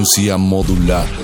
Resistencia modulada.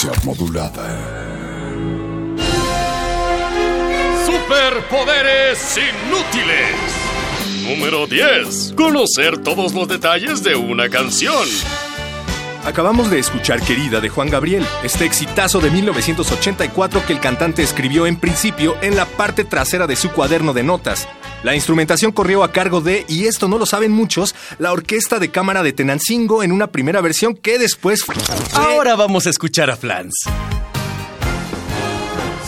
Resistencia modulada. Superpoderes inútiles. Número 10. Conocer todos los detalles de una canción. Acabamos de escuchar Querida de Juan Gabriel, este exitazo de 1984 que el cantante escribió en principio en la parte trasera de su cuaderno de notas. La instrumentación corrió a cargo de, y esto no lo saben muchos, la Orquesta de Cámara de Tenancingo en una primera versión que después fue... Ahora vamos a escuchar a Flans.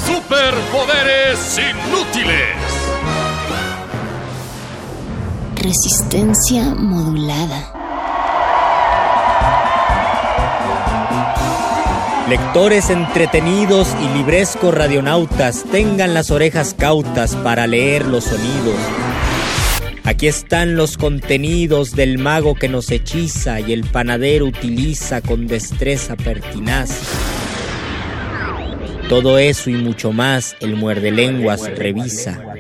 Superpoderes inútiles. Resistencia modulada. Lectores entretenidos y librescos radionautas, tengan las orejas cautas para leer los sonidos. Aquí están los contenidos del mago que nos hechiza y el panadero utiliza con destreza pertinaz. Todo eso y mucho más el muerde lenguas revisa.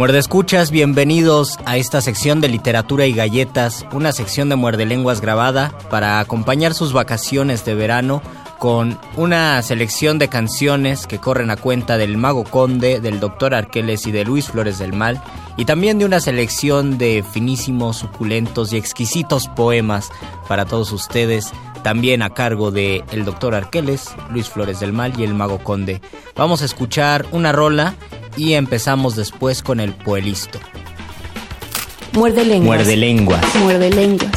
Muerde escuchas, bienvenidos a esta sección de literatura y galletas, una sección de muerde lenguas grabada para acompañar sus vacaciones de verano con una selección de canciones que corren a cuenta del Mago Conde, del Doctor Arqueles y de Luis Flores del Mal, y también de una selección de finísimos, suculentos y exquisitos poemas para todos ustedes, también a cargo de el Doctor Arqueles, Luis Flores del Mal y el Mago Conde. Vamos a escuchar una rola y empezamos después con el Puelisto. Muerde lenguas. Muerde lenguas. Muerde lenguas.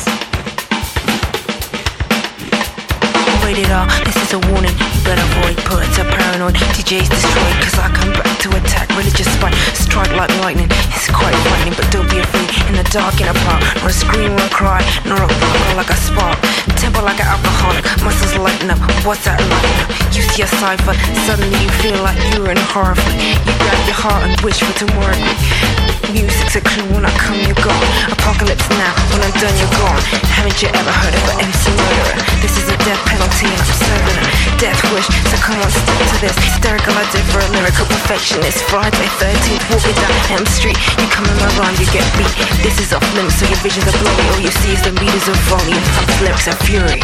Rated R, this is a warning. You better avoid poets are paranoid. DJs destroyed, cause I come back to attack. Religious spite, strike like lightning. It's quite frightening, but don't be afraid. In the dark, in a park, nor a scream or a cry, nor a sparkle like a spark. Temper like an alcoholic, muscles lighten up. What's that like? You see a cipher, suddenly you feel like you're in a horror flick. You grab your heart and wish for tomorrow. Music's a clue when I come, you're gone. Apocalypse now, when I'm done, you're gone. Haven't you ever heard of an MC murderer? This is a death penalty and I'm serving a death wish. So come on, step to this. Hysterical, I did for a lyrical perfectionist. Friday 13th, walking down Elm Street. You come in my rhyme, you get beat. This is off limits, so your visions are blurry. All you see is the meters of volume. Pump's lyrics are fury.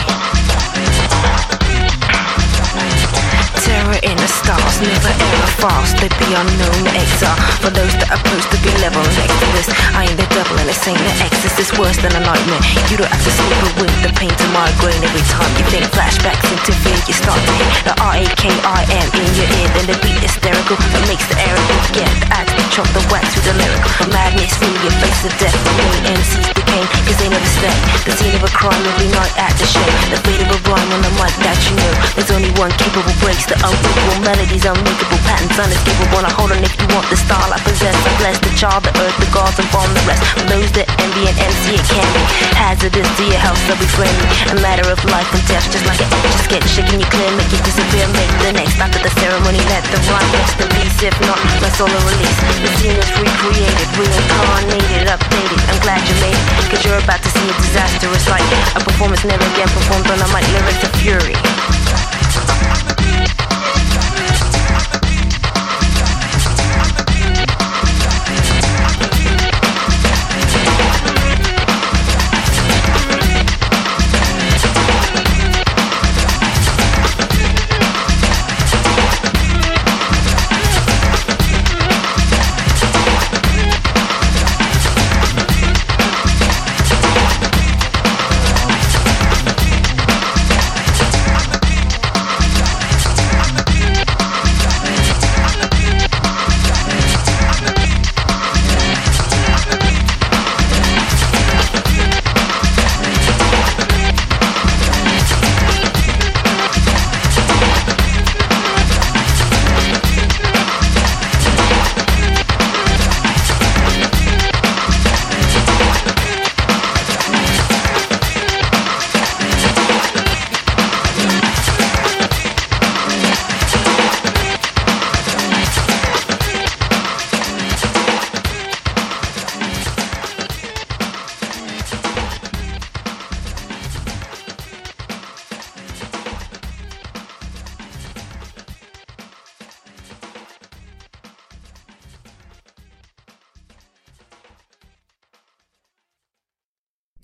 Terror in the stars, never ever fast. They be unknown exile for those that are supposed to be level next. I ain't the devil and this ain't the excess. It's worse than a nightmare. You don't have to sleep with the pain to migraine every time you think flashbacks into. You start to hear the R A K I M in your ear. Then the beat hysterical It makes the arrogant get the act. Chop the wax with the lyrical madness. Feel your face of death. The main MCs became cause they never stay. The scene of a crime every night at the show. The fate of a rhyme on the mic that you know. There's only one capable breaks the unbreakable melodies, unmakeable patterns, unescapable. Now hold on if you want the style I possess. I bless the child, the earth, the gods, and form the rest. For those that envy and MC, it can be hazardous to your health. So be friendly. A matter of life and death, just like an. Just get shaking you clear, make it disappear, make the next after the ceremony. Let the rhyme rest in peace. If not, my soul will release. The scene is recreated, reincarnated, updated. I'm glad you made it, cause you're about to see a disastrous sight. A performance never again performed on a mic, lyrics of fury.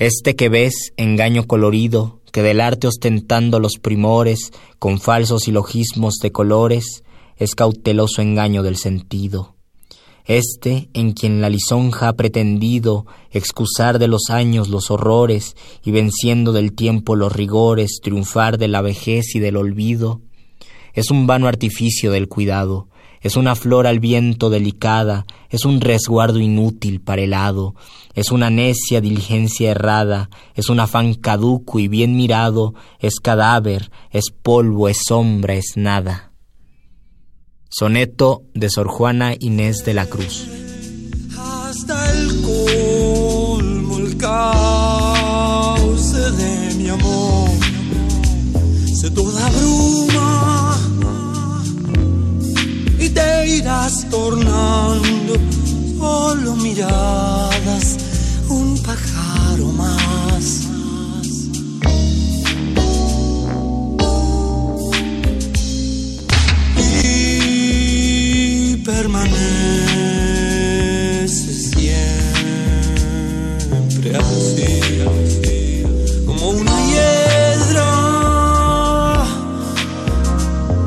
Este que ves, engaño colorido, que del arte ostentando los primores, con falsos silogismos de colores, es cauteloso engaño del sentido. Este, en quien la lisonja ha pretendido excusar de los años los horrores y venciendo del tiempo los rigores, triunfar de la vejez y del olvido, es un vano artificio del cuidado, es una flor al viento delicada, es un resguardo inútil para el hado, es una necia diligencia errada, es un afán caduco y bien mirado, es cadáver, es polvo, es sombra, es nada. Soneto de Sor Juana Inés de la Cruz. hasta el colmo, el cauce de mi amor, se toda bruma y te irás tornando solo miradas, pájaro más. Y permanece siempre así, como una hiedra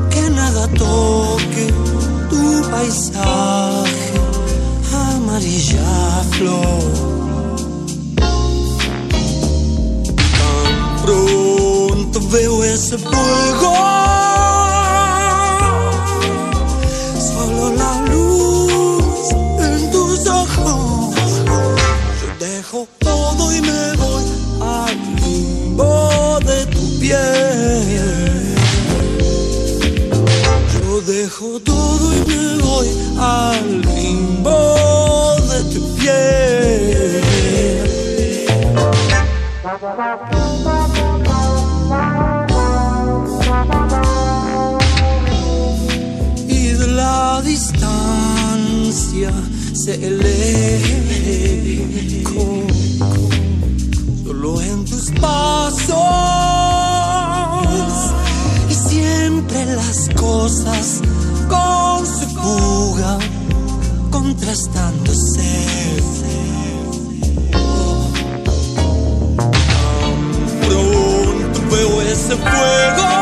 que nada toque tu paisaje, amarilla flor. Veo ese fuego. Solo la luz en tus ojos. Yo dejo todo y me voy al limbo de tu piel. Yo dejo todo y me voy al limbo de tu piel. Eco solo en tus pasos. Y siempre las cosas con su fuga contrastándose pronto veo ese fuego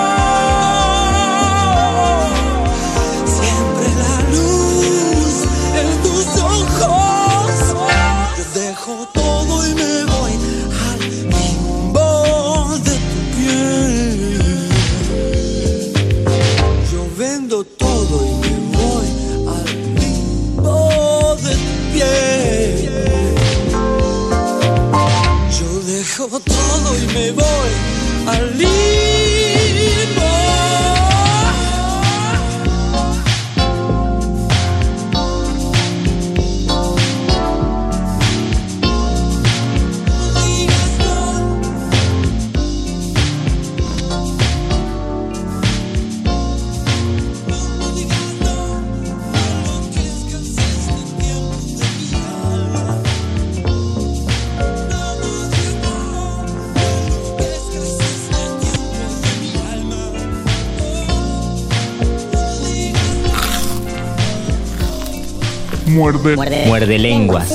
Muerde. Muerde lenguas.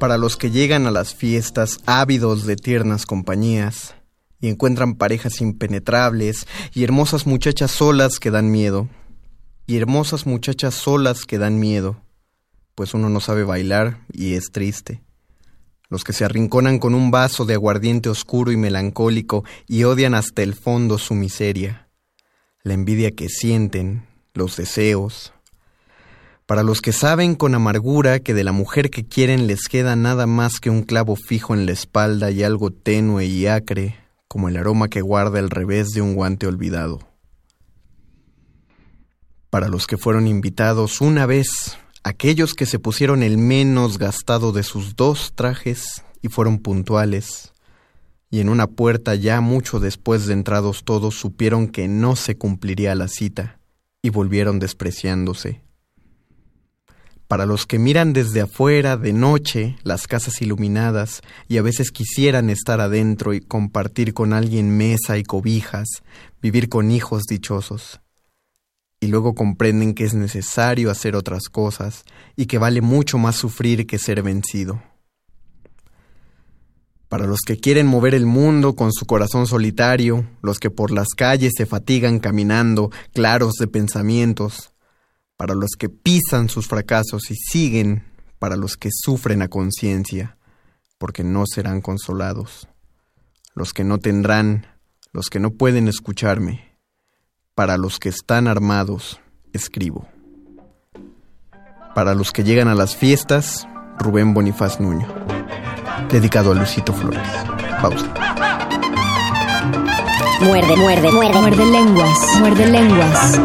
Para los que llegan a las fiestas ávidos de tiernas compañías y encuentran parejas impenetrables y hermosas muchachas solas que dan miedo. Y hermosas muchachas solas que dan miedo, pues uno no sabe bailar y es triste. Los que se arrinconan con un vaso de aguardiente oscuro y melancólico y odian hasta el fondo su miseria. La envidia que sienten, los deseos, para los que saben con amargura que de la mujer que quieren les queda nada más que un clavo fijo en la espalda y algo tenue y acre, como el aroma que guarda el revés de un guante olvidado. Para los que fueron invitados una vez, aquellos que se pusieron el menos gastado de sus dos trajes y fueron puntuales, y en una puerta ya mucho después de entrados todos supieron que no se cumpliría la cita, y volvieron despreciándose para los que miran desde afuera de noche las casas iluminadas y a veces quisieran estar adentro y compartir con alguien mesa y cobijas, vivir con hijos dichosos. y luego comprenden que es necesario hacer otras cosas y que vale mucho más sufrir que ser vencido. Para los que quieren mover el mundo con su corazón solitario, los que por las calles se fatigan caminando, claros de pensamientos, para los que pisan sus fracasos y siguen, para los que sufren a conciencia, porque no serán consolados, los que no tendrán, los que no pueden escucharme, para los que están armados, escribo. Para los que llegan a las fiestas, Rubén Bonifaz Nuño dedicado a Lucito Flores. Pausa. Muerde, muerde, muerde, muerde lenguas, muerde lenguas.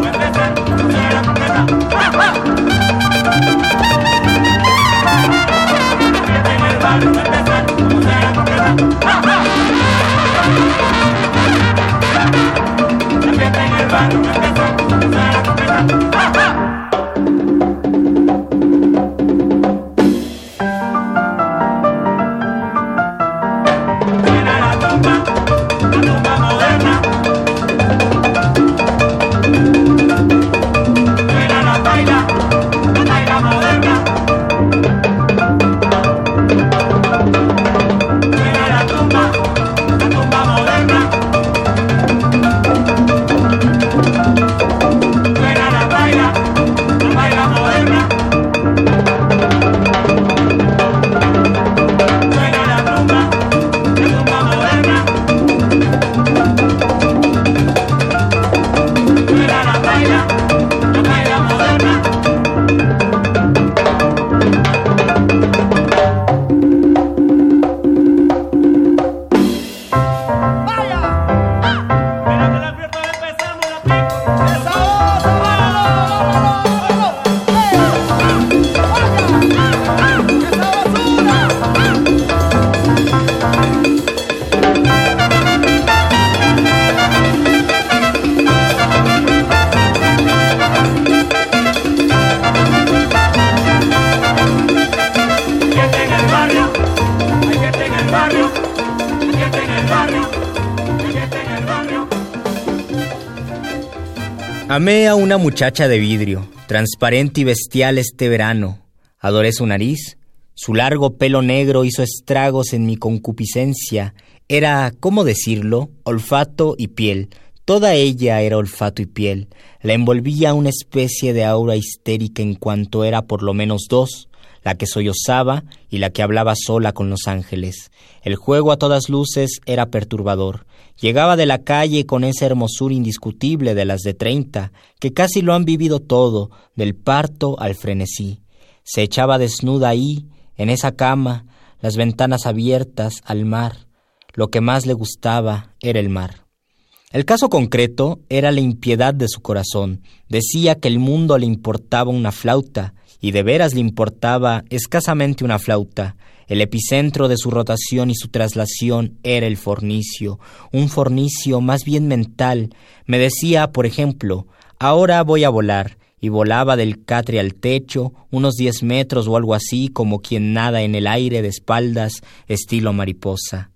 Amé a una muchacha de vidrio, transparente y bestial este verano. Adoré su nariz, su largo pelo negro hizo estragos en mi concupiscencia. Era, ¿cómo decirlo?, olfato y piel. Toda ella era olfato y piel. La envolvía una especie de aura histérica en cuanto era por lo menos dos, la que sollozaba y la que hablaba sola con los ángeles. El juego a todas luces era perturbador. Llegaba de la calle con esa hermosura indiscutible de las de treinta, que casi lo han vivido todo, del parto al frenesí. Se echaba desnuda ahí, en esa cama, las ventanas abiertas al mar. Lo que más le gustaba era el mar. El caso concreto era la impiedad de su corazón. Decía que el mundo le importaba una flauta, y de veras le importaba escasamente una flauta. El epicentro de su rotación y su traslación era el fornicio, un fornicio más bien mental. Me decía, por ejemplo, ahora voy a volar, y volaba del catre al techo, unos diez metros o algo así, como quien nada en el aire de espaldas, estilo mariposa.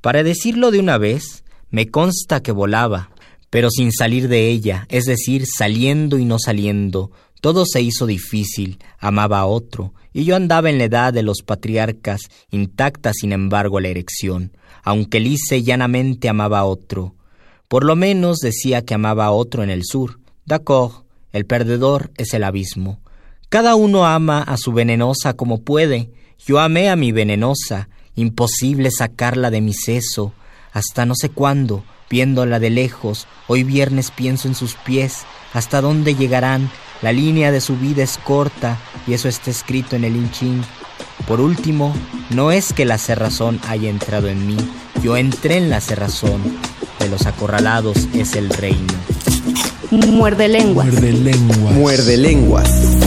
Para decirlo de una vez, me consta que volaba, pero sin salir de ella, es decir, saliendo y no saliendo, todo se hizo difícil, amaba a otro, y yo andaba en la edad de los patriarcas, intacta sin embargo la erección, aunque lise llanamente amaba a otro. Por lo menos decía que amaba a otro en el sur. D'accord, el perdedor es el abismo. Cada uno ama a su venenosa como puede. Yo amé a mi venenosa, imposible sacarla de mi seso, hasta no sé cuándo, viéndola de lejos, hoy viernes pienso en sus pies, hasta dónde llegarán, la línea de su vida es corta y eso está escrito en el hinchín. Por último, no es que la cerrazón haya entrado en mí, yo entré en la cerrazón. De los acorralados es el reino. Muerde lenguas. Muerde lenguas. Muerde lenguas.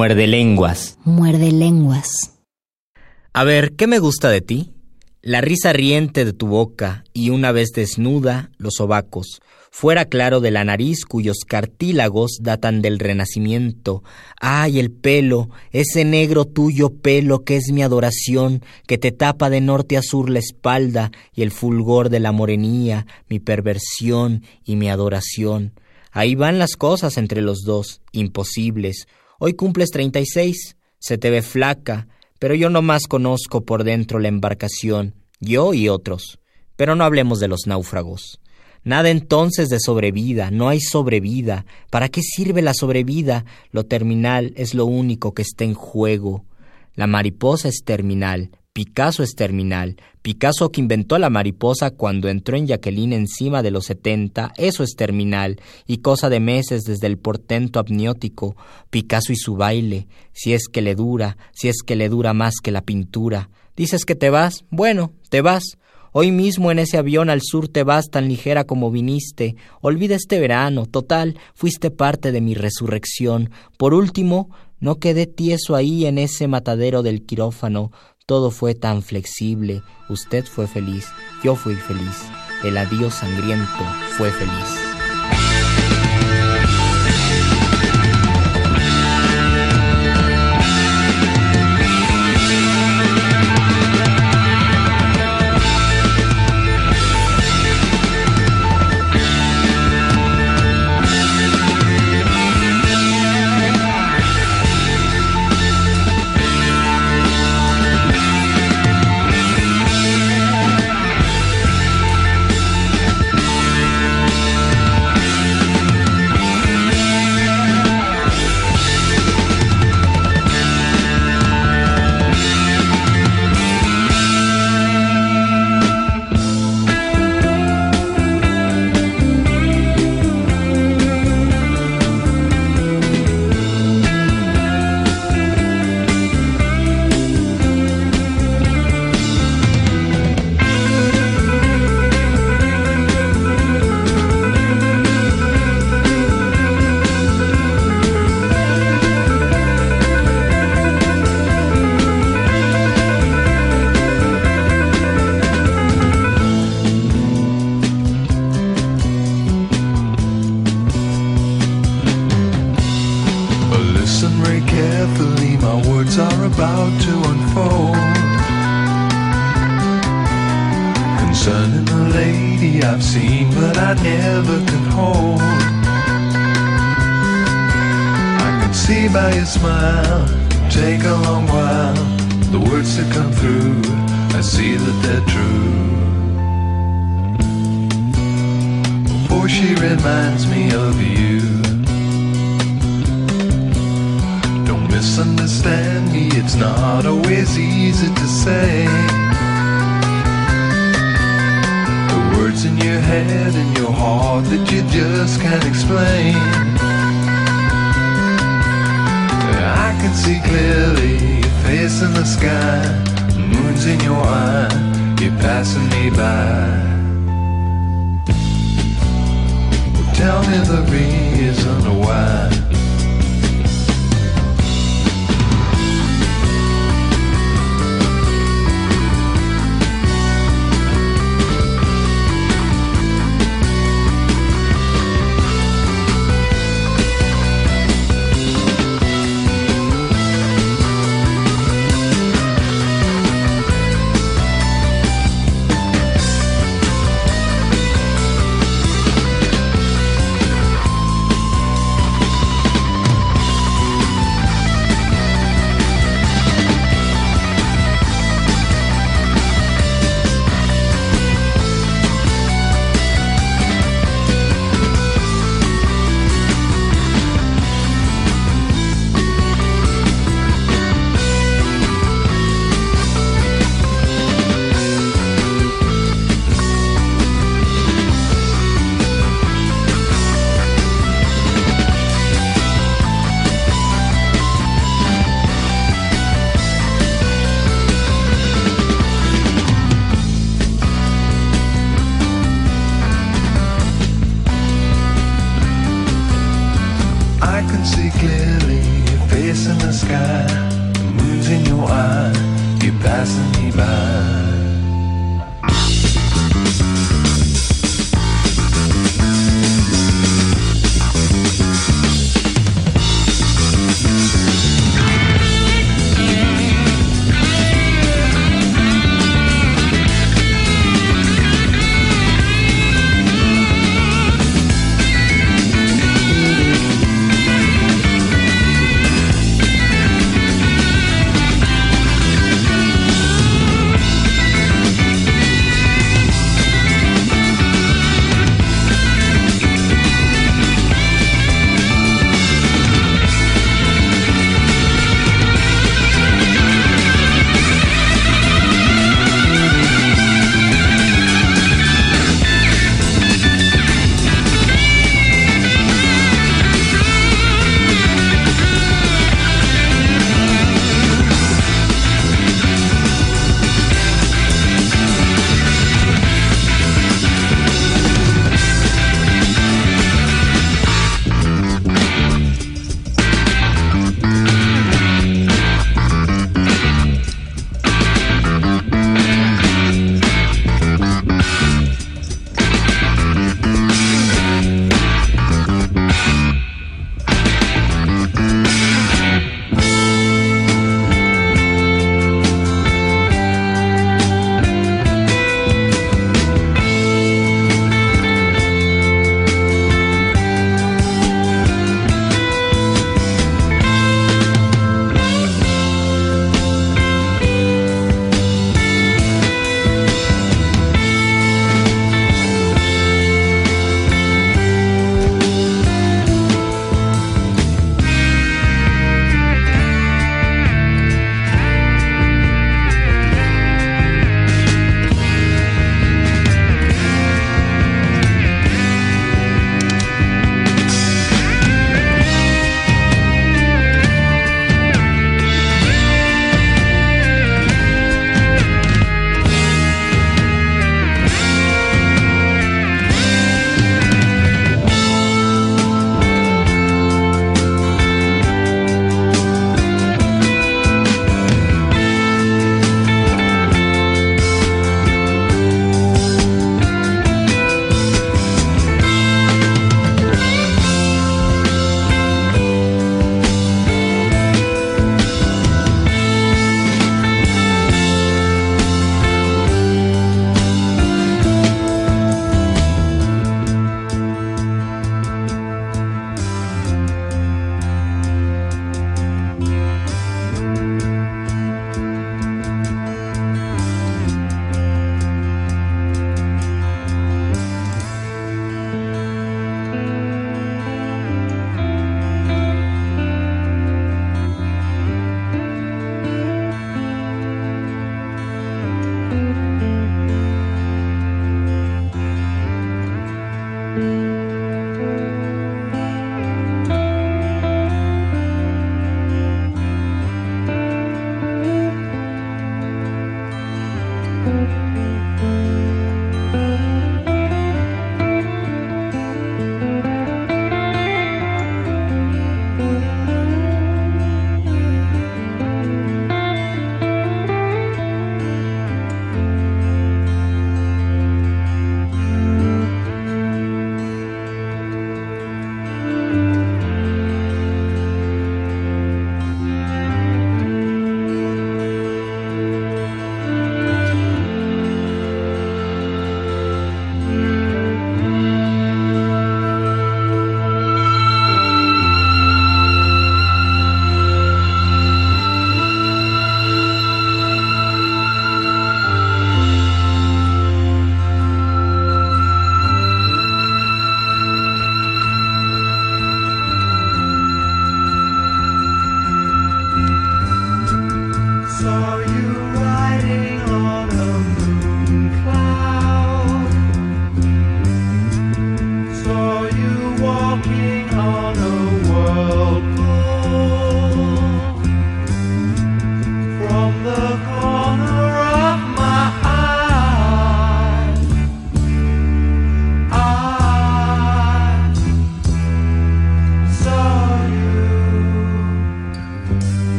Muerde lenguas. Muerde lenguas. A ver, ¿qué me gusta de ti? La risa riente de tu boca y una vez desnuda, los sobacos, fuera claro de la nariz cuyos cartílagos datan del Renacimiento. Ay, el pelo, ese negro tuyo pelo que es mi adoración, que te tapa de norte a sur la espalda, y el fulgor de la morenía, mi perversión y mi adoración. Ahí van las cosas entre los dos, imposibles. Hoy cumples treinta y seis, se te ve flaca, pero yo no más conozco por dentro la embarcación, yo y otros. Pero no hablemos de los náufragos. Nada entonces de sobrevida, no hay sobrevida. ¿Para qué sirve la sobrevida? Lo terminal es lo único que está en juego. La mariposa es terminal, Picasso es terminal. Picasso que inventó la mariposa cuando entró en Jacqueline encima de los setenta, eso es terminal, y cosa de meses desde el portento amniótico. Picasso y su baile, si es que le dura, si es que le dura más que la pintura. Dices que te vas, bueno, te vas. Hoy mismo en ese avión al sur te vas tan ligera como viniste. Olvida este verano, total, fuiste parte de mi resurrección. Por último, no quedé tieso ahí en ese matadero del quirófano. Todo fue tan flexible. Usted fue feliz, yo fui feliz. El adiós sangriento fue feliz.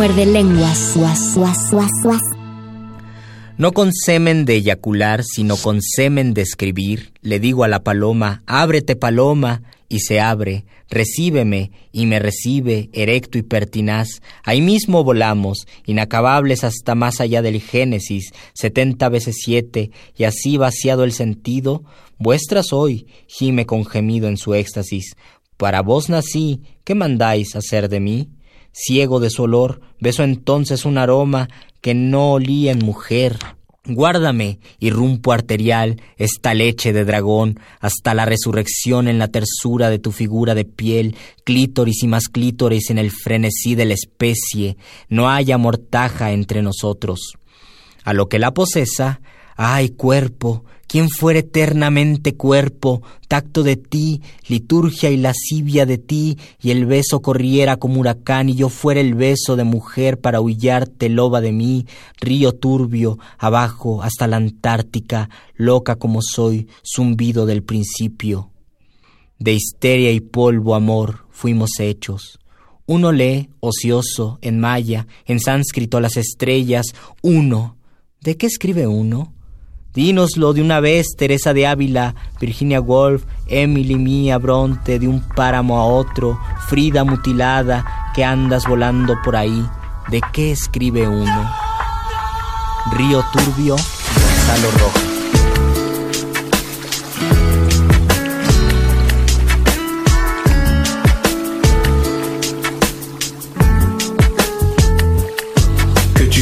Muerde lenguas. Guas, guas, guas, guas. No con semen de eyacular, sino con semen de escribir, le digo a la paloma, ábrete paloma, y se abre, recíbeme, y me recibe, erecto y pertinaz. Ahí mismo volamos, inacabables hasta más allá del Génesis, setenta veces siete, y así vaciado el sentido, vuestra soy, gime con gemido en su éxtasis. Para vos nací, ¿qué mandáis hacer de mí? Ciego de su olor, beso entonces un aroma que no olía en mujer. Guárdame, irrumpo arterial, esta leche de dragón, hasta la resurrección en la tersura de tu figura de piel, clítoris y más clítoris en el frenesí de la especie, no haya mortaja entre nosotros. A lo que la posesa, ay cuerpo, quien fuera eternamente cuerpo, tacto de ti, liturgia y lascivia de ti, y el beso corriera como huracán, y yo fuera el beso de mujer para huillarte loba de mí, río turbio, abajo hasta la Antártica, loca como soy, zumbido del principio. De histeria y polvo, amor, fuimos hechos. Uno lee, ocioso, en maya, en sánscrito las estrellas. Uno. ¿De qué escribe uno? Dínoslo de una vez, Teresa de Ávila, Virginia Woolf, Emily Mia Bronte, de un páramo a otro, Frida mutilada, que andas volando por ahí. ¿De qué escribe uno? Río Turbio, Gonzalo Rojas.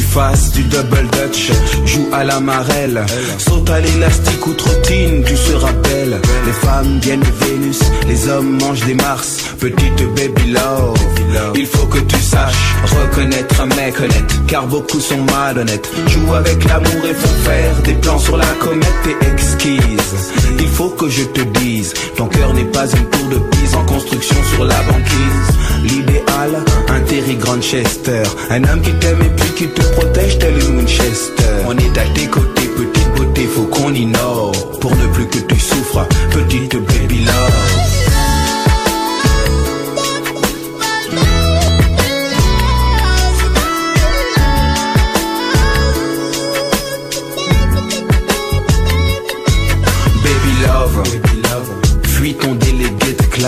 Face du double dutch, joue à la marelle, saute à l'élastique ou trottine, tu seras belle. Les femmes viennent de Vénus, les hommes mangent des Mars, petite baby love. Il faut que tu saches reconnaître un mec honnête, car beaucoup sont malhonnêtes. Joue avec l'amour et font faire des plans sur la comète, t'es exquise. Il faut que je te dise, ton cœur n'est pas une tour de pise en construction sur la banquise. L'idéal, un Terry Grandchester, un homme qui t'aime et puis qui te protège tel une Winchester. On est à tes côtés, petite beauté, faut qu'on innove pour ne plus que tu souffres, petite baby love.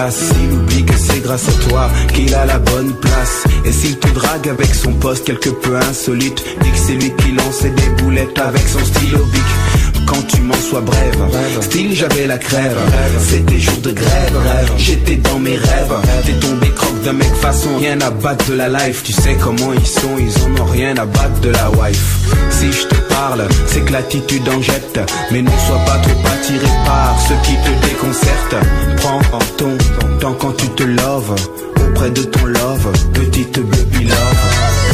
Classe. Il oublie que c'est grâce à toi qu'il a la bonne place. Et s'il te drague avec son poste quelque peu insolite, dis que c'est lui qui lançait des boulettes avec son stylo bic. Quand tu m'en sois brève, style j'avais la crève. C'était jour de grève, j'étais dans mes rêves. T'es tombé croque d'un mec façon, rien à battre de la life. Tu sais comment ils sont, ils en ont rien à battre de la wife. Si je te parle, c'est que l'attitude en jette. Mais ne sois pas trop attiré par ce qui te déconcerte. Prends ton temps quand tu te loves, auprès de ton love, petite baby love.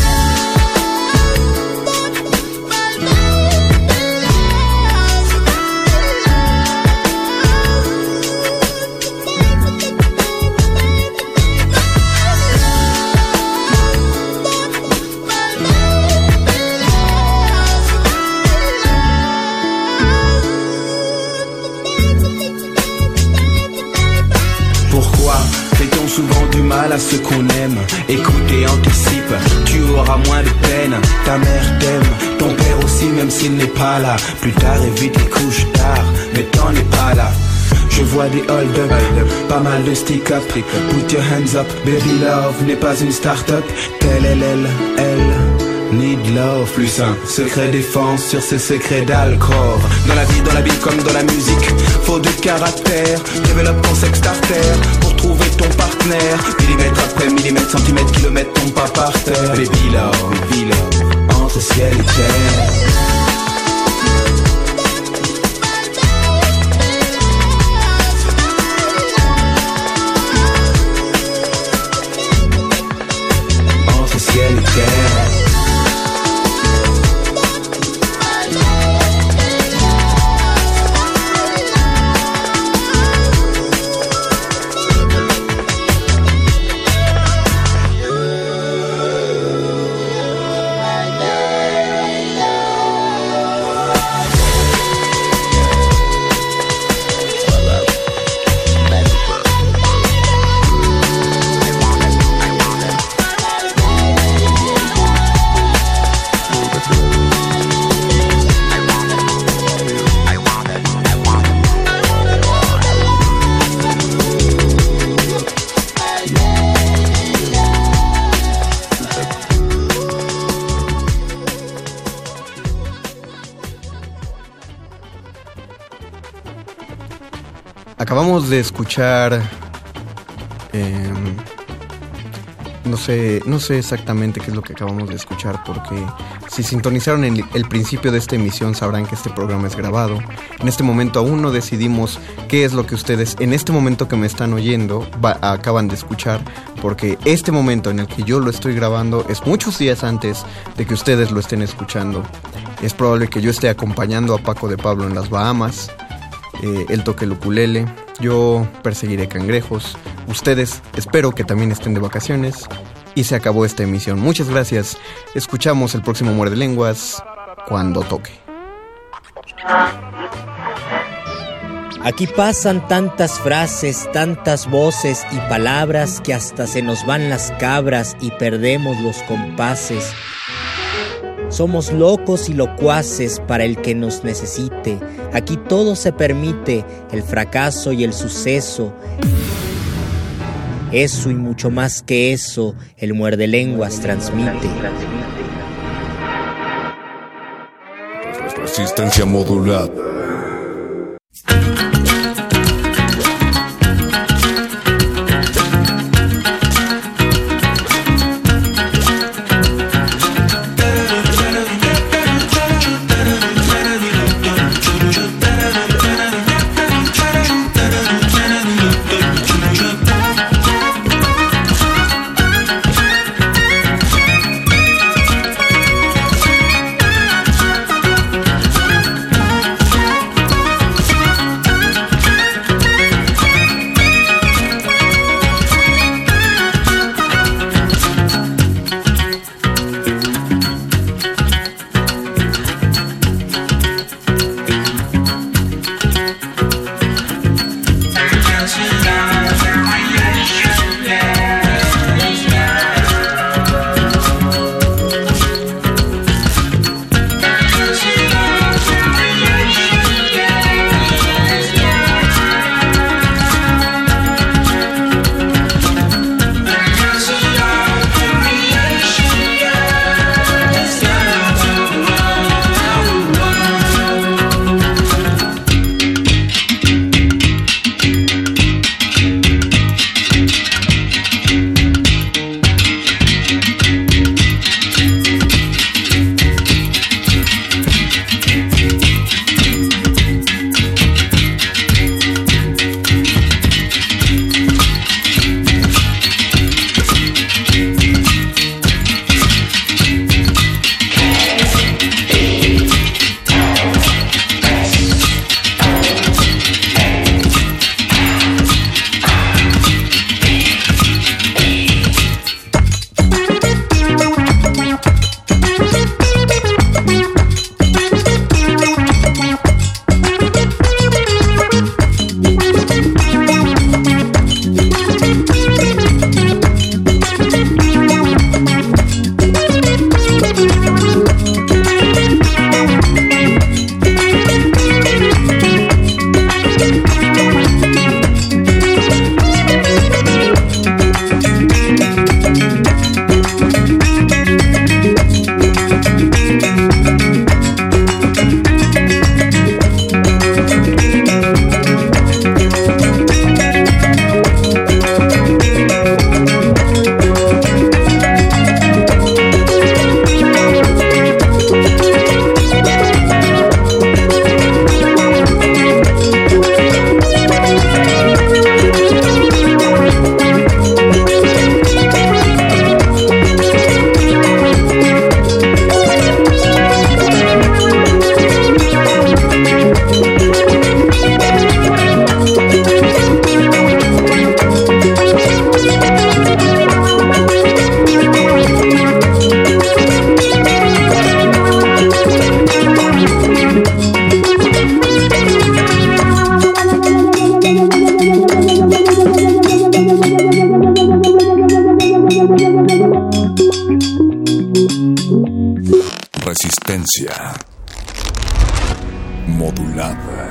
Mal à ceux qu'on aime. Écoute et anticipe, tu auras moins de peine. Ta mère t'aime, ton père aussi même s'il n'est pas là. Plus tard évite les couches tard, mais t'en es pas là. Je vois des hold up, pas mal de stick up. Put your hands up, baby love n'est pas une start-up. Telle elle, elle, elle Need love, plus un secret défense sur ce secret d'alcool Dans la vie, dans la vie comme dans la musique. Faut du caractère, développe ton sex starter Pour trouver ton partenaire. Millimètre après millimètre, centimètre, kilomètre, tombe pas par terre. Baby love, baby love, entre ciel et terre De escuchar. em, no sé, no sé exactamente qué es lo que acabamos de escuchar porque si sintonizaron el, el principio de esta emisión sabrán que este programa es grabado. En este momento aún no decidimos qué es lo que ustedes en este momento que me están oyendo acaban de escuchar porque este momento en el que yo lo estoy grabando es muchos días antes de que ustedes lo estén escuchando. Es probable que yo esté acompañando a Paco de Pablo en las Bahamas eh, él toque el yo perseguiré cangrejos, ustedes espero que también estén de vacaciones y se acabó esta emisión. Muchas gracias, escuchamos el próximo Muerde Lenguas cuando toque. Aquí pasan tantas frases, tantas voces y palabras que hasta se nos van las cabras y perdemos los compases. Somos locos y locuaces para el que nos necesite. Aquí todo se permite, el fracaso y el suceso. Eso y mucho más que eso, el muerde lenguas transmite. Resistencia modulada. Modulada.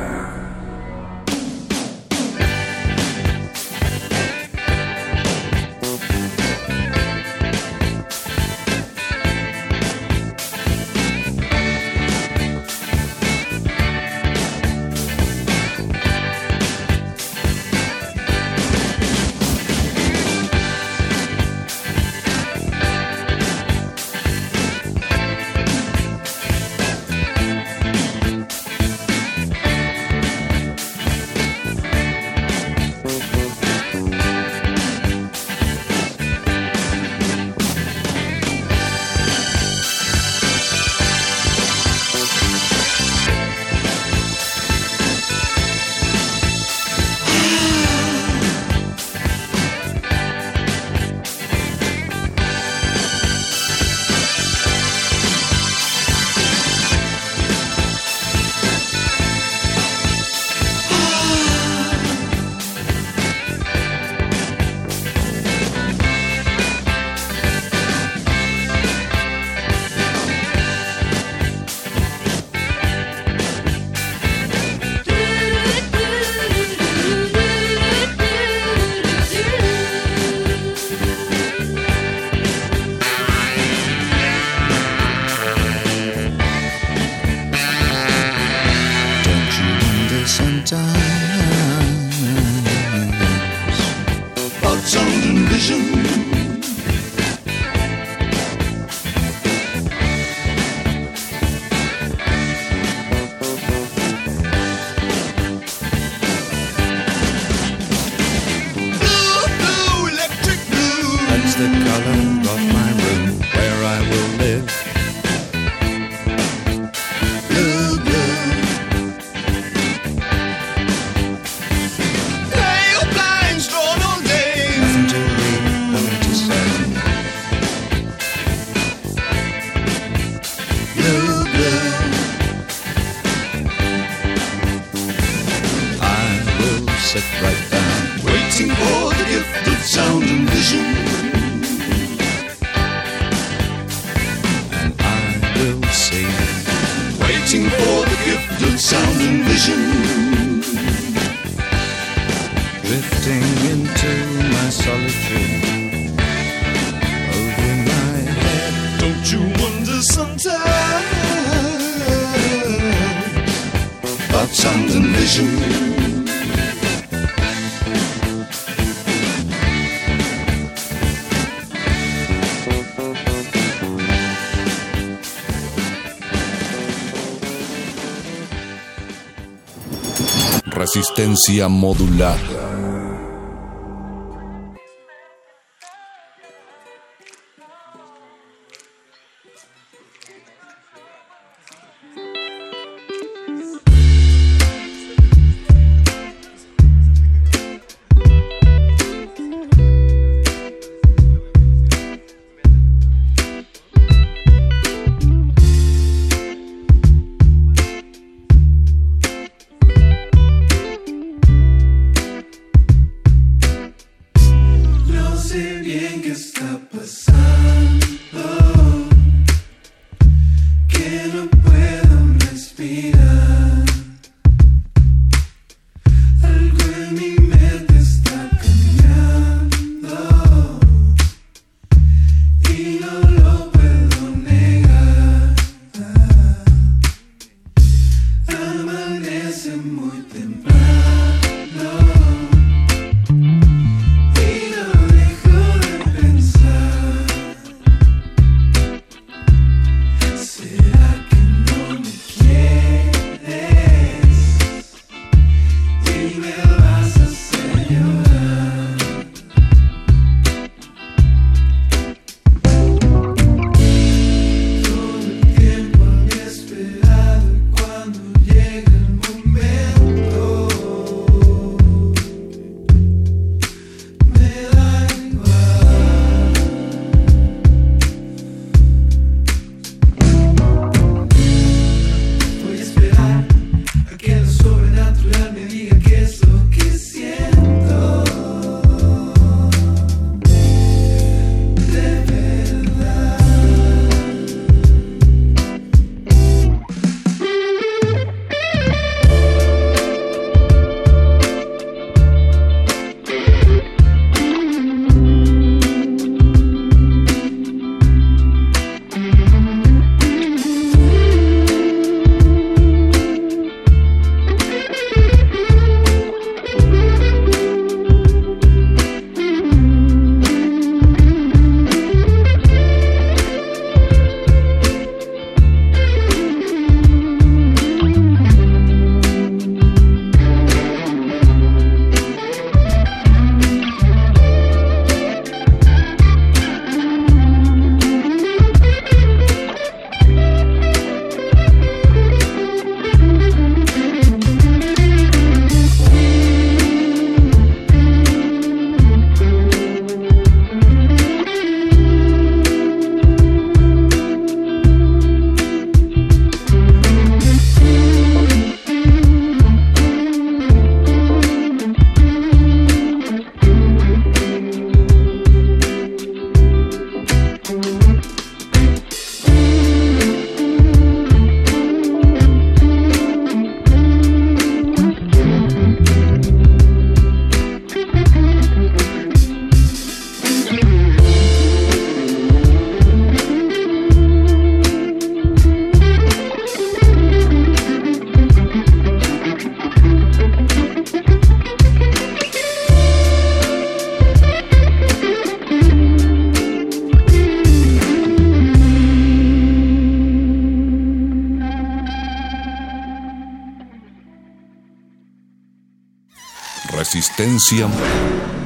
Resistencia modular.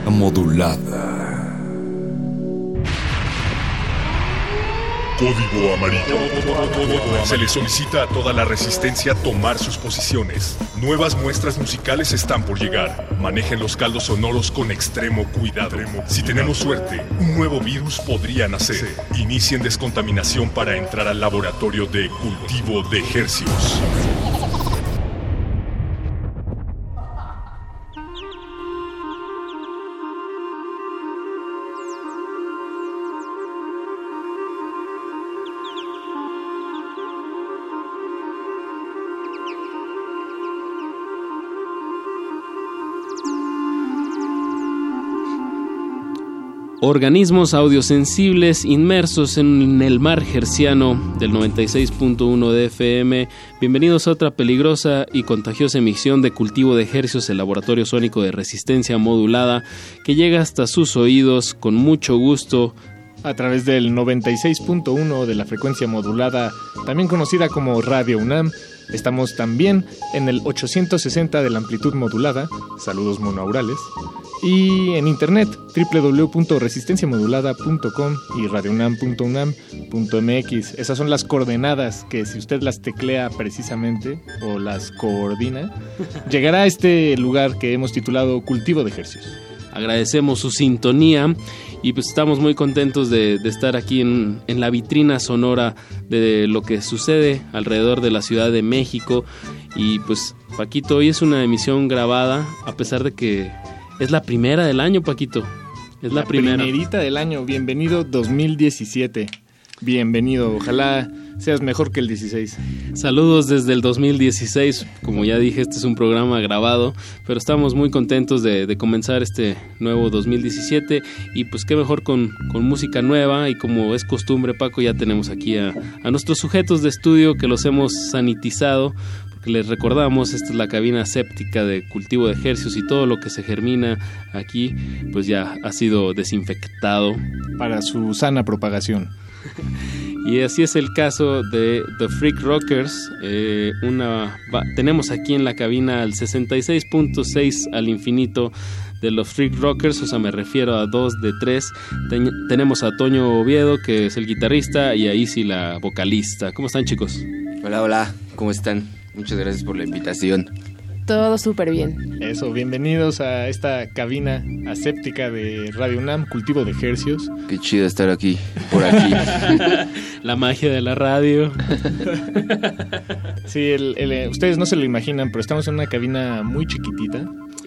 Modulada. Código amarillo. Se le solicita a toda la resistencia tomar sus posiciones. Nuevas muestras musicales están por llegar. Manejen los caldos sonoros con extremo cuidado. Si tenemos suerte, un nuevo virus podría nacer. Inicien descontaminación para entrar al laboratorio de cultivo de ejercicios. Organismos audiosensibles inmersos en el mar gerciano del 96.1 de FM. Bienvenidos a otra peligrosa y contagiosa emisión de cultivo de ejercios, el laboratorio sónico de resistencia modulada, que llega hasta sus oídos con mucho gusto. A través del 96.1 de la frecuencia modulada, también conocida como Radio UNAM, estamos también en el 860 de la amplitud modulada, saludos monoaurales, y en internet www.resistenciamodulada.com y radiounam.unam.mx. Esas son las coordenadas que si usted las teclea precisamente o las coordina, llegará a este lugar que hemos titulado Cultivo de Ejercicios. Agradecemos su sintonía y pues estamos muy contentos de, de estar aquí en, en, la vitrina sonora de lo que sucede alrededor de la Ciudad de México y pues Paquito, hoy es una emisión grabada a pesar de que es la primera del año, Paquito. Es la, la primera. primerita del año. Bienvenido 2017. Bienvenido. Ojalá seas mejor que el 16. Saludos desde el 2016. Como ya dije, este es un programa grabado, pero estamos muy contentos de, de comenzar este nuevo 2017 y pues qué mejor con, con, música nueva y como es costumbre, Paco, ya tenemos aquí a, a nuestros sujetos de estudio que los hemos sanitizado les recordamos, esta es la cabina séptica de cultivo de ejercicios y todo lo que se germina aquí, pues ya ha sido desinfectado. Para su sana propagación. y así es el caso de The Freak Rockers. Eh, una, va, tenemos aquí en la cabina al 66.6 al infinito de los Freak Rockers, o sea, me refiero a dos de tres. Ten, tenemos a Toño Oviedo, que es el guitarrista, y a Isi, la vocalista. ¿Cómo están, chicos? Hola, hola, ¿cómo están? Muchas gracias por la invitación. Todo súper bien. Eso, bienvenidos a esta cabina aséptica de Radio UNAM, cultivo de ejercios. Qué chido estar aquí, por aquí. la magia de la radio. sí, el, el, ustedes no se lo imaginan, pero estamos en una cabina muy chiquitita.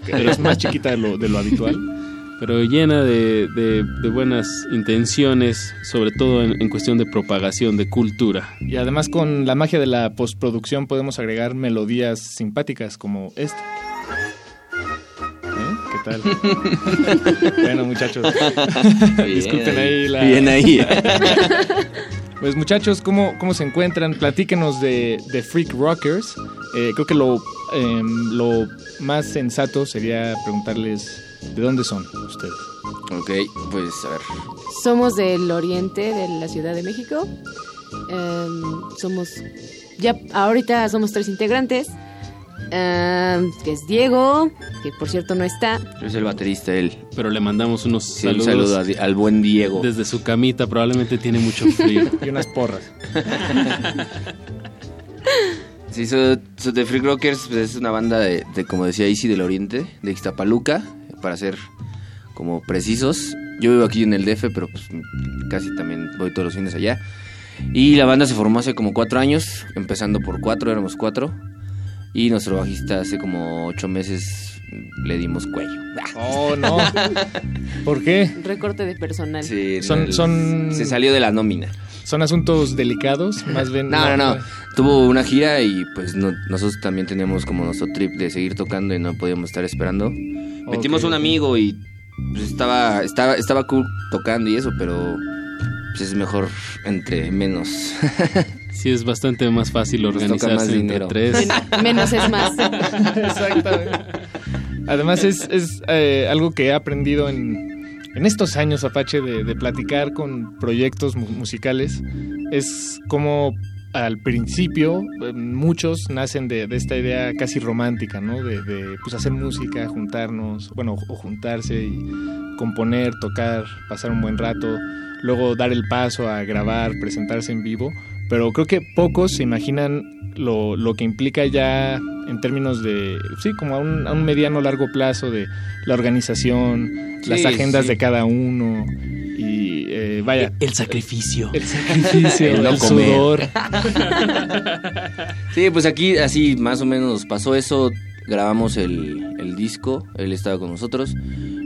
Es más chiquita de lo, de lo habitual pero llena de, de, de, buenas intenciones, sobre todo en, en, cuestión de propagación de cultura. Y además con la magia de la postproducción podemos agregar melodías simpáticas como esta. ¿Eh? ¿Qué tal? bueno, muchachos, bien disculpen ahí, ahí la... Bien ahí. Pues muchachos, ¿cómo, cómo se encuentran? Platíquenos de, de Freak Rockers. Eh, creo que lo, eh, lo más sensato sería preguntarles ¿De dónde son ustedes? Ok, pues a ver. Somos del oriente de la Ciudad de México. Um, somos. Ya ahorita somos tres integrantes. Que es Diego, que por cierto no está. Es el baterista él. Pero le mandamos unos sí, saludos. Un saludo a, al buen Diego. Desde su camita, probablemente tiene mucho frío. y unas porras. Sí, so, so The Freak Rockers pues, es una banda de, de, como decía Easy, del oriente, de Ixtapaluca, para ser como precisos. Yo vivo aquí en el DF, pero pues casi también voy todos los fines allá. Y la banda se formó hace como cuatro años, empezando por cuatro, éramos cuatro. Y nuestro bajista hace como ocho meses le dimos cuello. Oh, no. ¿Por qué? Recorte de personal. Sí, son, el, son... Se salió de la nómina. ¿Son asuntos delicados? Más bien... No, no, no. Tuvo una gira y pues no, nosotros también teníamos como nuestro trip de seguir tocando y no podíamos estar esperando. Okay. Metimos un amigo y pues estaba, estaba, estaba cool tocando y eso, pero pues es mejor entre menos. Sí, es bastante más fácil organizarse más entre tres. Men menos es más. Exactamente. Además es, es eh, algo que he aprendido en, en estos años, Apache, de, de platicar con proyectos mu musicales. Es como al principio eh, muchos nacen de, de esta idea casi romántica, ¿no? De, de, pues hacer música, juntarnos, bueno, o juntarse y componer, tocar, pasar un buen rato, luego dar el paso a grabar, presentarse en vivo, pero creo que pocos se imaginan lo, lo que implica ya en términos de, sí, como a un, a un mediano largo plazo de la organización, las agendas sí. de cada uno y eh, vaya. El sacrificio. El sacrificio, El el, no sudor. Sí, pues aquí así más o menos pasó eso. Grabamos el, el disco, él estaba con nosotros.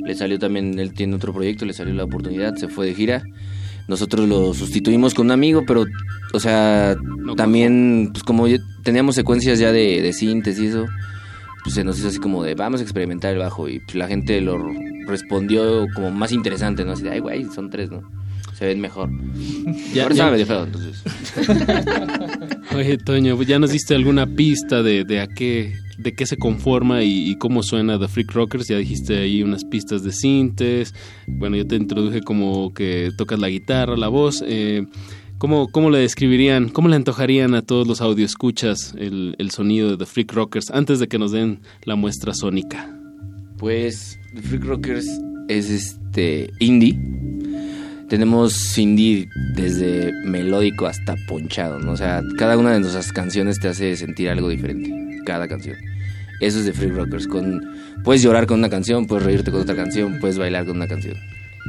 Le salió también, él tiene otro proyecto, le salió la oportunidad, se fue de gira. Nosotros lo sustituimos con un amigo, pero, o sea, también, pues como ya teníamos secuencias ya de, de síntesis y eso, pues se nos hizo así como de, vamos a experimentar el bajo. Y pues la gente lo respondió como más interesante, ¿no? Así de, ay, güey, son tres, ¿no? Se ven mejor. Ya- Ahora ya- medio feo, entonces. Oye, Toño, pues ya nos diste alguna pista de, de a qué de qué se conforma y, y cómo suena The Freak Rockers. Ya dijiste ahí unas pistas de sintes. Bueno, yo te introduje como que tocas la guitarra, la voz. Eh, ¿cómo, ¿Cómo le describirían, cómo le antojarían a todos los audioescuchas el, el sonido de The Freak Rockers antes de que nos den la muestra sónica? Pues The Freak Rockers es este indie. Tenemos indie desde melódico hasta ponchado, ¿no? O sea, cada una de nuestras canciones te hace sentir algo diferente, cada canción. Eso es de Freak Rockers. Con, puedes llorar con una canción, puedes reírte con otra canción, puedes bailar con una canción.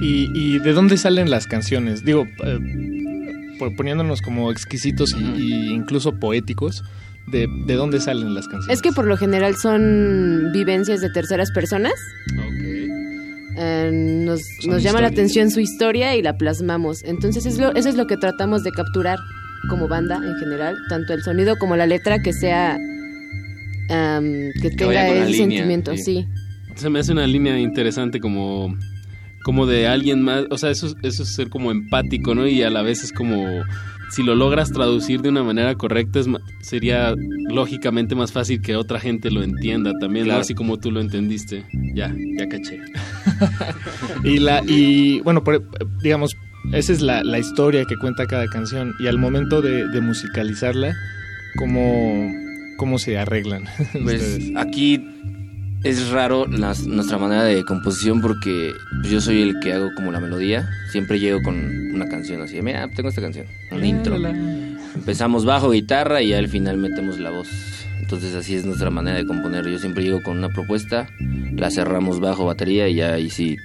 ¿Y, y de dónde salen las canciones? Digo, eh, poniéndonos como exquisitos y, y incluso poéticos, de, ¿de dónde salen las canciones? Es que por lo general son vivencias de terceras personas. Eh, nos, nos llama la atención su historia y la plasmamos. Entonces es lo, eso es lo que tratamos de capturar como banda en general, tanto el sonido como la letra que sea que, tenga el línea, sentimiento, sí. sí. Se me hace una línea interesante como, como de alguien más, o sea, eso, es- eso es ser como empático, ¿no? Y a la vez es como, si lo logras traducir de una manera correcta, es sería lógicamente más fácil que otra gente lo entienda también. Así como tú lo entendiste. Ya, ya caché. Y, la, y bueno, por- digamos, esa es la, la historia que cuenta cada canción. Y al momento de, de musicalizarla, ¿cómo, ¿cómo se arreglan? Pues ustedes? aquí es raro las- nuestra manera de composición porque yo soy el que hago como la melodía. Siempre llego con una canción así, mira, tengo esta canción, un intro. Empezamos bajo, guitarra y al final metemos la voz. Entonces así es nuestra manera de componer. Yo siempre llego con una propuesta, la cerramos bajo, batería y ya ahí sí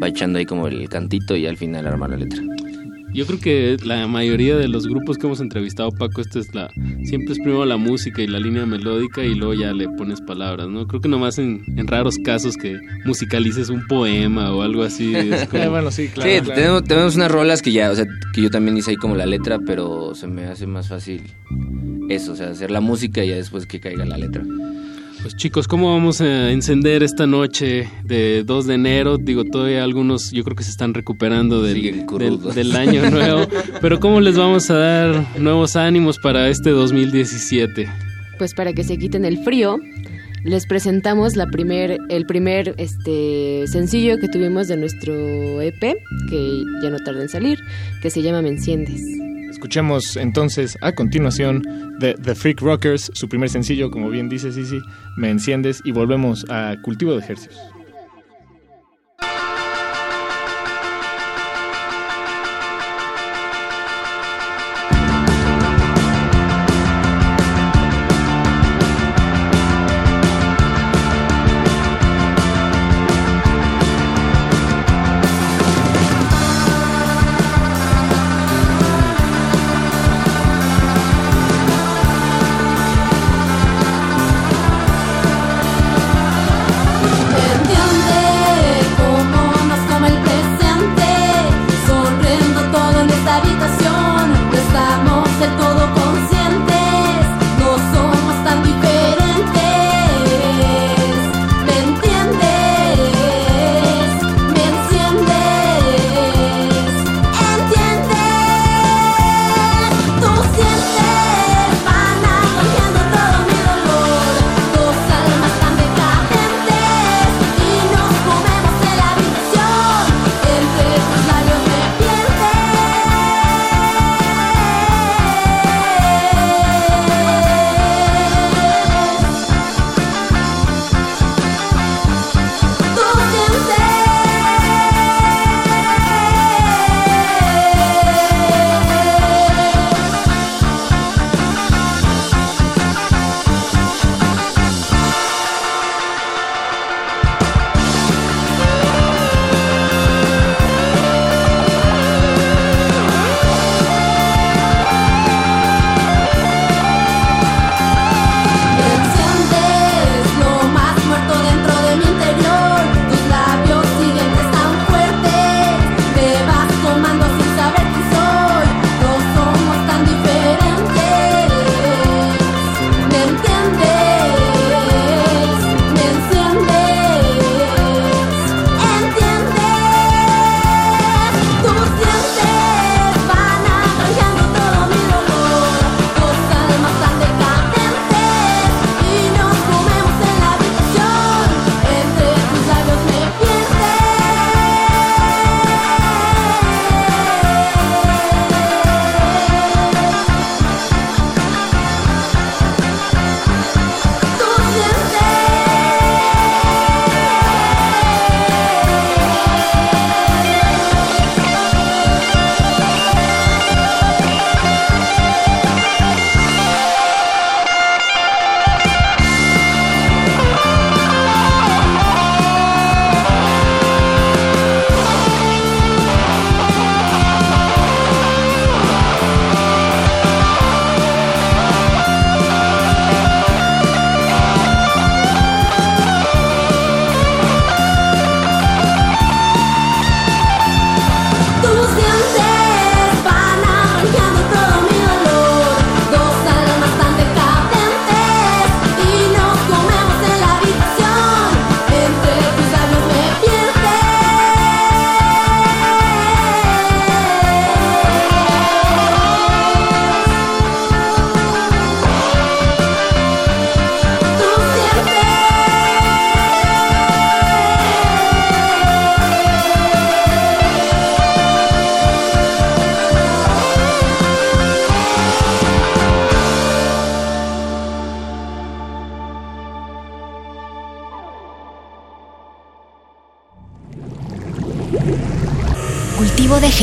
va echando ahí como el cantito y al final arma la letra. Yo creo que la mayoría de los grupos que hemos entrevistado, Paco, esta es la siempre es primero la música y la línea melódica y luego ya le pones palabras, ¿no? Creo que nomás en, en raros casos que musicalices un poema o algo así. es como- bueno, sí, claro. sí, claro. Tenemos, tenemos unas rolas que ya, o sea, que yo también hice ahí como la letra, pero se me hace más fácil eso, o sea, hacer la música y ya después que caiga la letra. Pues chicos, ¿cómo vamos a encender esta noche de 2 de enero? Digo, todavía algunos yo creo que se están recuperando del, año nuevo, pero ¿cómo les vamos a dar nuevos ánimos para este 2017? Pues para que se quiten el frío, les presentamos la primer, el primer este sencillo que tuvimos de nuestro EP, que ya no tarda en salir, que se llama Me Enciendes. Escuchemos entonces a continuación de The Freak Rockers, su primer sencillo, como bien dice Sisi, Me Enciendes, y volvemos a Cultivo de Ejercicios.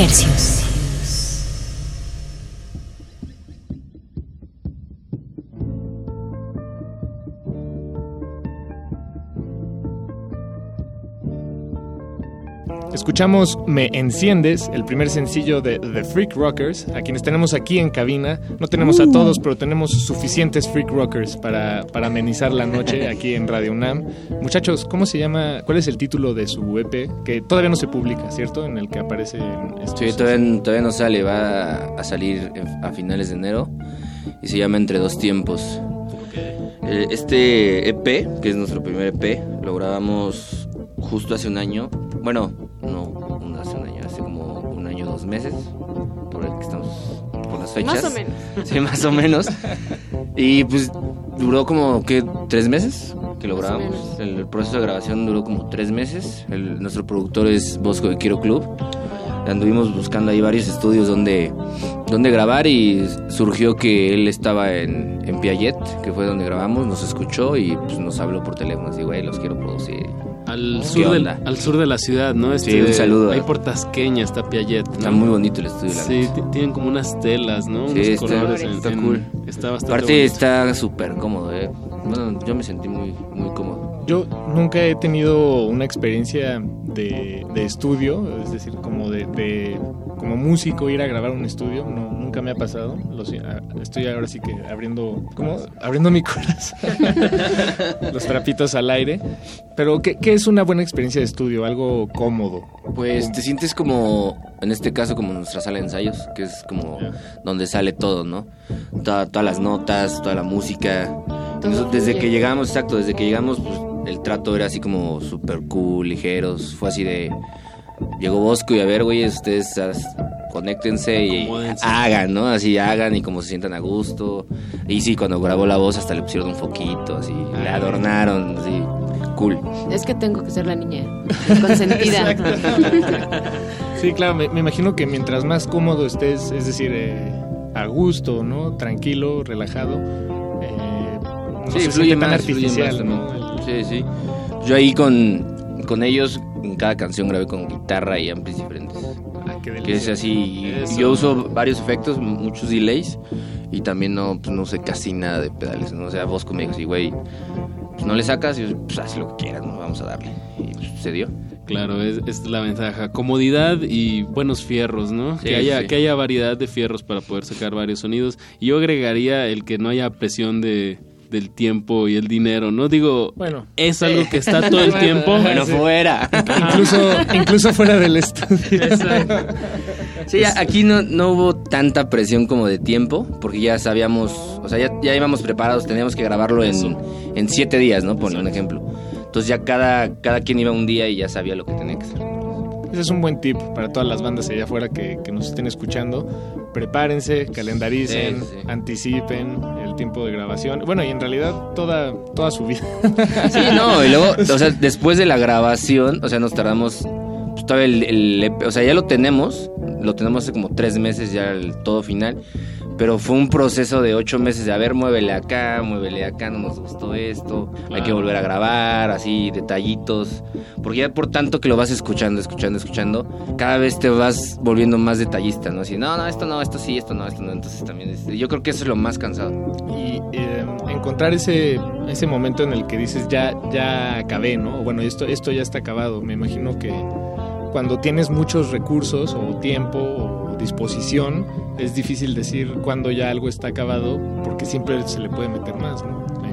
Cultivo Escuchamos Me Enciendes, el primer sencillo de The Freak Rockers, a quienes tenemos aquí en cabina. No tenemos a Uh. todos, pero tenemos suficientes Freak Rockers para, para amenizar la noche aquí en Radio UNAM. Muchachos, ¿cómo se llama? ¿Cuál es el título de su EP? Que todavía no se publica, ¿cierto? En el que aparece en estos- Sí, todavía, todavía no sale, va a salir a finales de enero y se llama Entre dos tiempos. Eh, Este EP, que es nuestro primer EP, lo grabamos justo hace un año. Bueno, Sí, más o menos. Y pues duró como, ¿qué? ¿Tres meses? Que lo grabamos. El, el proceso de grabación duró como tres meses. El- nuestro productor es Bosco de Quiero Club. Anduvimos buscando ahí varios estudios donde, donde grabar y surgió que él estaba en, en Piaget, que fue donde grabamos, nos escuchó y pues, nos habló por teléfono. Así, güey, los quiero. Al ¿Qué sur, del, al sur de la ciudad, ¿no? Este, Sí, un saludo. Ahí por Tasqueña está Piaget. ¿no? Está muy bonito el estudio, la Sí, tienen como unas telas, ¿no? Sí, Unos está, colores. en- está en- cool. Está bastante Aparte bonito. está súper cómodo, eh. Bueno, yo me sentí muy, muy cómodo. Yo nunca he tenido una experiencia de, de estudio, es decir, músico ir a grabar un estudio, no, nunca me ha pasado. Ah, estoy ahora sí que abriendo, ¿cómo? Abriendo mi corazón, los trapitos al aire. Pero ¿qué, qué es una buena experiencia de estudio? Algo cómodo. Pues te sientes como, en este caso, como nuestra sala de ensayos, que es como donde sale todo, ¿no? Toda- todas las notas, toda la música. Nosotros, desde que llegamos, exacto, desde que llegamos, pues el trato era así como súper cool, ligeros. Fue así de. Llegó Bosco y a ver, güey, ustedes as- conéctense y Acomódense. hagan, ¿no? Así hagan y como se sientan a gusto. Y sí, cuando grabó la voz hasta le pusieron un foquito, así, le adornaron, así, cool. Es que tengo que ser la niña consentida. Sí, claro, me, me imagino que mientras más cómodo estés, es decir, eh, a gusto, ¿no? Tranquilo, relajado, eh, no Sí, se fluye tan más, fluye artificial, más ¿no? también. Sí, sí. Yo ahí con, con ellos, en cada canción grabé con guitarra y amplis diferentes. Ah, qué Que es así. Eso. Yo uso varios efectos, muchos delays. Y también no, pues, no sé casi nada de pedales. ¿no? O sea, Bosco me dijo así, güey, pues no le sacas y yo, pues haz lo que quieras, ¿no? vamos a darle. Y pues, se dio. Claro, es, es la ventaja. Comodidad y buenos fierros, ¿no? Sí, que, haya, sí. que haya variedad de fierros para poder sacar varios sonidos. Y yo agregaría el que no haya presión de, del tiempo y el dinero, ¿no? Digo, Bueno. es algo que está todo el tiempo. Bueno, fuera. Incluso, incluso fuera del estudio. Sí, a- aquí no, no hubo tanta presión como de tiempo, porque ya sabíamos, o sea, ya, ya íbamos preparados, teníamos que grabarlo en, en siete días, ¿no? Por un ejemplo. Entonces ya cada, cada quien iba un día y ya sabía lo que tenía que hacer. Ese es un buen tip para todas las bandas allá afuera que, que nos estén escuchando. Prepárense, calendaricen, Sí, sí. anticipen el tiempo de grabación. Bueno, y en realidad toda, toda su vida. Sí, no, y luego, o sea, después de la grabación, o sea, nos tardamos, pues todavía el, el o sea, ya lo tenemos, lo tenemos hace como tres meses ya el todo final, pero fue un proceso de ocho meses de, a ver, muévele acá, muévele acá, no nos gustó esto, hay que volver a grabar, así, detallitos, porque ya por tanto que lo vas escuchando, escuchando, escuchando, cada vez te vas volviendo más detallista, ¿no? Así, no, no, esto no, esto sí, esto no, esto no, entonces también, es- yo creo que eso es lo más cansado. Y eh, encontrar ese, ese momento en el que dices, ya, ya acabé, ¿no? Bueno, esto, esto ya está acabado. Me imagino que cuando tienes muchos recursos o tiempo o disposición, es difícil decir cuándo ya algo está acabado porque siempre se le puede meter más, ¿no?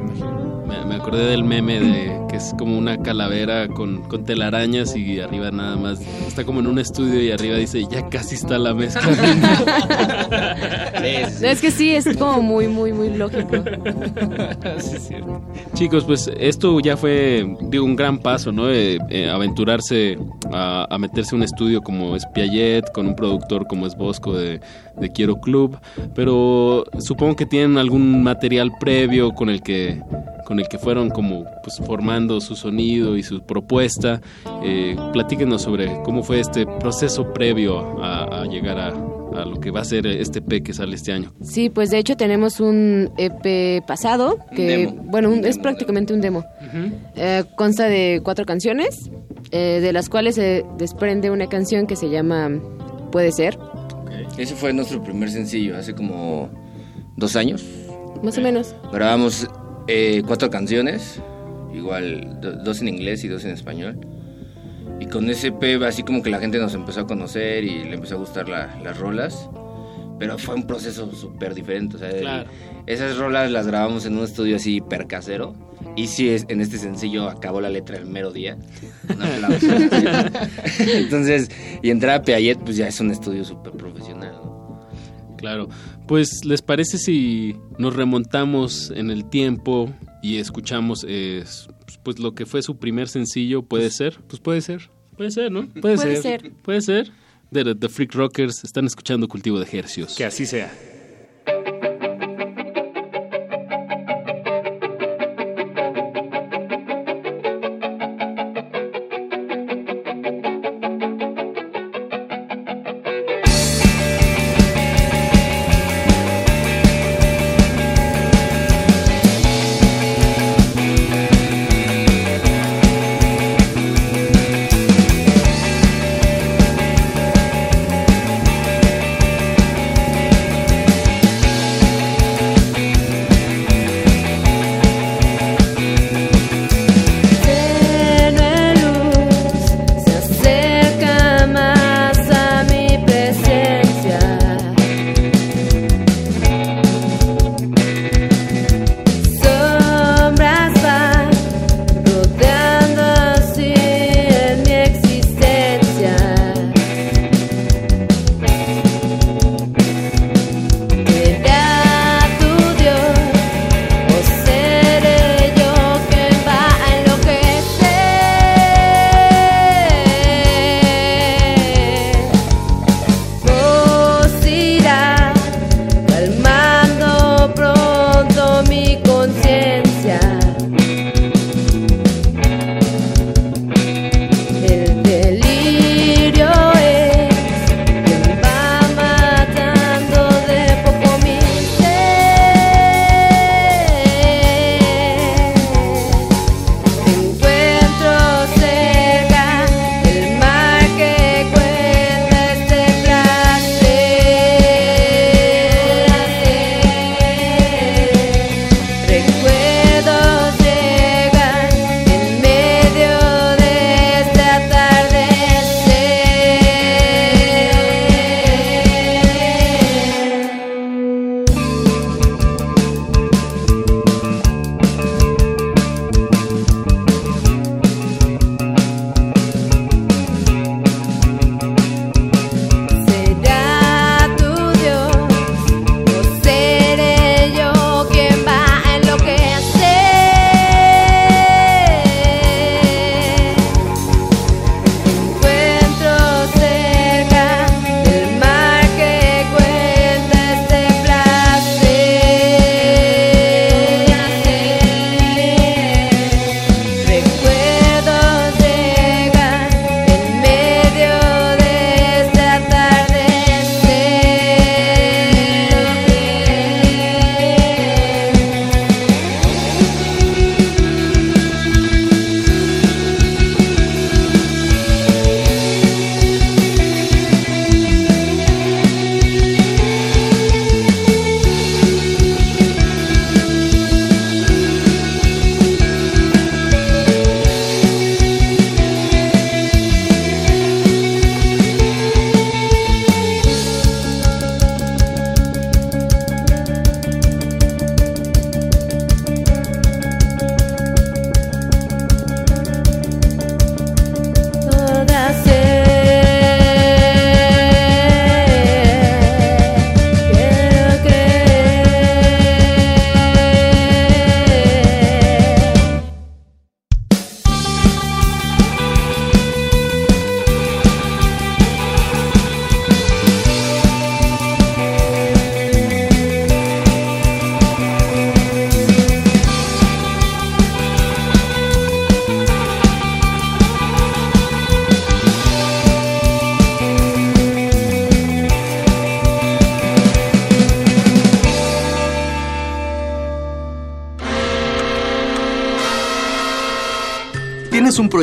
Me acordé del meme de que es como una calavera con, con telarañas y arriba nada más. Está como en un estudio y arriba dice, ya casi está la mezcla. Es que sí, es como muy, muy, muy lógico. Chicos, pues esto ya fue, digo, un gran paso, ¿no? Eh, eh, aventurarse a, a meterse a un estudio como es Piaget, con un productor como es Bosco de, de Quiero Club, pero supongo que tienen algún material previo con el que con el que fueron como pues formando su sonido y su propuesta. Eh, platíquenos sobre cómo fue este proceso previo a, a llegar a, a lo que va a ser este EP que sale este año. Sí, pues de hecho tenemos un EP pasado que, demo. bueno, un- es prácticamente un demo. Eh, consta de cuatro canciones, eh, de las cuales se desprende una canción que se llama Puede ser, Ese fue nuestro primer sencillo, hace como dos años. más o menos. Grabamos eh, cuatro canciones, igual do- dos en inglés y dos en español. Y con ese EP así como que la gente nos empezó a conocer y le empezó a gustar la- las rolas. Pero fue un proceso súper diferente. O sea, el- Claro. esas rolas las grabamos en un estudio así hiper casero. Y sí, es, en este sencillo acabó la letra el mero día. Entonces, y entrar a Piaget, pues ya es un estudio súper profesional. Claro. Pues, ¿les parece si nos remontamos en el tiempo y escuchamos eh, pues lo que fue su primer sencillo? ¿Puede ser? Pues puede ser. Puede ser, ¿no? Puede Puede ser. ser. Puede ser. The, The Freak Rockers están escuchando Cultivo de Hercios. Que así sea.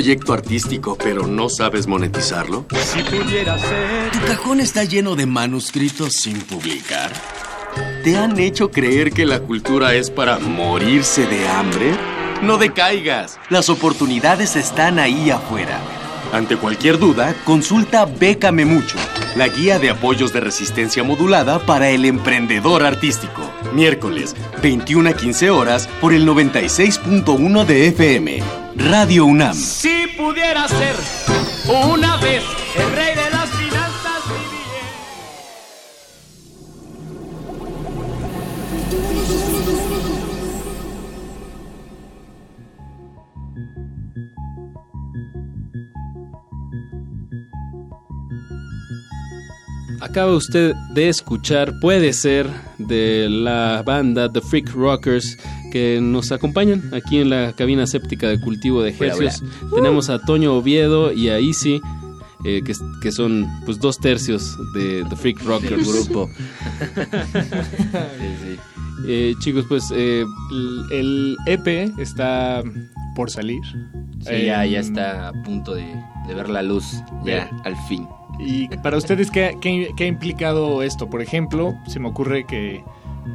Proyecto artístico pero no sabes monetizarlo? Si pudiera ser. ¿Tu cajón está lleno de manuscritos sin publicar? ¿Te han hecho creer que la cultura es para morirse de hambre? No decaigas. Las oportunidades están ahí afuera. Ante cualquier duda, consulta Bécame Mucho, la guía de apoyos de resistencia modulada para el emprendedor artístico. Miércoles, 21 a 15 horas por el 96.1 de FM. Radio UNAM. Una vez el rey de las finanzas. Acaba usted de escuchar Puede ser de la banda The Freak Rockers que nos acompañan aquí en la cabina séptica de cultivo de ejercicios. Tenemos a Toño Oviedo y a Easy. eh, que, que son pues dos tercios de The Freak Rockers Del grupo. Eh, chicos pues eh, El EP está por salir. Sí, ya, ya Em, está a punto de, de ver la luz, ya, al fin. Y para ustedes, ¿qué, qué, qué ha implicado esto? Por ejemplo, se me ocurre que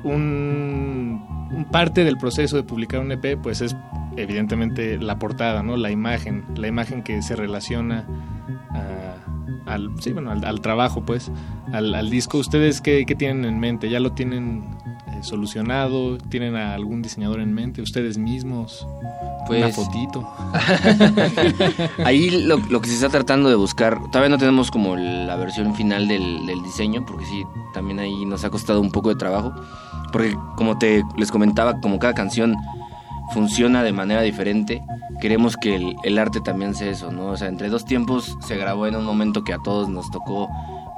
un parte del proceso de publicar un EP, pues es evidentemente la portada, ¿no? La imagen, la imagen que se relaciona a- al, sí, bueno, al, al trabajo, pues, al, al disco. ¿Ustedes qué, qué tienen en mente? ¿Ya lo tienen eh, solucionado? ¿Tienen a algún diseñador en mente? ¿Ustedes mismos? Una Pues- fotito. Ahí lo, lo que se está tratando de buscar, todavía no tenemos como la versión final del, del diseño, porque sí, también ahí nos ha costado un poco de trabajo, porque como te les comentaba, como cada canción funciona de manera diferente, queremos que el, arte también sea eso, ¿no? O sea, entre dos tiempos se grabó en un momento que a todos nos tocó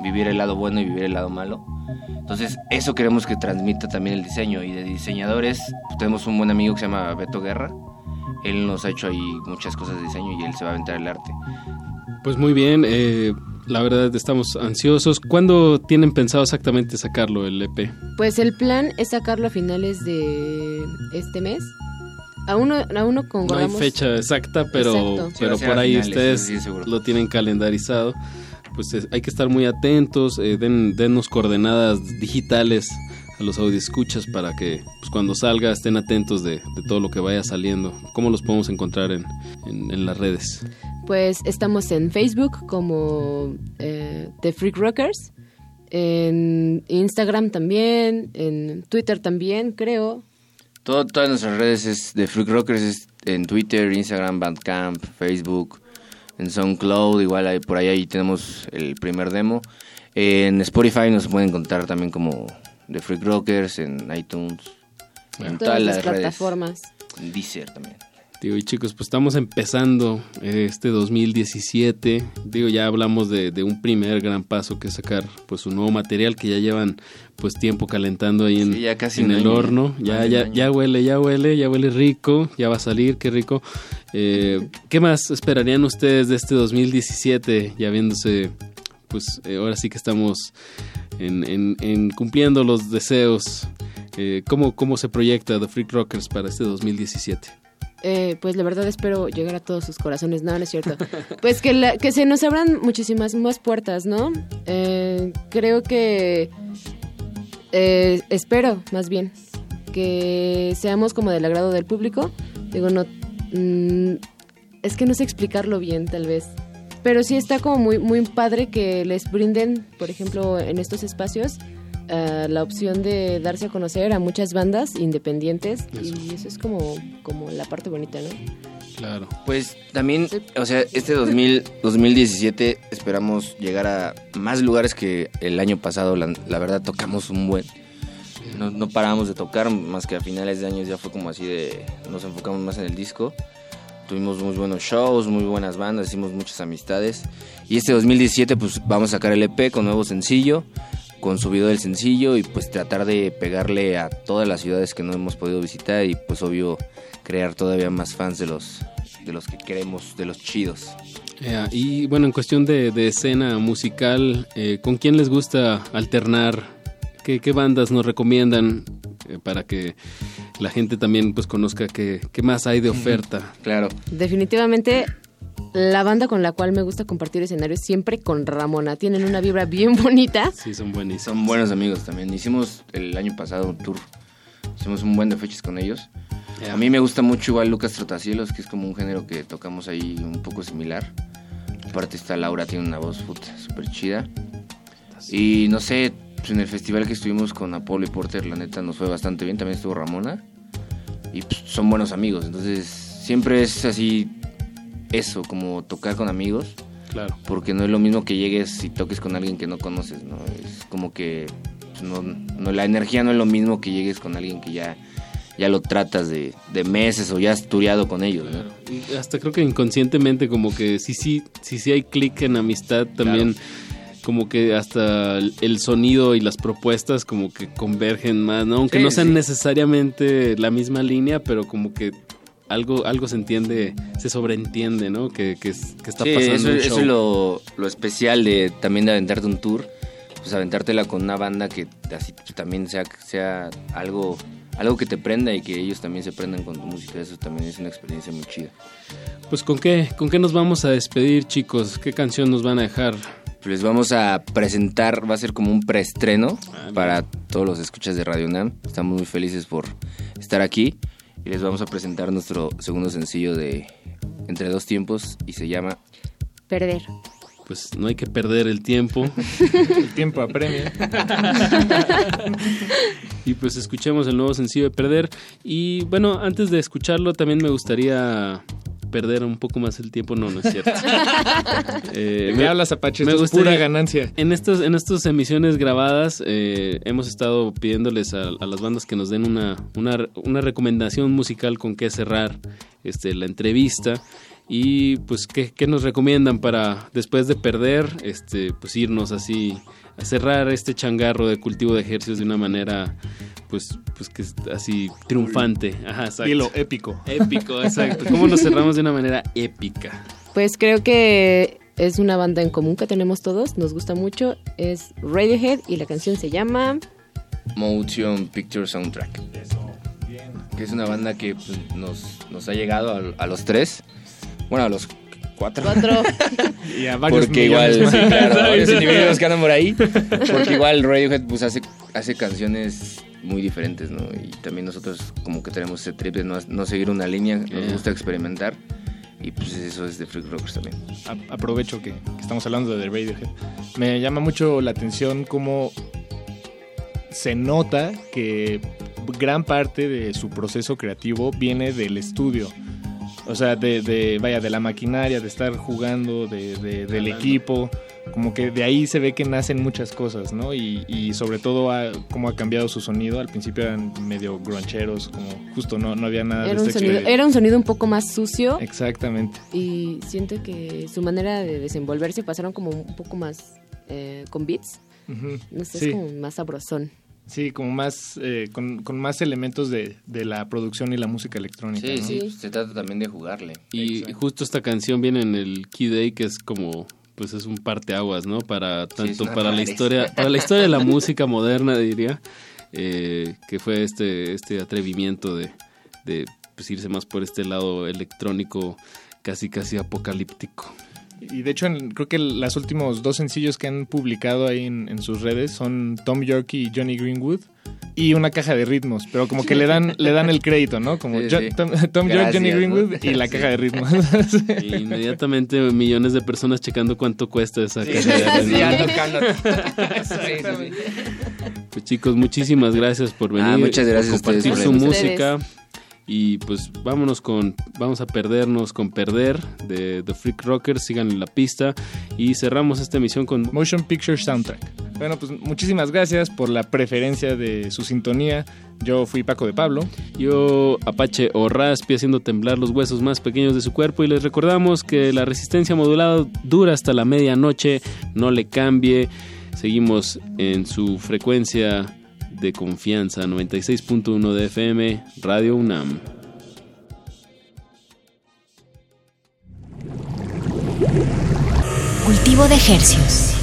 vivir el lado bueno y vivir el lado malo. Entonces, eso queremos que transmita también el diseño. Y de diseñadores, pues, tenemos un buen amigo que se llama Beto Guerra. Él nos ha hecho ahí muchas cosas de diseño y él se va a aventar el arte. Pues muy bien, eh, la verdad estamos ansiosos. ¿Cuándo tienen pensado exactamente sacarlo el EP? Pues el plan es sacarlo a finales de este mes. Aún aún no No hay concordamos. fecha exacta, pero, Exacto. Pero por ahí finales, ustedes sí, lo tienen calendarizado. Pues es- hay que estar muy atentos, eh, den, dennos coordenadas digitales a los audioscuchas para que pues, cuando salga estén atentos de, de todo lo que vaya saliendo. ¿Cómo los podemos encontrar en, en- en las redes? Pues estamos en Facebook como eh, The Freak Rockers. En Instagram también. En Twitter también, creo. Todo, todas nuestras redes es de Freak Rockers, es en Twitter, Instagram, Bandcamp, Facebook, en SoundCloud, igual ahí, por ahí, ahí tenemos el primer demo. En Spotify nos pueden encontrar también como The Freak Rockers, en iTunes, en Todas todas las las redes. plataformas. En Deezer también. Digo, y chicos, pues estamos empezando eh, este 2017. Digo, ya hablamos de, de un primer gran paso que es sacar pues un nuevo material que ya llevan pues tiempo calentando ahí en, Sí, ya casi en un el año, horno. Ya, de ya, ya huele, ya huele, ya huele rico, ya va a salir, qué rico. Eh, ¿Qué más esperarían ustedes de este 2017 ya viéndose pues eh, ahora sí que estamos en, en- en cumpliendo los deseos? Eh, ¿cómo, ¿Cómo se proyecta The Freak Rockers para este 2017? Eh, pues la verdad espero llegar a todos sus corazones. No, no es cierto. Pues que, la- que se nos abran muchísimas más puertas, ¿no? Eh, creo que... eh, espero, más bien, que seamos como del agrado del público. Digo, no... mm, es que no sé explicarlo bien, tal vez. Pero sí está como muy, muy padre que les brinden, por ejemplo, en estos espacios, eh, la opción de darse a conocer a muchas bandas independientes. Y eso es como, como la parte bonita, ¿no? Claro. Pues también, o sea, este 2000, 2017 esperamos llegar a más lugares que el año pasado. La, la verdad, tocamos un buen. No, no paramos de tocar, más que a finales de años ya fue como así de. Nos enfocamos más en el disco. Tuvimos muy buenos shows, muy buenas bandas, hicimos muchas amistades. Y este 2017, pues vamos a sacar el EP con nuevo sencillo, con su video del sencillo y pues tratar de pegarle a todas las ciudades que no hemos podido visitar y pues obvio crear todavía más fans de los de los que queremos, de los chidos. Ya, y bueno, en cuestión de, de escena musical, eh, ¿con quién les gusta alternar? ¿Qué, qué bandas nos recomiendan eh, para que la gente también pues conozca qué, qué más hay de oferta? Claro. Definitivamente la banda con la cual me gusta compartir escenarios siempre con Ramona. Tienen una vibra bien bonita. Sí, son buenísimos. Son buenos amigos también. Hicimos el año pasado un tour. Hicimos un buen de fechas con ellos. A mí me gusta mucho igual Lucas Trotacielos, que es como un género que tocamos ahí un poco similar. Aparte está Laura, tiene una voz puta súper chida. Y no sé, pues, en el festival que estuvimos con Apolo y Porter, la neta nos fue bastante bien. También estuvo Ramona. Y pues, son buenos amigos. Entonces siempre es así, eso, como tocar con amigos. Claro. Porque no es lo mismo que llegues y toques con alguien que no conoces, ¿no? Es como que pues, no, no- la energía no es lo mismo que llegues con alguien que ya, ya lo tratas de, de meses o ya has tureado con ellos, ¿no? Y hasta creo que inconscientemente como que sí sí sí sí hay clic en amistad también como que hasta el- sonido y las propuestas como que convergen más no aunque Sí, no sean sí. necesariamente la misma línea pero como que algo algo se entiende se sobreentiende no que, que, es- que está Sí, pasando eso, es lo, lo especial de también de aventarte un tour, pues aventártela con una banda que así también sea, sea algo, algo que te prenda y que ellos también se prendan con tu música, eso también es una experiencia muy chida. pues con qué con qué nos vamos a despedir chicos qué canción nos van a dejar Les vamos a presentar, va a ser como un preestreno para todos los escuchas de Radio Nam. Estamos muy felices por estar aquí y les vamos a presentar nuestro segundo sencillo de Entre dos tiempos y se llama Perder. pues no hay que perder el tiempo El tiempo apremia. y pues escuchemos el nuevo sencillo de Perder. Y bueno, antes de escucharlo también me gustaría perder un poco más el tiempo. No, no es cierto. Eh, Me hablas, Apache, esto es pura ganancia. En estas, en estas emisiones grabadas eh, hemos estado pidiéndoles a, a las bandas que nos den una, una, una recomendación musical con qué cerrar este, la entrevista. Y pues, ¿qué, qué nos recomiendan para después de perder, este, pues irnos así, a cerrar este changarro de cultivo de ejercicios de una manera, pues, pues que es así triunfante. Ajá, exacto. Épico. Épico, exacto. ¿Cómo nos cerramos de una manera épica? Pues creo que es una banda en común que tenemos todos, nos gusta mucho. Es Radiohead y la canción se llama Motion Picture Soundtrack. Que es una banda que pues, nos, nos ha llegado a, a los tres. Bueno, a los cuatro. Cuatro. Y a varios Porque millones igual, sí, claro, a varios individuos que andan por ahí. Porque igual Radiohead pues hace, hace canciones muy diferentes, ¿no? Y también nosotros como que tenemos ese trip de no, no seguir una línea, nos Yeah. gusta experimentar. Y pues eso es de Freak Rockers también. A- aprovecho que, que estamos hablando de Radiohead. Me llama mucho la atención cómo se nota que gran parte de su proceso creativo viene del estudio. O sea, de, de- vaya, de la maquinaria, de estar jugando, de, de- del equipo. Como que de ahí se ve que nacen muchas cosas, ¿no? Y, y sobre todo a- cómo ha cambiado su sonido. Al principio eran medio groncheros, como justo no, no había nada Era de un, este sonido, era un sonido un poco más sucio Exactamente. y siento que su manera de desenvolverse pasaron como un poco más eh, con beats. Ujú, No sé, sí. es como más sabrosón. Sí, como más, eh, con, con más elementos de, de la producción y la música electrónica. Sí, ¿no? sí, se trata también de jugarle. Y justo esta canción viene en el Key Day, que es como, pues es un parteaguas, ¿no? Para tanto para la historia, para la historia de la música moderna, diría, eh, que fue este, este atrevimiento de, de pues, irse más por este lado electrónico, casi casi apocalíptico. Y de hecho, en- creo que los últimos dos sencillos que han publicado ahí en, en sus redes son Tom York y Johnny Greenwood y una caja de ritmos, pero como que le dan le dan el crédito, ¿no? Como Sí, Jo- sí. Tom, Tom York, Johnny Greenwood ¿no? y la Sí. caja de ritmos. Y inmediatamente millones de personas checando cuánto cuesta esa Sí, caja de sí, ya tocando. Pues chicos, muchísimas gracias por venir, Ah, muchas gracias a por compartir ustedes su música. Y pues vámonos con, vamos a perdernos con Perder de The Freak Rockers, sigan en la pista y cerramos esta emisión con Motion Picture Soundtrack. Bueno, pues muchísimas gracias por la preferencia de su sintonía. Yo fui Paco de Pablo. Yo, Apache o Raspi, haciendo temblar los huesos más pequeños de su cuerpo. Y les recordamos que la resistencia modulada dura hasta la medianoche. No le cambie. Seguimos en su frecuencia de confianza, 96.1 de FM, Radio UNAM. Cultivo de ejercios.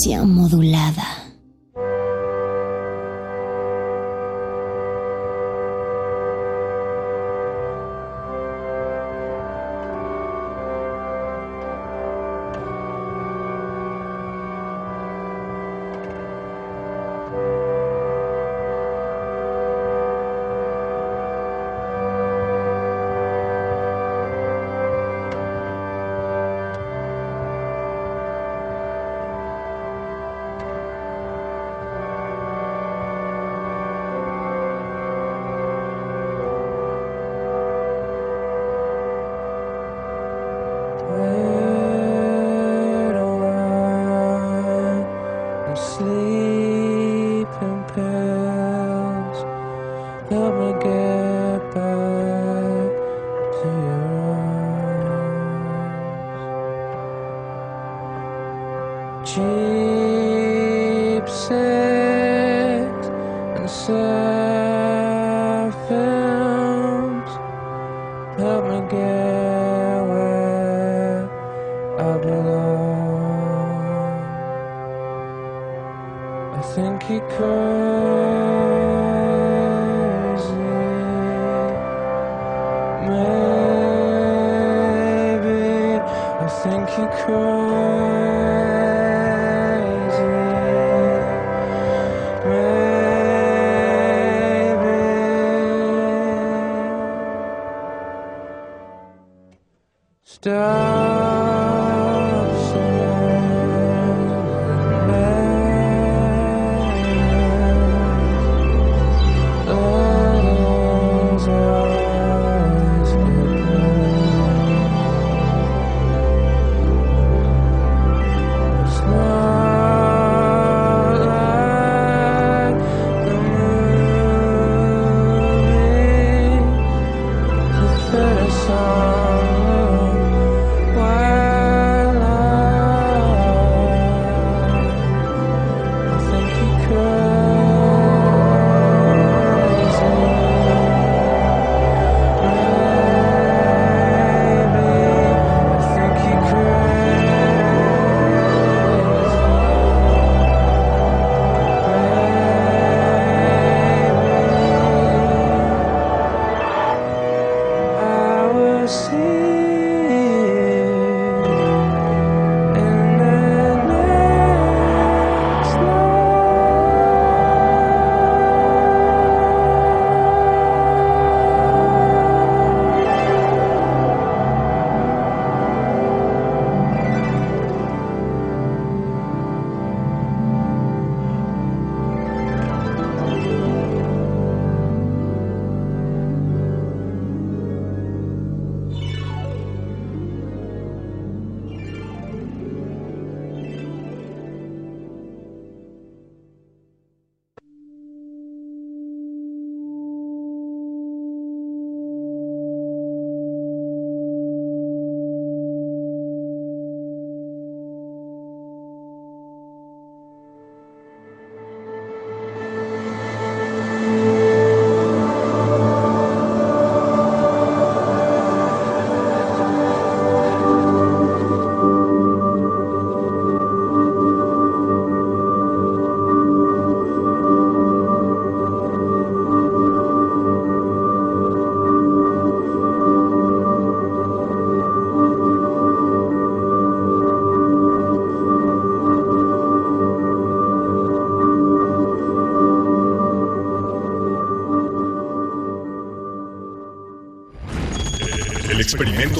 siamo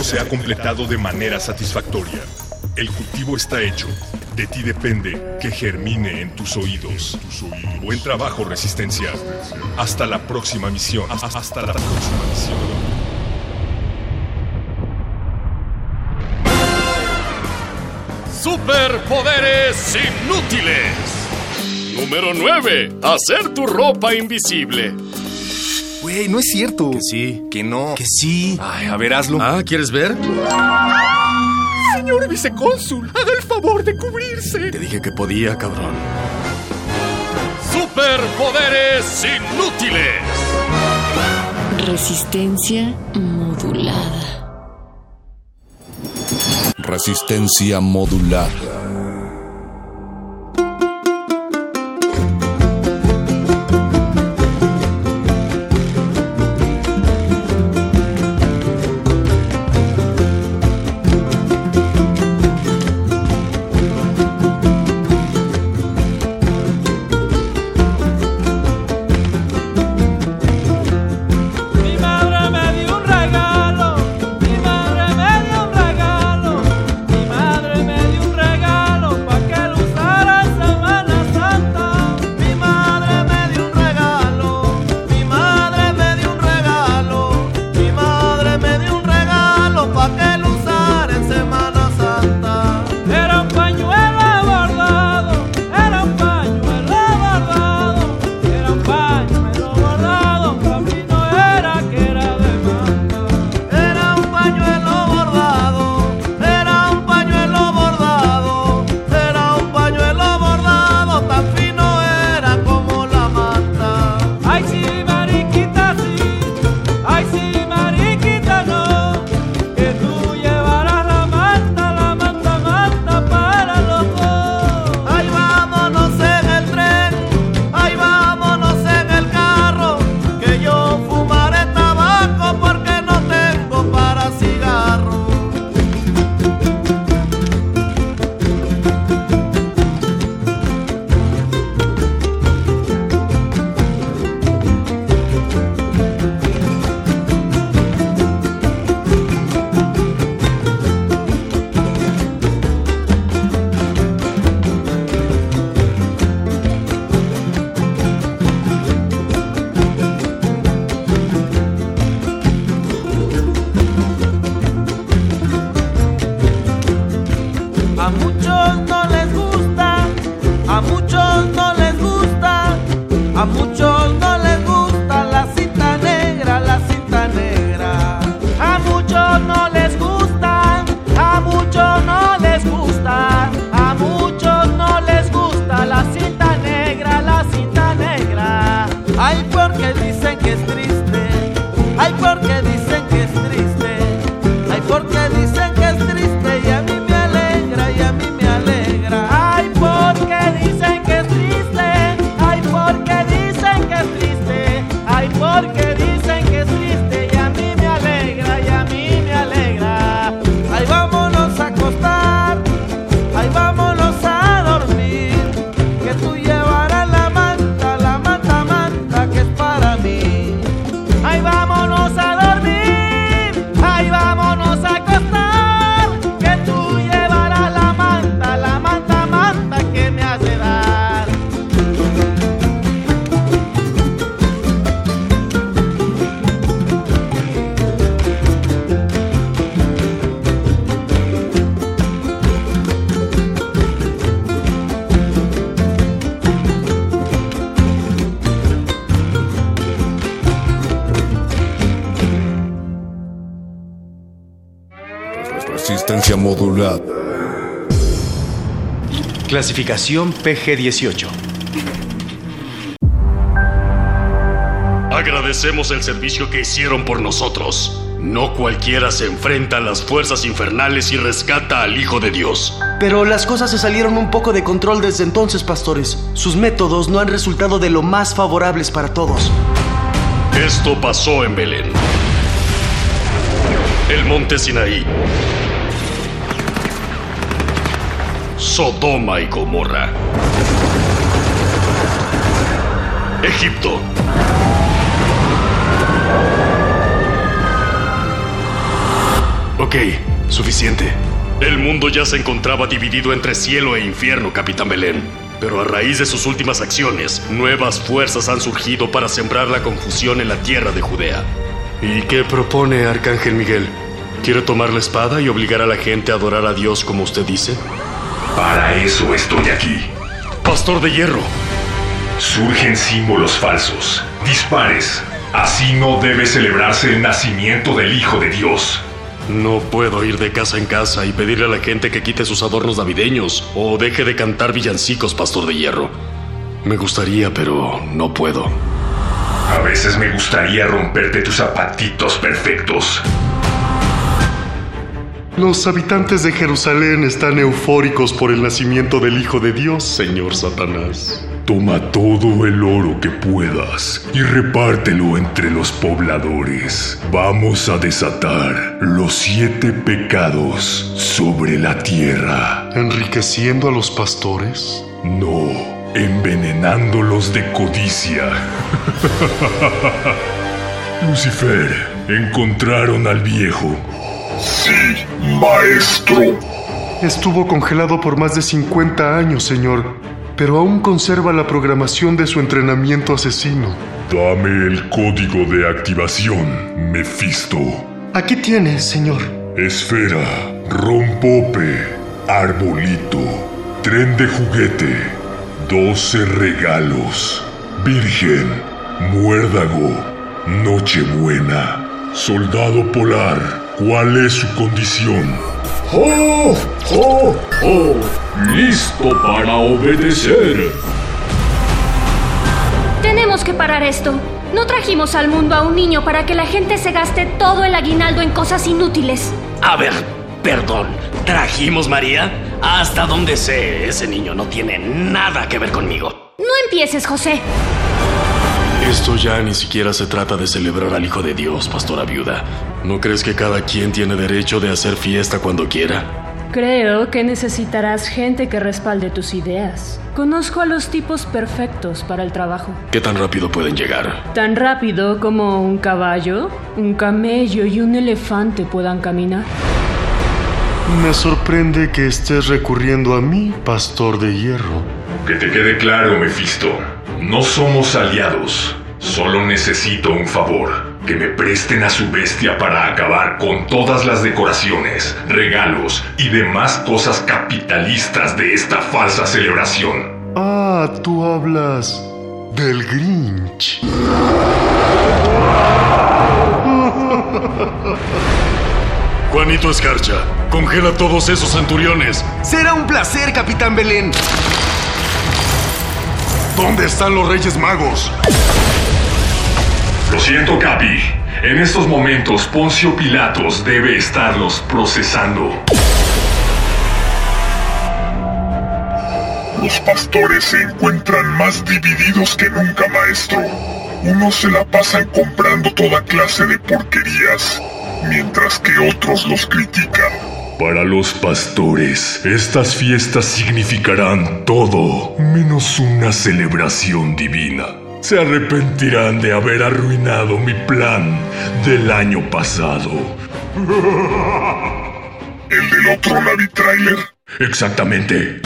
se ha completado de manera satisfactoria. El cultivo está hecho. De ti depende que germine en tus oídos. Buen trabajo, Resistencia. Hasta la próxima misión. Hasta la próxima misión. Superpoderes inútiles. Número 9. Hacer tu ropa invisible. Güey, no es cierto. Que sí. Que no. Que sí. Ay, a ver, hazlo. Ah, ¿quieres ver? Señor vicecónsul, haga el favor de cubrirse. Te dije que podía, cabrón. Superpoderes inútiles. Resistencia modulada. Resistencia modulada. Clasificación PG-18. Agradecemos el servicio que hicieron por nosotros. No cualquiera se enfrenta a las fuerzas infernales y rescata al Hijo de Dios. Pero las cosas se salieron un poco de control desde entonces, pastores. Sus métodos no han resultado de lo más favorables para todos. Esto pasó en Belén. El monte Sinaí. Sodoma y Gomorra. Egipto. Ok, suficiente. El mundo ya se encontraba dividido entre cielo e infierno, Capitán Belén. Pero a raíz de sus últimas acciones, nuevas fuerzas han surgido para sembrar la confusión en la tierra de Judea. ¿Y qué propone Arcángel Miguel? ¿Quiere tomar la espada y obligar a la gente a adorar a Dios como usted dice? Para eso estoy aquí. Pastor de hierro. Surgen símbolos falsos. Dispares. Así no debe celebrarse el nacimiento del Hijo de Dios. No puedo ir de casa en casa y pedirle a la gente que quite sus adornos navideños o deje de cantar villancicos, Pastor de Hierro. Me gustaría, pero no puedo. A veces me gustaría romperte tus zapatitos perfectos. Los habitantes de Jerusalén están eufóricos por el nacimiento del Hijo de Dios, señor Satanás. Toma todo el oro que puedas y repártelo entre los pobladores. Vamos a desatar los siete pecados sobre la tierra. ¿Enriqueciendo a los pastores? No, envenenándolos de codicia. Lucifer, encontraron al viejo. Sí, maestro. Estuvo congelado por más de 50 años, señor, pero aún conserva la programación de su entrenamiento asesino. Dame el código de activación, Mephisto. Aquí tiene, señor. Esfera, rompope, arbolito, tren de juguete, 12 regalos, virgen, muérdago, nochebuena, soldado polar. ¿Cuál es su condición? ¡Oh! ¡Oh! ¡Oh! ¡Listo para obedecer! Tenemos que parar esto. No trajimos al mundo a un niño para que la gente se gaste todo el aguinaldo en cosas inútiles. A ver, perdón. ¿Trajimos María? Hasta donde sé, ese niño no tiene nada que ver conmigo. No empieces, José. Esto ya ni siquiera se trata de celebrar al Hijo de Dios, pastora viuda. ¿No crees que cada quien tiene derecho de hacer fiesta cuando quiera? Creo que necesitarás gente que respalde tus ideas. Conozco a los tipos perfectos para el trabajo. ¿Qué tan rápido pueden llegar? Tan rápido como un caballo, un camello y un elefante puedan caminar. Me sorprende que estés recurriendo a mí, pastor de hierro. Que te quede claro, Mephisto. No somos aliados. Solo necesito un favor. Que me presten a su bestia para acabar con todas las decoraciones, regalos y demás cosas capitalistas de esta falsa celebración. Ah, tú hablas del Grinch. Juanito Escarcha, congela todos esos centuriones. Será un placer, Capitán Belén. ¿Dónde están los Reyes Magos? Lo siento, Capi. En estos momentos, Poncio Pilatos debe estarlos procesando. Los pastores se encuentran más divididos que nunca, maestro. Unos se la pasan comprando toda clase de porquerías, mientras que otros los critican. Para los pastores, estas fiestas significarán todo menos una celebración divina. Se arrepentirán de haber arruinado mi plan del año pasado. ¿El del otro Navi Trailer? Exactamente.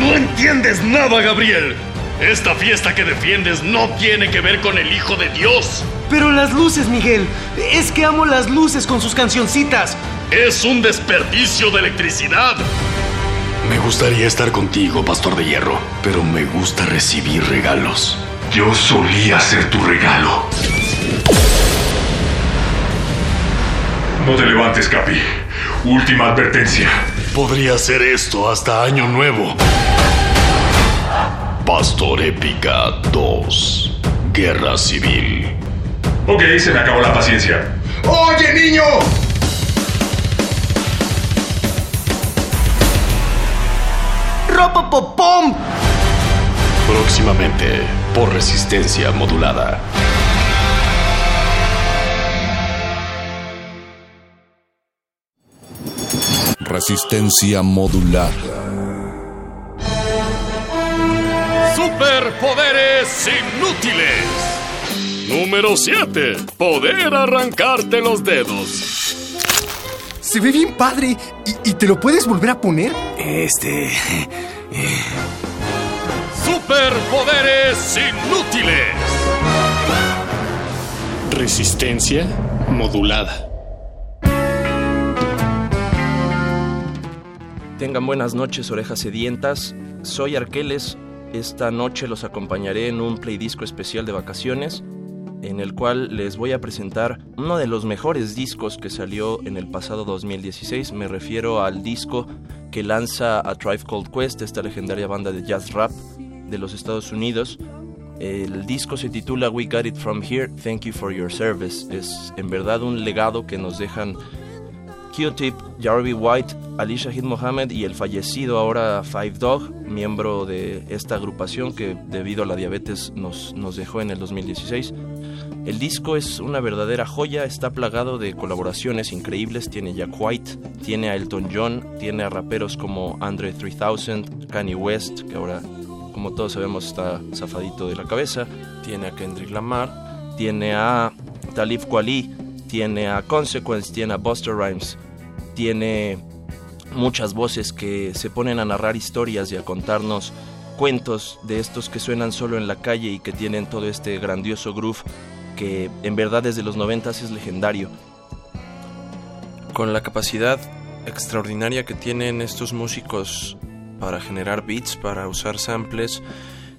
No entiendes nada, Gabriel. Esta fiesta que defiendes no tiene que ver con el Hijo de Dios. Pero las luces, Miguel. Es que amo las luces con sus cancioncitas. Es un desperdicio de electricidad. Me gustaría estar contigo, Pastor de Hierro, pero me gusta recibir regalos. Yo solía ser tu regalo. No te levantes, Capi. Última advertencia. Podría ser esto hasta Año Nuevo. Pastor Épica 2. Guerra Civil. Ok, se me acabó la paciencia. ¡Oye, niño! ¡Ropopopom! Próximamente, por resistencia modulada. Resistencia modular. Superpoderes inútiles. Número 7. Poder arrancarte los dedos. Se ve bien padre. ¿Y, y te lo puedes volver a poner? Este... Superpoderes inútiles. Resistencia modulada. Tengan buenas noches, orejas sedientas. Soy Arqueles. Esta noche los acompañaré en un playdisco especial de vacaciones, en el cual les voy a presentar uno de los mejores discos que salió en el pasado 2016. Me refiero al disco que lanza a Tribe Called Quest, esta legendaria banda de jazz rap de los Estados Unidos. El disco se titula We Got It From Here, Thank You For Your Service. Es en verdad un legado que nos dejan Q-Tip, White, Ali Shahid Mohammed y el fallecido ahora Five Dog, miembro de esta agrupación que debido a la diabetes nos, nos dejó en el 2016. El disco es una verdadera joya, está plagado de colaboraciones increíbles, tiene Jack White, tiene a Elton John, tiene a raperos como Andre 3000, Kanye West, que ahora como todos sabemos está zafadito de la cabeza, tiene a Kendrick Lamar, tiene a Talib Kweli, tiene a Consequence, tiene a Buster Rhymes, tiene muchas voces que se ponen a narrar historias y a contarnos cuentos de estos que suenan solo en la calle y que tienen todo este grandioso groove que en verdad desde los noventas es legendario. Con la capacidad extraordinaria que tienen estos músicos para generar beats, para usar samples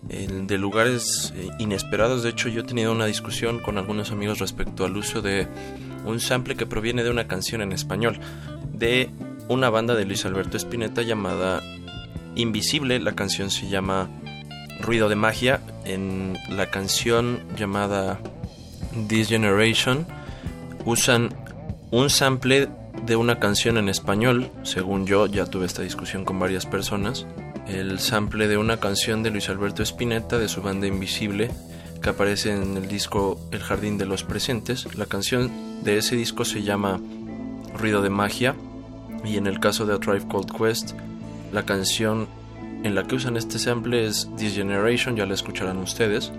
de lugares eh, inesperados. De hecho, yo he tenido una discusión con algunos amigos respecto al uso de un sample que proviene de una canción en español, de una banda de Luis Alberto Spinetta llamada Invisible. La canción se llama Ruido de Magia. En la canción llamada This Generation usan un sample de una canción en español, según yo, ya tuve esta discusión con varias personas, el sample de una canción de Luis Alberto Spinetta de su banda Invisible, que aparece en el disco El Jardín de los Presentes. La canción de ese disco se llama Ruido de Magia, y en el caso de A Tribe Called Quest, la canción en la que usan este sample es This Generation, ya la escucharán ustedes.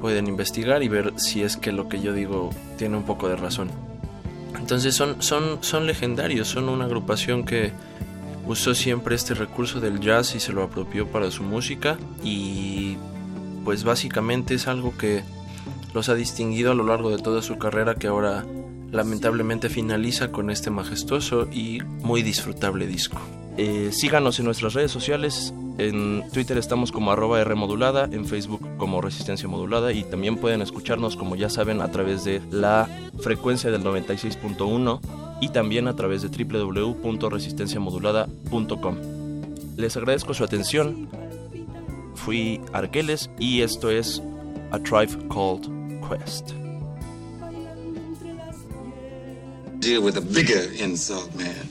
Pueden investigar y ver si es que lo que yo digo tiene un poco de razón. Entonces son, son, son legendarios, son una agrupación que usó siempre este recurso del jazz y se lo apropió para su música y pues básicamente es algo que los ha distinguido a lo largo de toda su carrera que ahora lamentablemente finaliza con este majestuoso y muy disfrutable disco. Eh, síganos en nuestras redes sociales. En Twitter estamos como arroba Rmodulada, en Facebook como Resistencia Modulada y también pueden escucharnos, como ya saben, a través de la frecuencia del 96.1 y también a través de www.resistenciamodulada.com. Les agradezco su atención. Fui Arqueles y esto es A Tribe Called Quest. Deal with a bigger insult, man.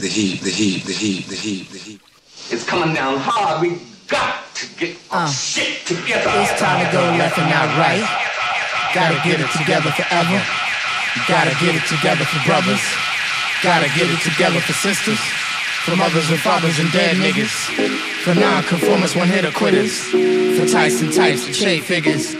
The heat, the heat, the heat, the heat, the heat. It's coming down hard. We got to get our uh, shit together. It's time to go left and not right. Gotta get it together forever. Gotta get it together for brothers. Gotta get it together for sisters. For mothers and fathers and dead niggas. For non-conformists, one-hitter quitters. For Tyson types and shade figures.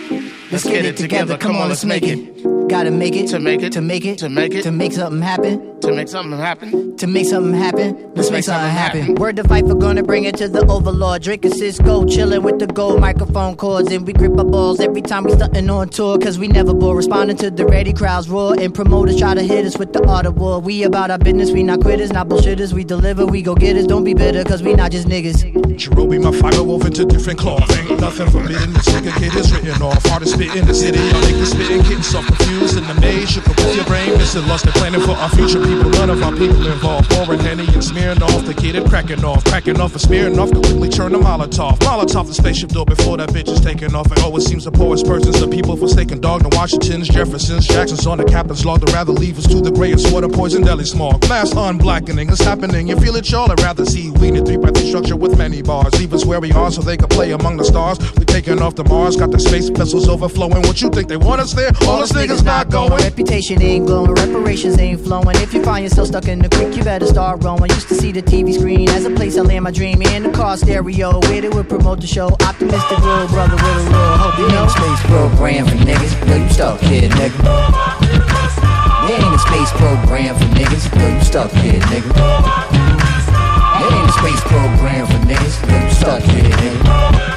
Let's get it together. Come on, let's make it. Gotta make it to make it to make it to make it to make something happen to make something happen to make something happen. Let's make something happen. Word to Viper gonna bring it to the overlord. Drinking Cisco, chilling with the gold microphone cords, and we grip our balls every time we stuntin' on tour. Cause we never bore, responding to the ready crowds roar, and promoters try to hit us with the art of war. We about our business, we not quitters, not bullshitters. We deliver, we go get us. Don't be bitter, cause we not just niggas. Jerobe, my fiber woven to different cloth. Ain't nothing forbidden. This nigga kid is written off. Hardest spit in the city. Y'all niggas spitting, getting so confused in the maze. Your brain, miss Illicit lust and planning for our future people. None of our people involved. Pouring Henny and smearing off the kid and cracking off. Cracking off and smearing off. Completely churn the Molotov. Molotov the spaceship door before that bitch is taking off. It always seems the poorest persons, the people forsaken dog. The Washingtons, Jeffersons, Jacksons on the captain's log. They'd rather leave us to the grayest water, poison, deli smog. Glass unblackening is happening. You feel it, y'all? I'd rather see we in a three party structure with many bars. Leave us where we are so they can play among the stars. We taking off the Mars, got the space vessels overflowing. What you think they want us there? All us niggas not going. Reputation ain't glowing, reparations ain't flowing. If you find yourself stuck in the creek, you better start rowing. Used to see the TV screen as a place I land my dream in the car stereo. Where they would promote the show. Optimistic real brother with a little hope. You know, space program for niggas. Yo, you stuck here, nigga. There ain't a space program for niggas. Yo, you stuck here, nigga. There ain't a space program for niggas. Yo, you stuck here, nigga.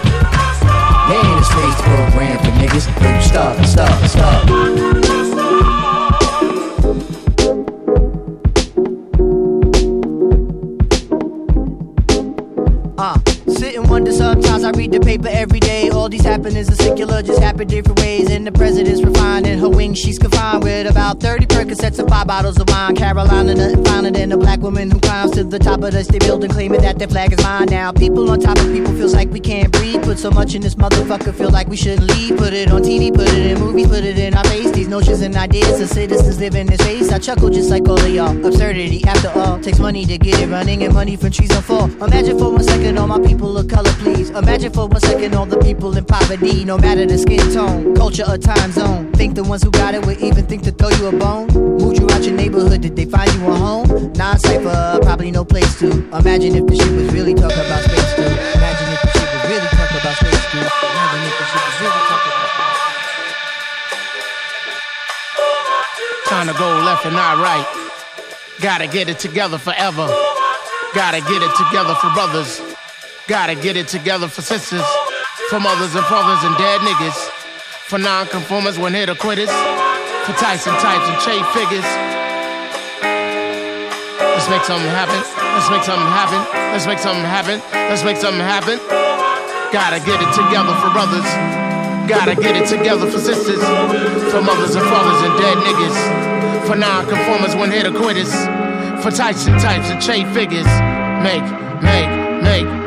There ain't a space program for niggas. Yo, you stuck, stuck, stuck. this up wonder. I read the paper every day. All these happenings are secular, just happen different ways. And the president's refined in her wings. She's confined with about 30 Percocets and five bottles of wine. Carolina, nothing finer than a black woman who climbs to the top of the state building, claiming that their flag is mine. Now, people on top of people feels like we can't breathe. Put so much in this motherfucker, feel like we shouldn't leave. Put it on TV, put it in movies, put it in our face. These notions and ideas of citizens live in this space. I chuckle just like all of y'all. Absurdity, after all, takes money to get it running, and money from trees on fall. Imagine for one second all my people of color, please. For one second all the people in poverty, no matter the skin tone, culture, or time zone. Think the ones who got it would even think to throw you a bone? Moved you out your neighborhood, did they find you a home? Non cipher, probably no place to. Imagine if the shit was really talking about space too. Imagine if the shit was really talking about space too. Imagine if the shit was really about Trying to go left and not right. Gotta get it together forever. Gotta get it together for brothers. Gotta get it together for sisters. For mothers and fathers and dead niggas. For non-conformers when hit or quitters. For Tyson types and trade figures. Let's make something happen. Let's make something happen. Let's make something happen. Let's make something happen. Gotta get it together for brothers. Gotta get it together for sisters. For mothers and fathers and dead niggas. For non-conformers when hit or quitters. For Tyson types and trade figures. Make, make, make.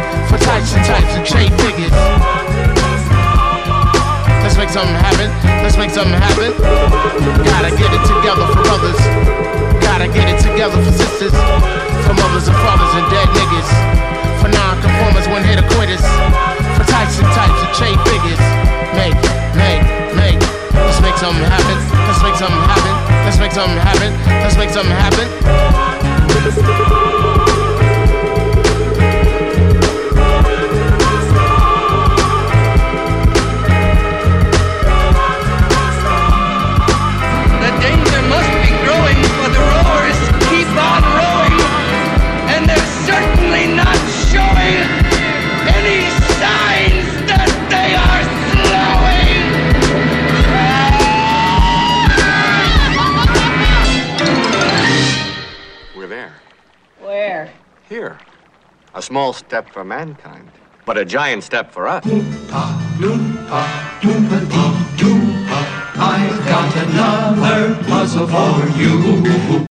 For types and types and trade figures. Let's make something happen. Let's make something happen. Gotta get it together for brothers. Gotta get it together for sisters. For mothers and fathers and dead niggas. For non-conformers when hit quitters. For types and types and trade figures. Make, make, make. Let's make something happen. Let's make something happen. Let's make something happen. Let's make something happen. Small step for mankind, but a giant step for us. I've got another puzzle for you.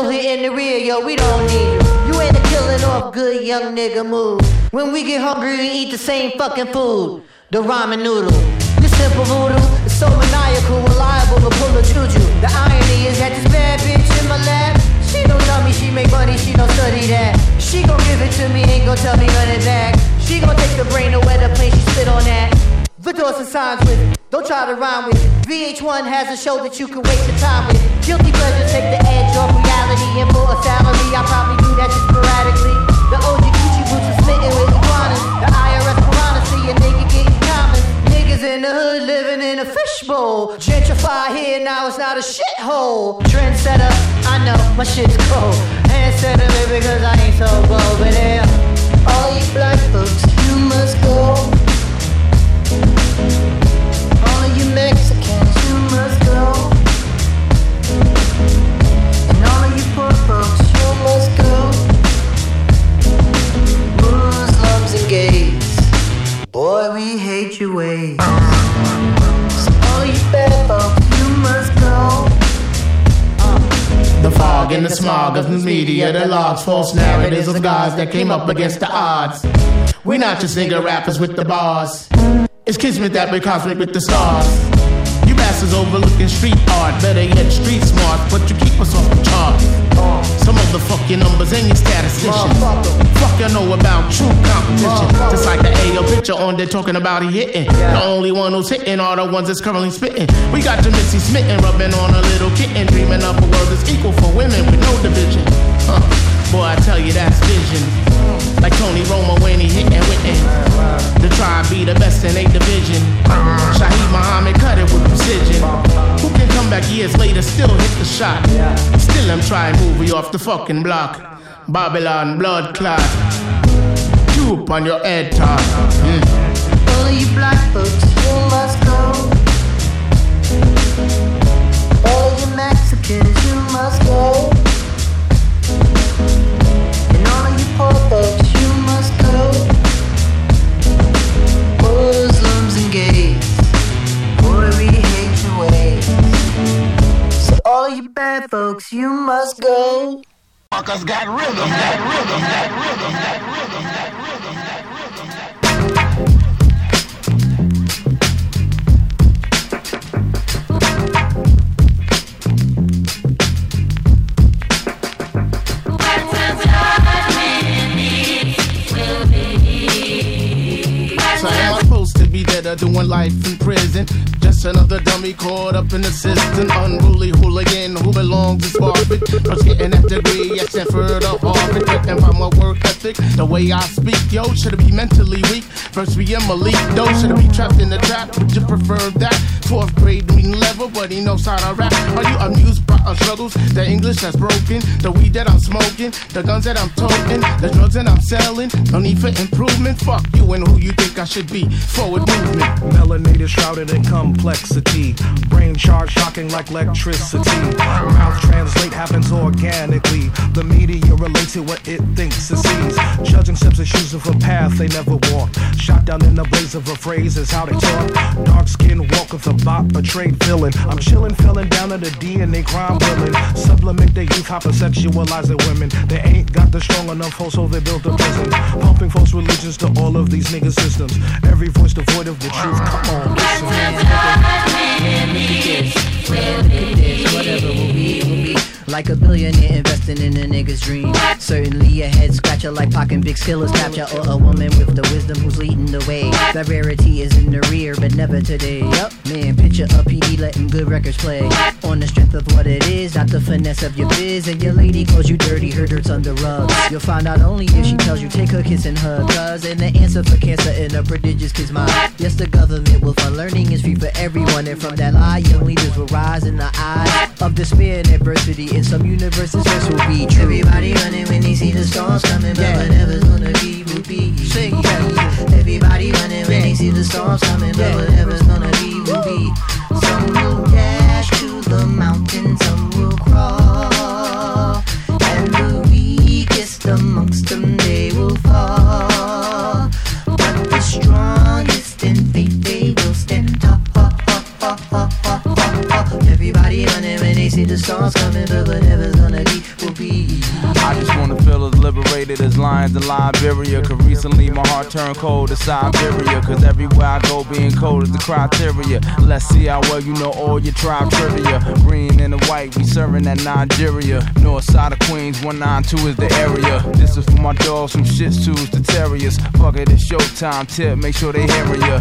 Still in the rear, yo, we don't need you. You ain't a killing off good young nigga move. When we get hungry, we eat the same fucking food. The ramen noodle. This simple voodoo is so maniacal, reliable to pull a juju. The irony is that this bad bitch in my lap, she don't tell me she make money, she don't study that. She gon' give it to me, ain't gon' tell me run it back. She gon' take the brain away the plane, she spit on that. The doors and signs with it. Don't try to rhyme with it. VH1 has a show that you can waste your time with. Guilty pleasures take the edge off. And for a salary, I probably do that sporadically. The OG Gucci boots are smitten with iguanas. The IRS see getting common. Niggas in the hood living in a fishbowl. Gentrify here, now it's not a shithole. I know my shit's because I ain't so bold. All you black folks, you must go. All you Gays, boy, we hate your ways. So all you bad folks, you must go. The fog and the smog of the media that logs false narratives of guys that came up against the odds. We're not just nigga rappers with the bars. It's kismet that we conflict with the stars. You bastards overlooking street art, better yet street smart, but you keep us off the chart. Some of the fucking numbers and your statisticians. Fuck you know about true competition. Just like the AO picture on there talking about he hitting. The only one who's hitting are the ones that's currently spitting. We got your smitten, rubbing on a little kitten, dreaming up a world that's equal for women with no division. Huh. Boy, I tell you that's vision. Like Tony Romo when he hitting Whitney. The tribe be the best in eight division. Shaheed Muhammad cut it with precision. Who can come back years later, still hit the shot? Still I'm trying movie off the fucking block. Babylon blood clot. Droop on your head top. Mm. All of you black folks, you must go. All of you Mexicans, you must go. And all of you poor folks, you must go. Muslims and gays, boy, we hate your ways. So all of you bad folks, you must go motherfuckers got rhythm, got rhythm, got rhythm, got rhythm, got rhythm. doing life in prison. Another dummy caught up in the system. Unruly hooligan who belongs in Harvard. First getting that degree at Stanford or Harvard. Written by my work ethic, the way I speak. Yo, should I be mentally weak? First be a Malik, though. Should I be trapped in the trap? Would you prefer that? Fourth grade reading level, but he knows how to rap. Are you amused by our struggles? The English that's broken, the weed that I'm smoking, the guns that I'm toting, the drugs that I'm selling. No need for improvement. Fuck you and who you think I should be. Forward movement. Melanated, shrouded in complexity. Brain charge shocking like electricity. Mouth translate happens organically. The media relates to what it thinks it sees. Judging steps and choosing for path they never walk. Shot down in the blaze of a phrase is how they talk. Dark skin walk with a bop, trade villain. I'm chilling, feeling down to the DNA crime villain. Supplement their youth, hypersexualizing women. They ain't got the strong enough hold, so they built a prison. Pumping false religions to all of these nigga systems. Every voice devoid of the truth. Come on, listen. Whatever will be. Like a billionaire investing in a nigga's dream. Certainly a head scratcher like Pac and Big Skiller's capture. Or a woman with the wisdom who's leading the way. The rarity is in the rear, but never today. Yup, man, picture a PD letting good records play. On the strength of what it is, not the finesse of your biz. And your lady calls you dirty, her dirt's under rugs. You'll find out only if she tells you take her kiss and hug. Cause and the answer for cancer in a prodigious kid's mind. Yes, the government will fund learning is free for everyone. And from that lie, young leaders will rise in the eye of despair and adversity. In some universes, this will be true. Everybody running when they see the storms coming, but whatever's gonna be will be. Sing, Everybody running when they see the storms coming, but whatever's gonna be will be. Some will dash to the mountain, some will crawl, and the weakest amongst them they will fall. But the strongest in faith they will stand tall. Everybody running see the stars coming, but whatever's gonna will be. I just wanna feel as liberated as lions in Liberia. Cause recently my heart turned cold to Siberia. Cause everywhere I go, being cold is the criteria. Let's see how well you know all your tribe trivia. Green and the white, we serving that Nigeria. North side of Queens, 192 is the area. This is for my dogs from Shits Tzus to Terriers. Fuck it, it's showtime. Tip, make sure they hear ya.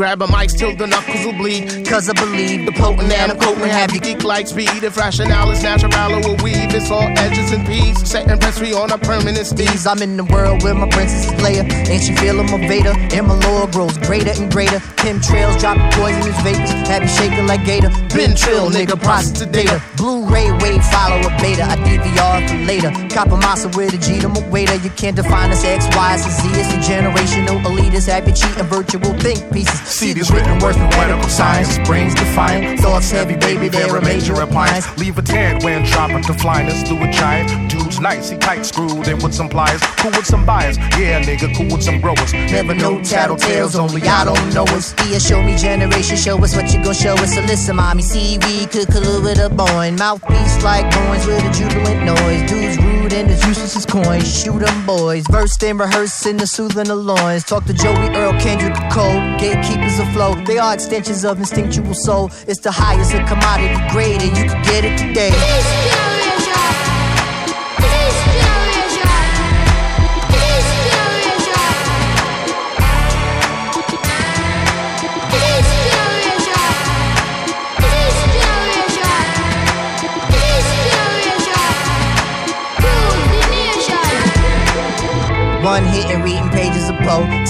Grab a mic, till the knuckles will bleed. Cause I believe the potent and I'm quoting have geek like speed. If rationale is natural, I will weave. It's all edges and peace. Setting press, we on a permanent steez. I'm in the world where my princess is layer. Ain't she feeling my Vader? And my lore grows greater and greater. Kim trails dropping poison his vapors. Have you shaking like Gator? Been chill, nigga, process the data. Blu-ray wave, follow a beta, I DVR for later. Copper masa with a G to my waiter. You can't define us X, Y. It's a generational elitist. happy cheating, virtual think pieces. See these written words from medical science, brains defying, thoughts heavy, baby, they're a major appliance. Leave a tad when dropping to flyness, do a giant. Dude's nice, he tight screwed in with some pliers, cool with some buyers. Yeah, nigga, cool with some growers. Never know tattletales, only I don't know us. Be show me generation, show us what you gon' show us. So listen, mommy, see, we could collude with a boy. Mouthpiece like coins with a jubilant noise. Dudes rude and as useless as coins. Shoot 'em boys, versed and rehearsed in the soothing the loins. Talk to Joey Earl, Kendrick Cole, gatekeepers afloat. They are extensions of instinctual soul. It's the highest of commodity grade, and you can get it today.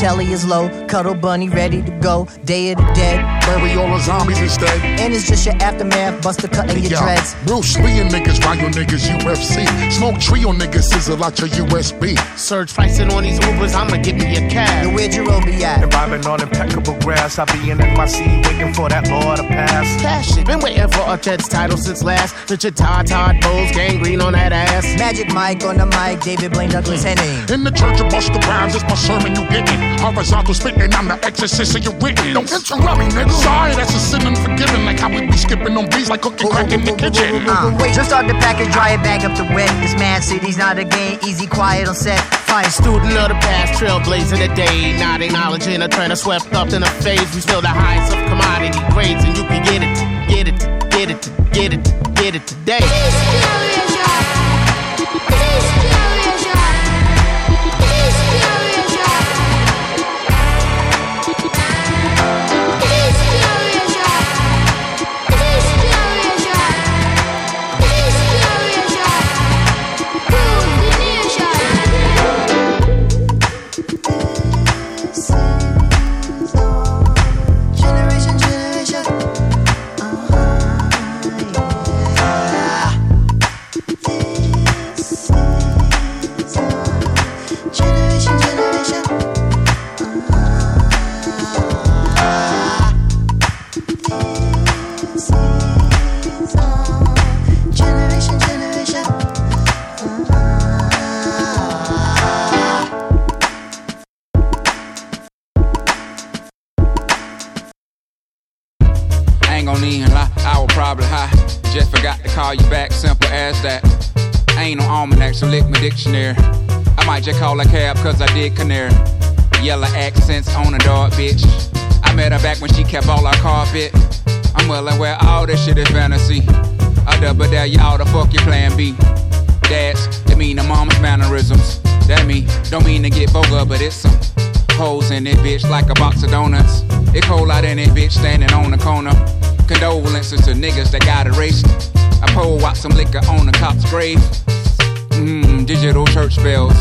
Telly is low, cuddle bunny ready to go. Day of the dead. Bury all the zombies instead. And it's just your aftermath, buster cutting your Yo, dreads. Bruce Lee and niggas, Ryo niggas, UFC. Smoke trio niggas, sizzle out your USB. Surge pricing on these Ubers, I'ma give me a cab. Yo, where'd your be at? And vibing on impeccable grass, I be in my NYC waiting for that law to pass. Cash it, been waiting for a Jets title since last. Richard Todd, Todd Bowles, gangrene on that ass. Magic Mike on the mic, David Blaine Douglas Henning. In the church of Busta Rhymes, it's my sermon you getting. Horizontal spitting, I'm the exorcist of your written. Don't interrupt me, nigga. Sorry, that's a sin unforgiven. Like how we be skipping on beats like cooking crack in the kitchen. Uh, just start the package, dry it, bag up the wet. This mad city's not a game, easy, quiet on set. Fire student of the past, trailblazing the day. Not acknowledging a trend swept up in a phase. We still the highest of commodity grades, and you can get it, get it, get it, get it, get it today. So lick my dictionary. I might just call a cab, cause I did canary. Yellow accents on a dog, bitch. I met her back when she kept all our carpet. I'm well aware all this shit is fantasy. I double dare y'all to fuck your plan B. Dads, it mean the mama's mannerisms. That me, don't mean to get vulgar, but it's some holes in it, bitch, like a box of donuts. It cold out in it, bitch, standing on the corner. Condolences to niggas that got erased. I pull out some liquor on the cop's grave. Mmm, digital church bells.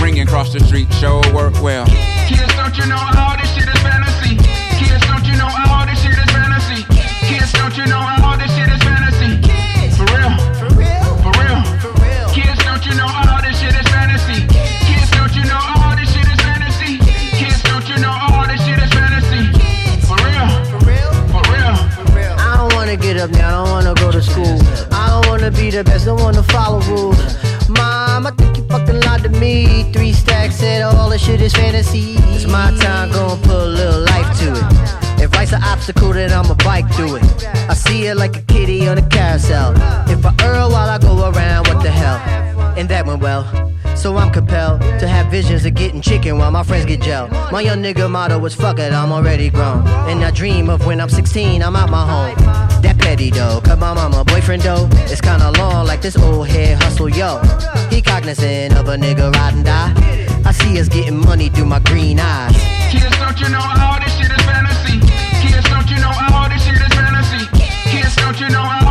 Ringing across the street, sure work well. Kids, don't you know all this shit is fantasy? Kids, don't you know all this shit is fantasy? Kids, don't you know all this shit is fantasy? For real, for real, for real, for real. Kids, don't you know all this shit is fantasy? Kids, don't you know all this shit is fantasy? Kids, don't you know all this shit is fantasy? For real, for real, for real, for real. I don't wanna get up now, I don't wanna go to school. I don't wanna be the best, don't wanna follow rules. Me. Three stacks said all this shit is fantasy. It's my time, gonna put a little life to it. If life's an obstacle, then I'ma bike through it. I see it like a kitty on a carousel. If I err while I go around, what the hell? And that went well. So I'm compelled to have visions of getting chicken while my friends get gel. My young nigga motto was fuck it, I'm already grown. And I dream of when I'm 16, I'm out my home. That petty though, cause my mama boyfriend though, it's kinda long like this old head hustle, yo. He cognizant of a nigga ride and die. I see us getting money through my green eyes. Kids, don't you know all this shit is fantasy? Kids, don't you know all this shit is fantasy? Kids, don't you know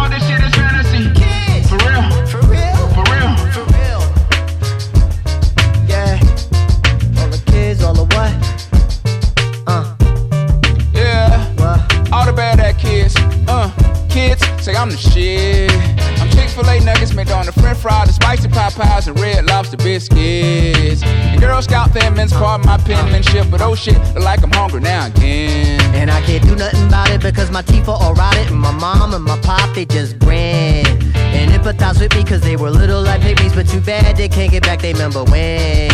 kids. Uh, kids say I'm the shit. I'm Chick-fil-A nuggets made on the french fries, the spicy pot pies, and red lobster biscuits. And Girl Scout thin mints, pardon my penmanship, but oh shit, look like I'm hungry now again. And I can't do nothing about it because my teeth are all rotted. And my mom and my pop, they just grin. And empathize with me because they were little like pygmies. But too bad they can't get back they remember when.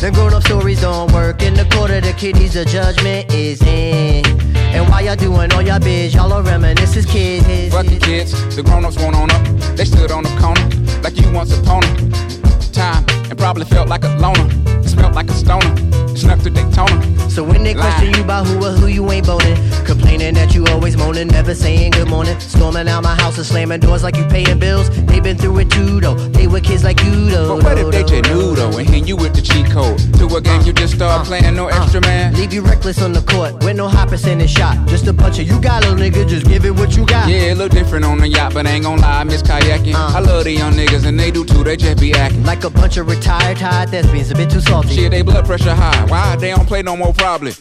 The grown up stories don't work. In the court of the kidneys, the judgment is in. And while y'all doing all y'all biz, y'all are reminisce as kids. Fuck the kids, the grown ups won't own up. They stood on the corner like you once upon a time and probably felt like a loner. Smelled like a stoner. Snuck to Daytona. So when they question Lying. you about who or who you ain't boning, complaining that you always moaning, never saying good morning, storming out my house and slamming doors like you paying bills. They been through it too though. They were kids like you though. But what if they just knew though and hit you with the cheat code to a game you just started uh, playing? No uh, extra man. Leave you reckless on the court with no high percentage shot. Just a bunch of you got little nigga, just give it what you got. Yeah, it look different on the yacht, but I ain't gon' lie, I miss kayaking. Uh. I love the young niggas and they do too, they just be acting like a bunch of retired tired thespians, a bit too salty. Shit, they blood pressure high. Why they don't play no more probably?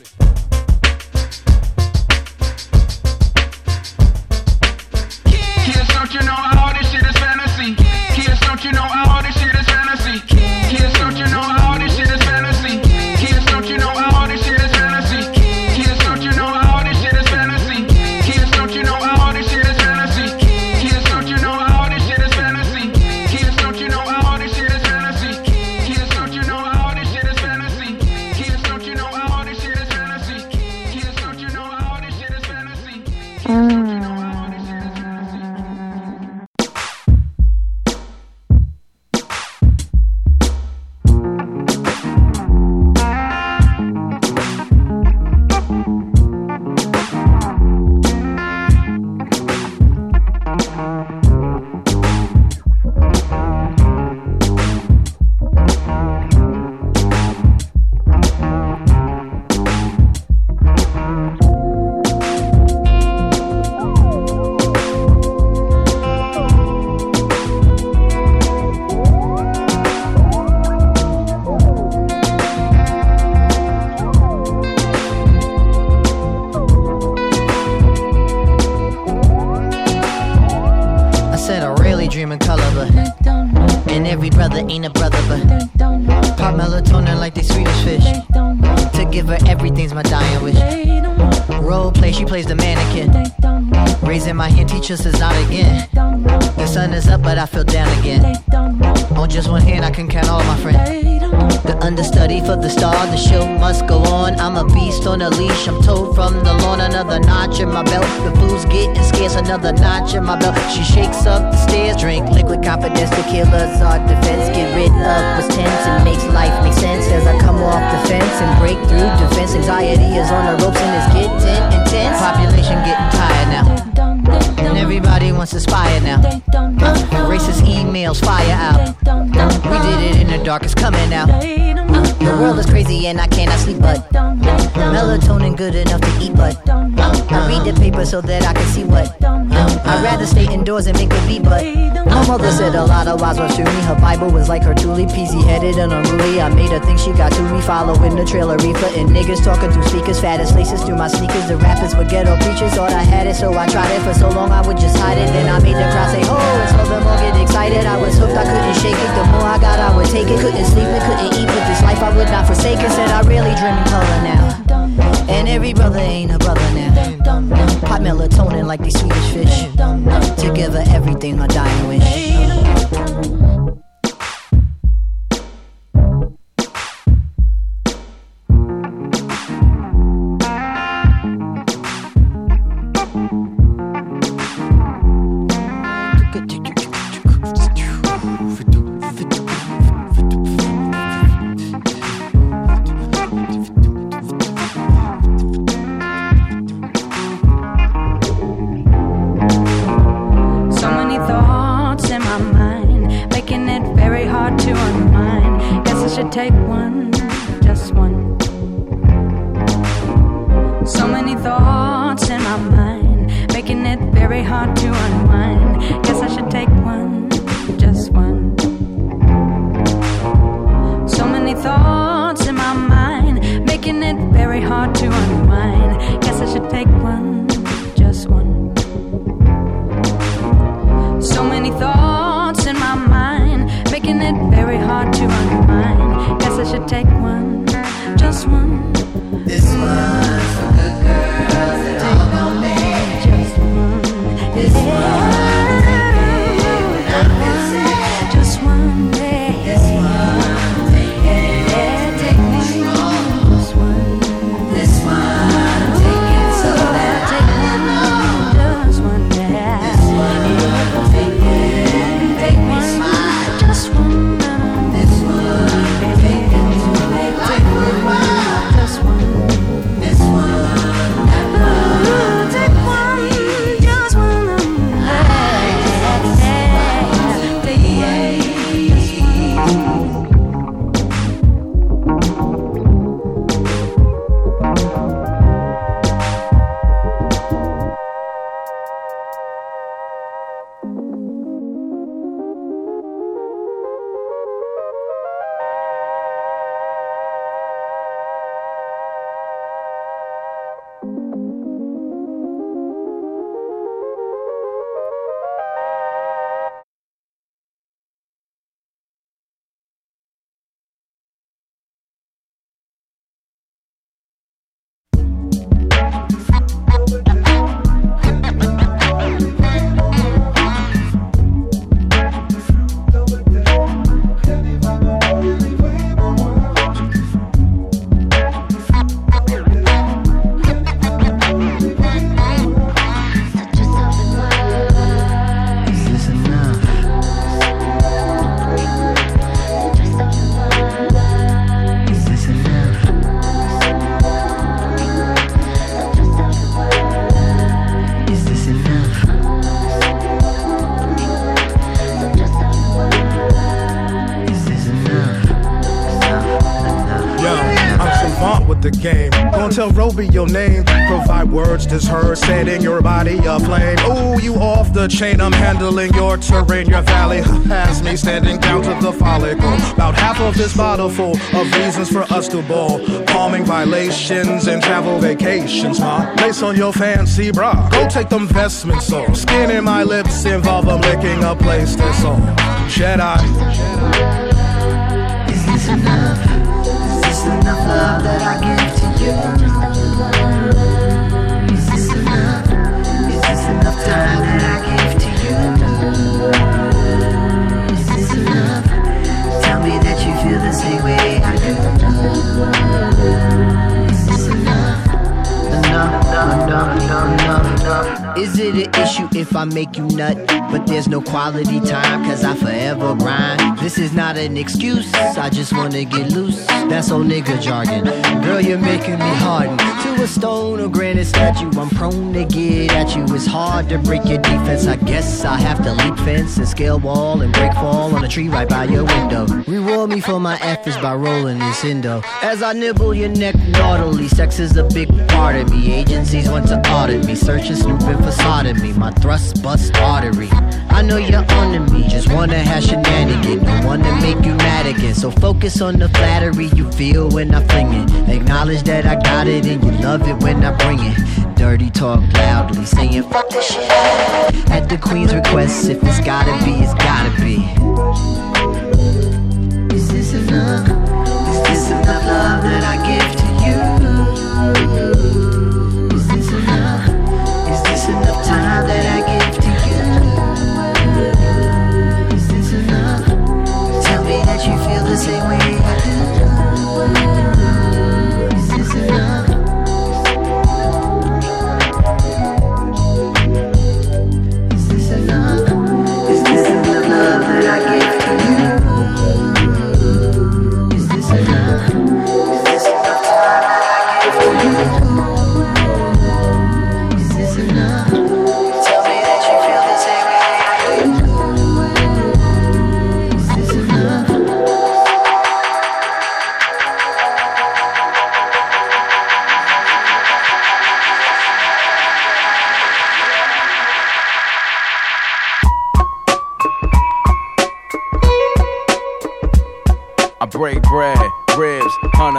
Roby your name. Provide words that's heard, setting your body aflame. Ooh, you off the chain. I'm handling your terrain. Your valley has me standing down to the follicle. About half of this bottle full of reasons for us to ball. Calming violations and travel vacations, ma. Lace on your fancy bra. Go take them vestments off. Skin in my lips involve them licking a place that's all. Jedi. Is this enough? Is this enough love that I give to you? Is it an issue if I make you nut? But there's no quality time, cause I forever grind. This is not an excuse, I just wanna get loose. That's old nigga jargon. Girl, you're making me harden to a stone or granite statue. I'm prone to get at you. It's hard to break your defense. I guess I have to leap fence and scale wall and break fall on a tree right by your window. Reward me for my efforts by rolling this indo. As I nibble your neck naughtily, sex is a big part of me. Agencies want to audit me, searching, snooping for sodomy. My thrust bust artery. I know you're onto me, just wanna have shenanigans. No wanna make you mad again. So focus on the flattery you feel when I fling it. Acknowledge that I got it and you love it when I bring it. Dirty talk loudly, saying fuck this shit. At the queen's request, if it's gotta be, it's gotta be. Is this enough? Is this enough love that I give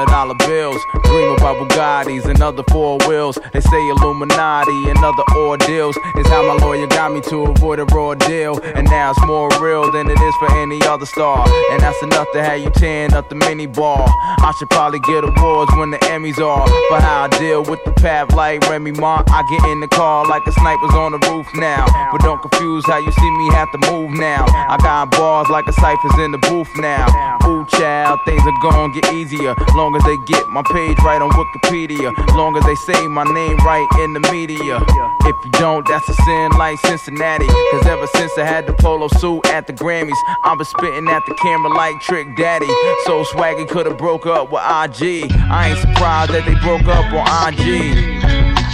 hundred dollar bills. Dream about Bugattis and other four wheels. They say Illuminati and other ordeals is how my lawyer got me to avoid a raw deal. And now it's more real than it is for any other star. And that's enough to have you tearing up the mini bar. I should probably get awards when the Emmys are for how I deal with the path like Remy Ma. I get in the car like a sniper's on the roof now. But don't confuse how you see me have to move now. I got bars like a cipher's in the booth now. Ooh, child, things are gonna get easier. Long as they get my page right on Wikipedia. Long as they say my name right in the media. If you don't, that's a sin like Cincinnati. Cause ever since I had the polo suit at the Grammys, I've been spitting at the camera like Trick Daddy. So swaggy could've broke up with IG. I ain't surprised that they broke up on IG.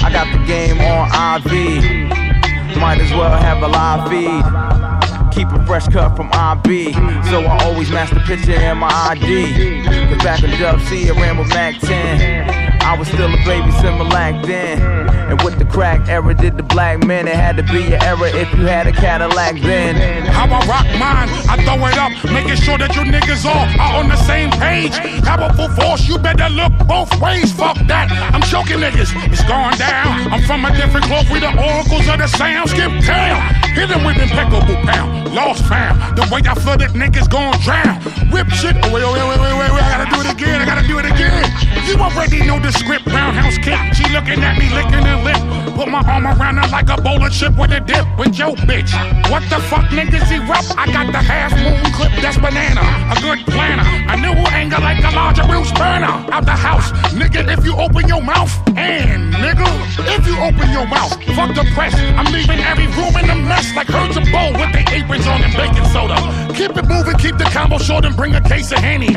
I got the game on IV. Might as well have a live feed. Keep a fresh cut from IB. So I always match the picture in my ID. Cause back in Dub C, I ran with Mac 10. I was still a baby Similac then. And with the crack era, did the black man, it had to be an era if you had a Cadillac then. How I rock mine, I throw it up, making sure that you niggas all are on the same page. Powerful force, you better look both ways. Fuck that, I'm choking niggas, it's going down. I'm from a different cloth, we the oracles of the sound. Skip town, hit them with impeccable pound. Lost found, the way I flooded niggas gon' drown. Whip shit, oh wait, wait, wait, wait, wait, wait, I gotta do it again, I gotta do it again. You already know the script, roundhouse kick. She looking at me, licking her lip. Put my arm around her like a bowl of chip with a dip. With your bitch, what the fuck niggas erupt? I got the half moon clip, that's banana. A good planner, a new anger like a larger Bruce burner. Out the house, nigga, if you open your mouth, and nigga, if you open your mouth, fuck the press. I'm leaving every room in a mess like herds of bowl with their aprons on and baking soda. Keep it moving, keep the combo short and bring a case of Henny.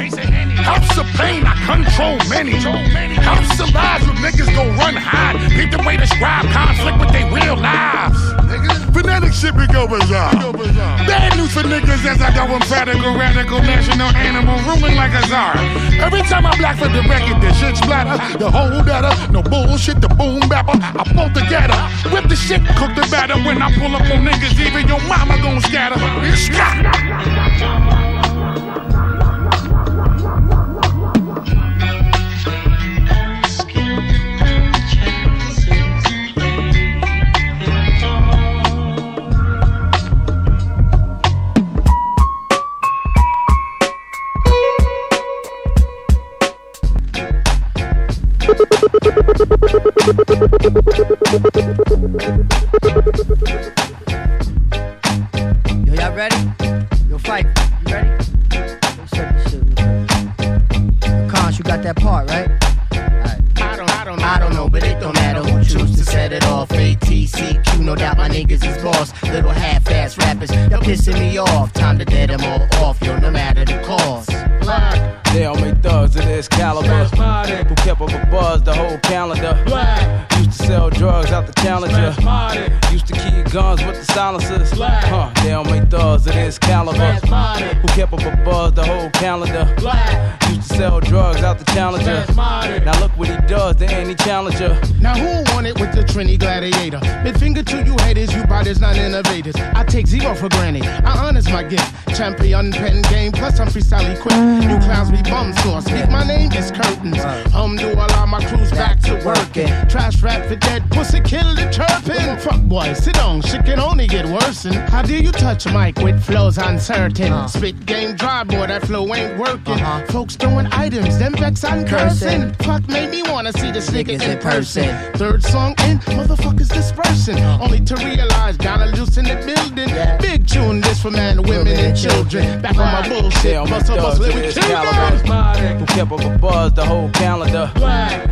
Helps the pain, I control many. The lives you niggas gon' run hide. Keep the way describe conflict with their real lives. Phonetic shit be go bizarre. Bad news for niggas as I go emphatical, radical, radical, national animal, ruling like a czar. Every time I black for the record, the shit splatter. The whole data, no bullshit, the boom bapper. I pull together, whip the shit, cook the batter. When I pull up on niggas, even your mama gon' scatter. Scat! I zero for granted. I honest my gift. Champion pen game, plus I'm freestyle equipped. You clowns be bum sore. Speak my name, it's curtains. Um, do allow my crews back to working. Trash rap for dead pussy, kill the chirping. Fuck boy, sit on, shit can only get worse. And how do you touch a mic with flows uncertain? Spit game dry, boy, that flow ain't working. Folks throwing items, them vex I'm cursing. Fuck made me wanna see the niggas in person. Third song in, motherfuckers dispersing. Oh. Only to realize, gotta loosen the building. Big tune, this for men, women, and children. Back on my bullshit, muscle thugs bust, of we this kill them. caliber. Who kept up a buzz the whole calendar. To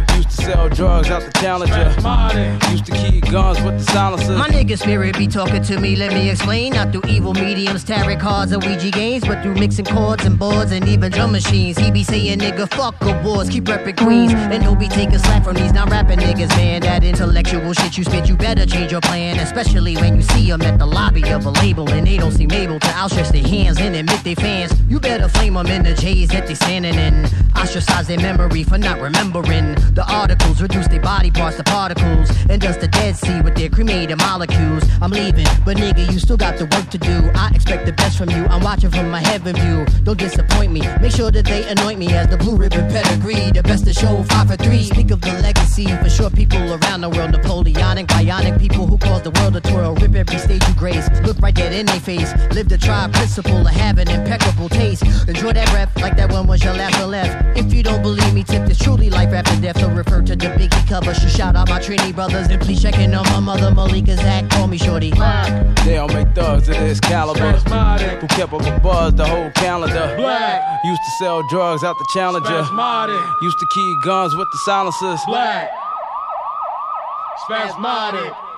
sell drugs out the challenger. Used to keep guns with the silencers. My nigga spirit be talking to me, let me explain. Not through evil mediums, tarot cards, or Ouija games, but through mixing chords and boards and even drum machines. He be saying, nigga, fuck awards, keep reppin' Queens. And don't be taking slack from these non rapping niggas, man. That intellectual shit you spit, you better change your plan. Especially when you see them at the lobby of a label and they don't seem able to outstretch their hands and admit they fans. You better flame them in the J's that they standing in. Ostracize their memory for not remembering the articles, reduce their body parts to particles, and dust the Dead Sea with their cremated molecules. I'm leaving, but nigga, you still got the work to do. I expect the best from you. I'm watching from my heaven view. Don't disappoint me. Make sure that they anoint me as the blue ribbon pedigree, the best to show five for three. Speak of the legacy for sure. People around the world, Napoleonic, bionic people who cause the world to twirl. Rip every stage you grace. Look right dead in their face. Live the tribe principle of having impeccable taste. Enjoy that breath like that one was your last or left. If you don't believe me, tip this truly life after death. So refer to the Biggie cover. So shout out my Trini brothers and please check in on my mother Malika Zach. Call me Shorty. They don't make thugs of this caliber. Who kept up a buzz the whole calendar. Black. Used to sell drugs out the Challenger. Spasmodic. Used to key guns with the silencers. Black. Spasmodic.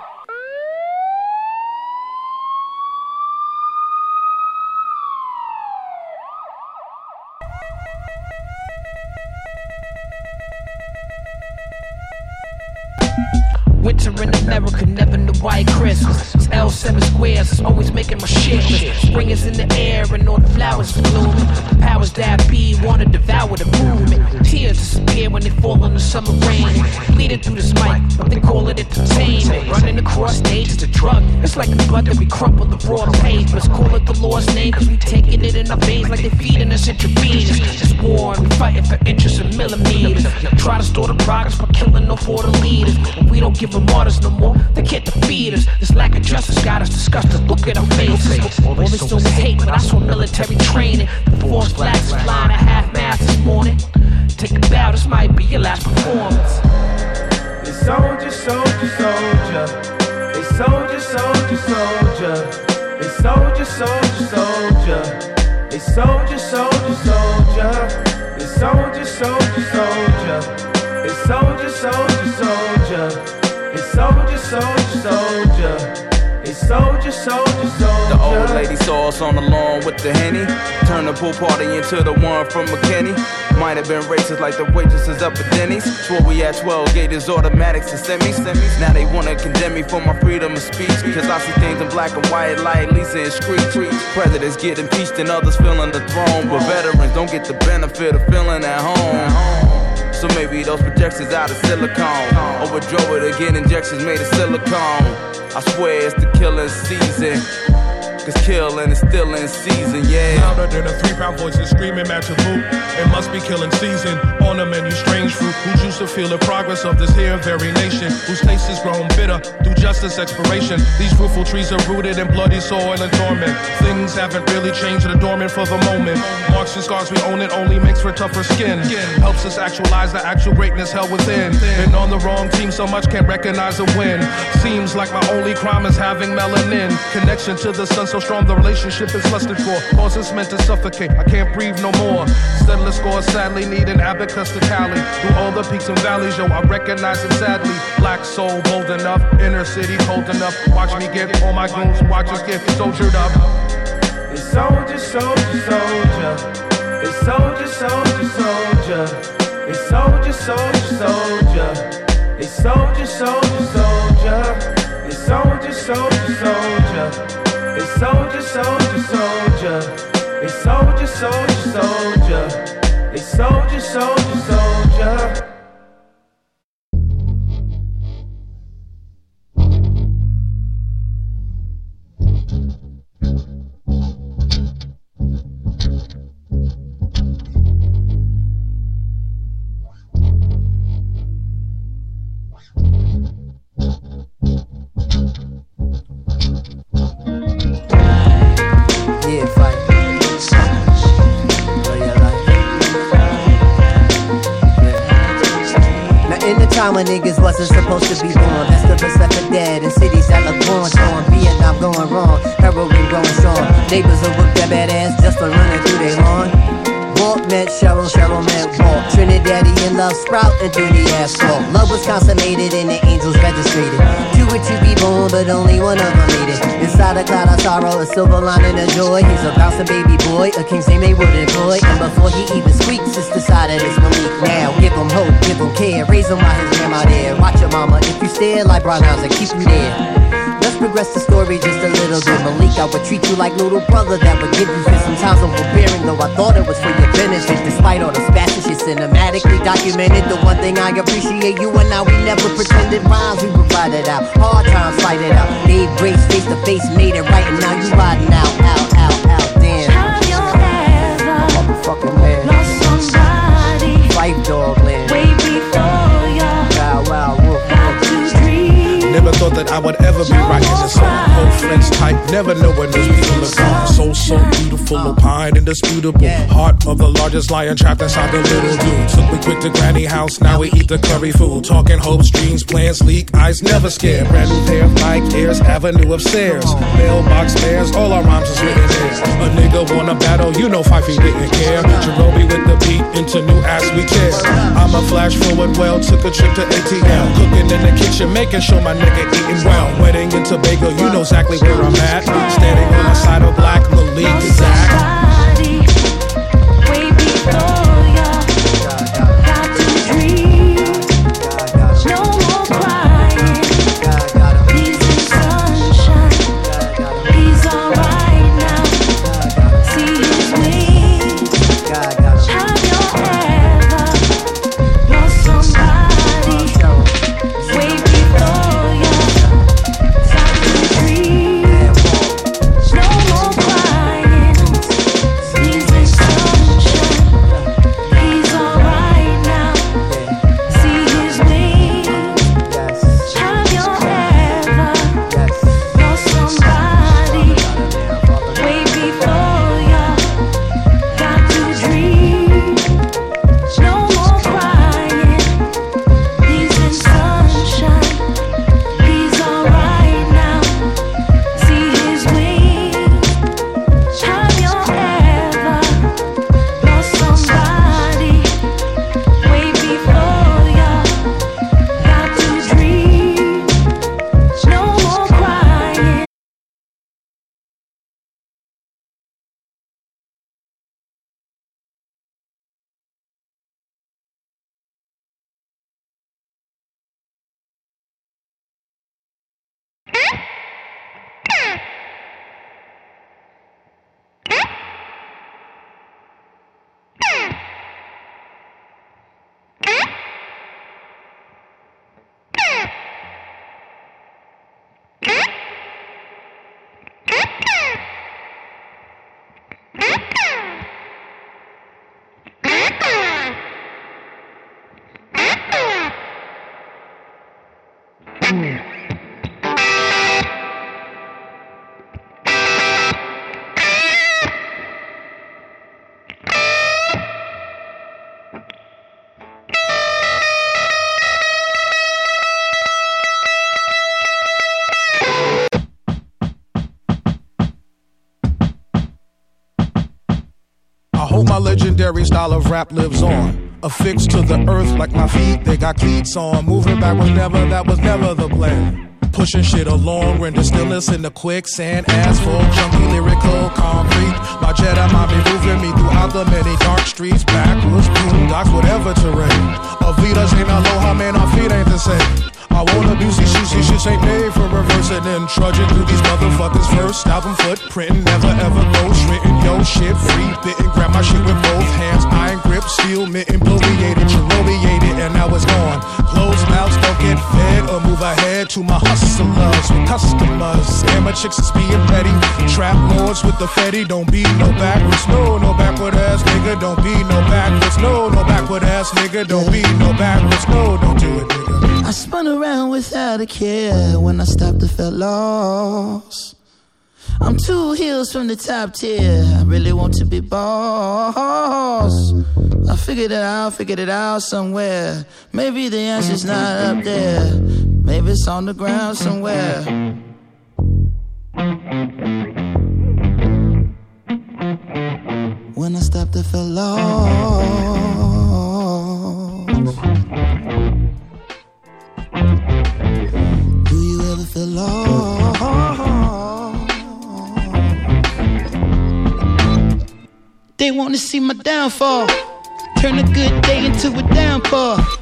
White Christmas. It's L7 squares, it's always making my shit. Spring is in the air and all the flowers are blooming. Powers that be wanna devour the movement. Tears disappear when they fall in the summer rain. Bleeding through this mic, but they call it entertainment. Running across stage is a drug. It's like the blood that we crumple the raw pavements. Call it the Lord's name, cause we taking it in our veins like they feeding us intravenous. It's war and we fighting for inches and millimeters. Try to store the progress by killing off all the leaders. We don't give them orders no more. They can't defeat us. This lack of justice got us disgusted. Look at our faces. All they saw was hate, but I saw military training. The force is flying a half mast this morning. Take a bow, this might be your last performance. They soldier, soldier, soldier. They soldier, soldier, soldier. They soldier, soldier, soldier. They soldier, soldier, soldier. They soldier, soldier, soldier. They soldier, soldier, soldier. They soldier, soldier, soldier. They soldier, soldier, soldier. The old lady saw us on the lawn with the henny. Turned the pool party into the one from McKinney. Might have been racist like the waitresses up at Denny's. Swore we had 12 gators, automatics, and semis. semis. Now they wanna condemn me for my freedom of speech. Because I see things in black and white like Lisa and Street. Presidents get impeached and others filling the throne. But veterans don't get the benefit of feeling at home. So maybe those projections out of silicone. Overdrove it again, injections made of silicone. I swear it's the killing season. Cause killing is still in season, yeah. Louder than a three pound voice is screaming match a boot. It must be killing season. On the menu, strange fruit. Who's used to feel the progress of this here very nation? Whose taste is grown bitter through justice expiration. These fruitful trees are rooted in bloody soil and torment. Things haven't really changed, they're dormant for the moment. Marks and scars, we own it, only makes for tougher skin. Helps us actualize the actual greatness held within. Been on the wrong team so much, can't recognize a win. Seems like my only crime is having melanin. Connection to the sun so strong, the relationship is lusted for. Causes meant to suffocate, I can't breathe no more. Steadless scores, sadly need an abacus to tally. Through all the peaks and valleys, yo, I recognize it sadly. Black soul, bold enough, inner city, cold enough. Watch me get all my goons, watch us get soldiered up. They soldier, soldier, soldier. They soldier, soldier, soldier. They soldier, soldier, soldier. They soldier, soldier, soldier. It's soldier, soldier, soldier. Soldier, soldier, soldier. They soldier, soldier, soldier. They soldier, soldier, soldier. Through the asphalt. Love was consummated and the angels registered. Two or two be born, but only one of them made it. Inside a cloud of sorrow, a silver lining of joy. He's a bouncing baby boy, a king's name they would employ. And before he even squeaks, it's decided it's Malik now. Give him hope, give him care, raise him while his grandma there. Watch your mama if you stare like brown eyes and keep you there. Progress the story just a little bit. Malik, I would treat you like little brother that would give you shit sometimes overbearing. Though I thought it was for your benefit, despite all the spastic shit cinematically documented. The one thing I appreciate you and I, we never pretended rhymes. We it out, hard times fight it out. Made grace face to face, made it right, and now you riding out, out, out, out. Damn. Have you ever Motherfucking man. lost somebody Fight dog I would ever be writing a song. Whole French type, never knowing those people are gone. So, so beautiful, opined, indisputable. Heart of the largest lion trapped inside the little dude. Took me quick to granny house, now we eat the curry food. Talking hopes, dreams, plans, leak, eyes never scared. Brand new pair of Nike Airs, avenue upstairs. Mailbox stairs, all our rhymes is written there. A nigga wanna battle, you know Fifey didn't care. Jerobi with the beat into new ass we tear. I'm a flash forward well, took a trip to ATL. Cooking in the kitchen, making sure my nigga eating well. Wedding in Tobago, you know exactly where I'm at. Standing on the side of black Malik Zach. Legendary style of rap lives on. Affixed to the earth like my feet, they got cleats on. Moving back was never, that was never the plan. Pushing shit along, render stillness in the quicksand. Asphalt, junky, lyrical, concrete. My Jedi might be moving me throughout the many dark streets. Backwoods, boondocks, whatever terrain. Avitas ain't aloha, man, our feet ain't the same. I wanna abuse these shoes, these shits ain't made for reversing and trudging through these motherfuckers first. Album footprint, never ever ghost written. Yo, to my hustlers with customers. Scammer chicks is being petty. Trap lords with the fetty, don't be no backwards. No, no backward ass nigga, don't be no backwards. No, no backward ass nigga, don't be no backwards. No, don't do it, nigga. I spun around without a care when I stopped and felt lost. I'm two hills from the top tier. I really want to be boss. I figured it out, figured it out somewhere. Maybe the answer's not up there. Maybe it's on the ground somewhere. When I stopped, I you ever feel lost? They wanna see my downfall. Turn a good day into a downfall.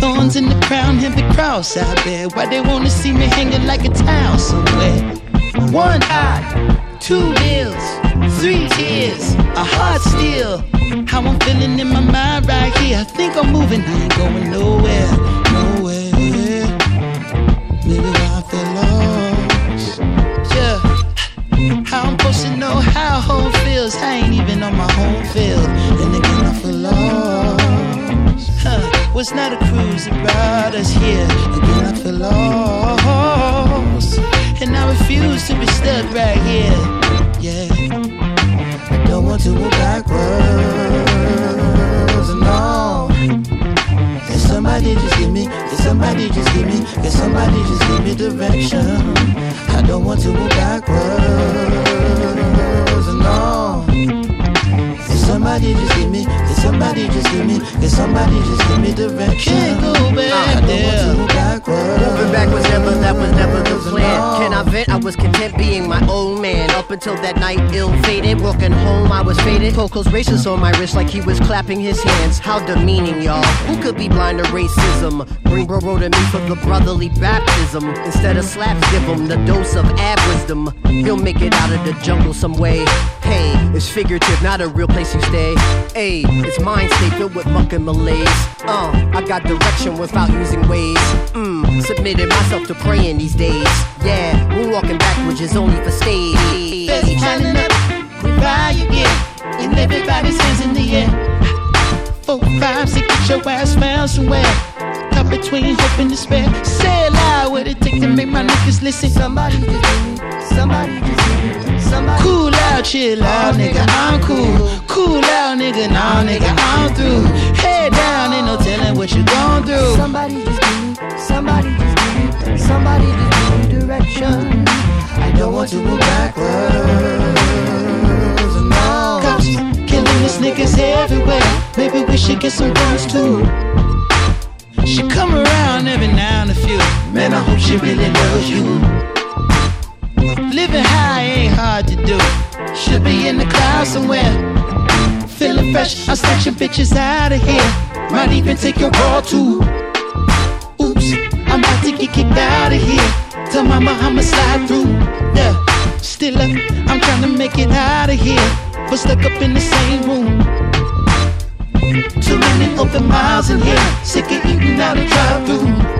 Thorns in the crown, heavy cross I bear. Why they wanna see me hanging like a towel somewhere? One eye, two ears, three tears, a heart still. How I'm feeling in my mind right here. I think I'm moving, I ain't going nowhere, nowhere. Maybe I feel lost. Yeah. How I'm supposed to know how home feels? I ain't even on my home field. And again, I feel lost. Was not a cruise that brought us here. Again, I feel lost. And I refuse to be stuck right here. Yeah. I don't want to go backwards. No. Can somebody just give me, can somebody just give me, can somebody just give me direction? I don't want to go backwards, somebody just give me, can somebody just give me, can somebody just give me direction? Can't go back there. Want to go backwards. Moving back was never, that was never the plan. Can I vent? I was content being my own man. Up until that night, ill fated. Walking home, I was faded. Coco's racist on my wrist like he was clapping his hands. How demeaning, y'all. Who could be blind to racism? Bring bro to me for the brotherly baptism. Instead of slaps, give him the dose of ab wisdom. He'll make it out of the jungle some way. Hey, it's figurative, not a real place stay. Hey, it's mind state filled with muck and malaise. Uh, I got direction without using ways. Mmm, submitted myself to praying these days. Yeah, we're walking backwards is only for stage. Best standing up, we ride again. And everybody's hands in the air. Four, five, six, get your ass found somewhere. Between hope and despair. Say loud, what it take to make my niggas listen. Somebody just give me, somebody just give me, somebody. Cool out, chill out, nigga, I'm cool. Cool out, nigga, nah, nigga, I'm through. Head down, ain't no telling what you gon' through. Somebody just give me, somebody just give me, somebody just give me direction. I don't want to go backwards, no. Cops killing us niggas everywhere. Maybe we should get some guns too. She come around every now and a few. Man, I hope she really loves you. Living high ain't hard to do. Should be in the clouds somewhere. Feeling fresh, I'll snatch your bitches out of here. Might even take your ball too. Oops, I'm about to get kicked out of here. Tell mama I'ma slide through. Yeah, still up, I'm trying to make it out of here. But stuck up in the same room. Too many open miles in here. Sick of eating out of drive through.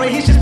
right just.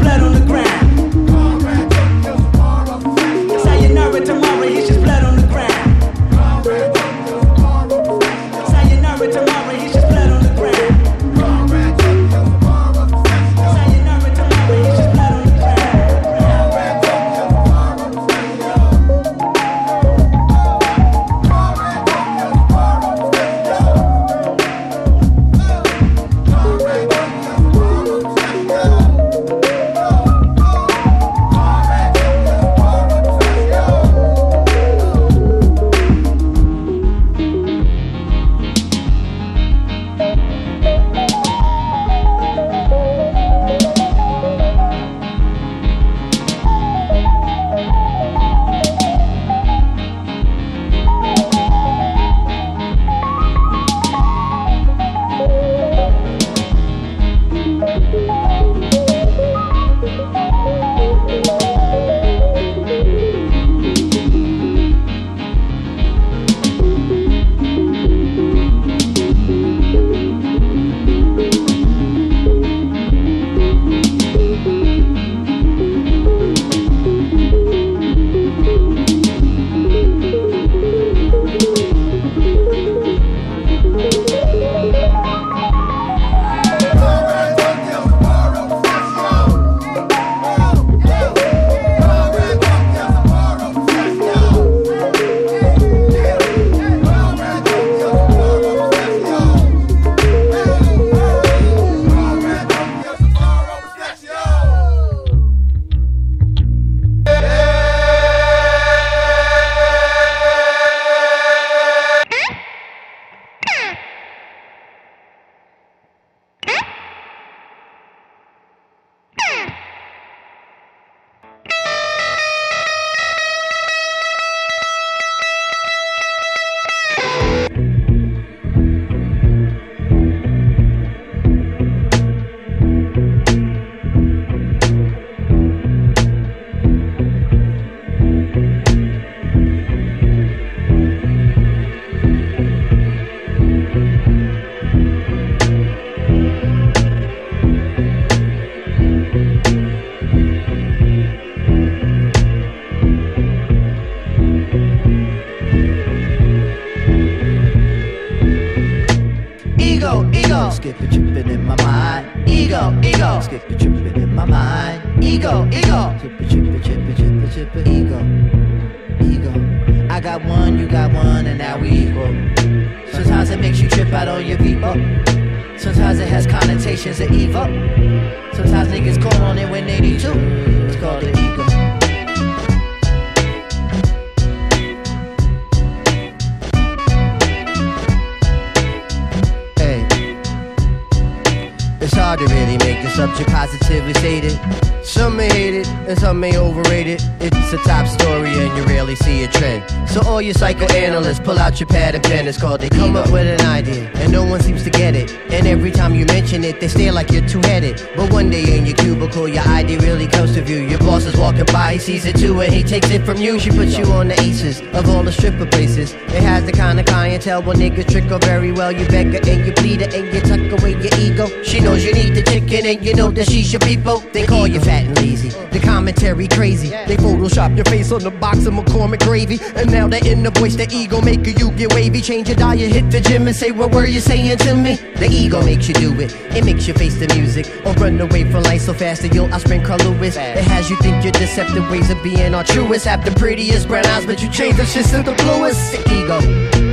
Psychoanalysts, pull out your pad and pen. It's called they come up with an idea, and no one seems to get it. And every time you mention it, they stare like you're two-headed. But one day in your cubicle, your idea really comes to view. Your boss is walking by, he sees it too, and he takes it from you. She puts you on the aces of all the stripper places. It has the kind of clientele where niggas trick her very well. You beg her and you plead her and you tuck away your ego. She knows you need the chicken and you know that she's your people. They call you fat and lazy. The commentary crazy. They Photoshop your face on the box of McCormick gravy. And now they're in the voice, the ego maker you get wavy. Change your diet, hit the gym and say what were you saying to me? The ego makes you do it. It makes you face the music or run away from life so fast that you'll outspring Carl Lewis. It has you think your deceptive ways of being are truest. Have the prettiest brown eyes, but you change the shit to the bluest. The ego.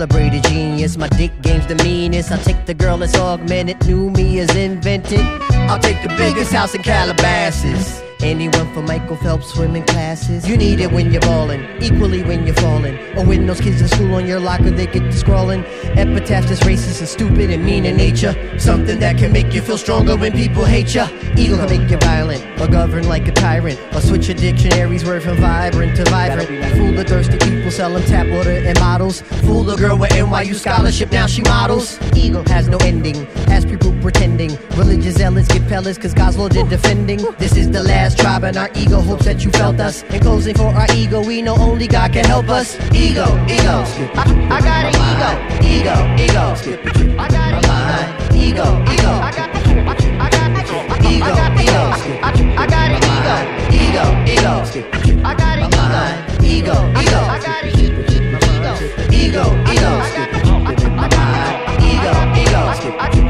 Celebrated genius. My dick game's the meanest. I take the girl that's augmented. New me is invented. I'll take the biggest house in Calabasas. Anyone for Michael Phelps swimming classes? You need it when you're ballin', equally when you're falling. Or when those kids in school on your locker they get to scrawling. Epitaphs that's racist and stupid and mean in nature. Something that can make you feel stronger when people hate ya. Ego can make you violent, or govern like a tyrant. Or switch your dictionary's word from vibrant to vibrant. Fool the thirsty people, sell them tap water and bottles. Fool the girl with NYU scholarship, now she models. Eagle has no ending, has people pretending. Religious zealots get pellets cause God's Lord did defending. This is the last tribe and our ego hopes that you felt us. In closing for our ego, we know only God can help us. Ego, ego. I, I got an ego, ego, ego. I got an ego, ego, ego. I got I got ego, ego. I, got an ego, ego, ego. I got an ego, ego, ego. I got an ego, ego, ego. I got ego, ego. An ego.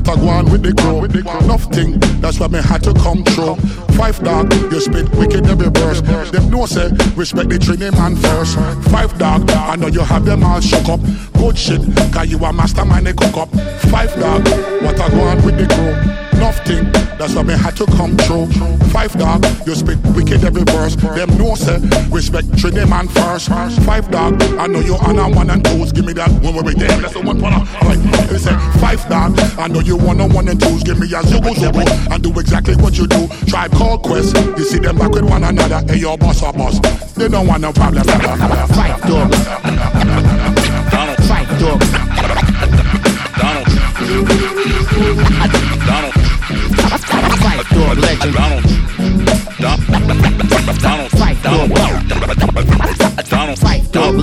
what I go on with the crow. Nothing, that's why me had to come through. Five dog, you spit wicked every verse. Them know say, respect the training man first. Five dog, I know you have them all shook up. Good shit, cause you a mastermind they cook up. Five dog, what I go on with the crow. Nothing, that's why me had to come through. Five dog, you spit wicked every verse. Them know say, respect training man first. Five dog, I know you on a one and twos. Give me that one where we there. That's the one part. Alright, they say five dog, I know you on a one and twos. Give me a zubu zubu and do exactly what you do. Tribe call quest, you see them back with one another. Hey, your boss or boss, they don't want no problem. Five dog, five dog. Donald. Donald. Dog legend. Donald. Donald. Fight dog. Donald. Fight dog.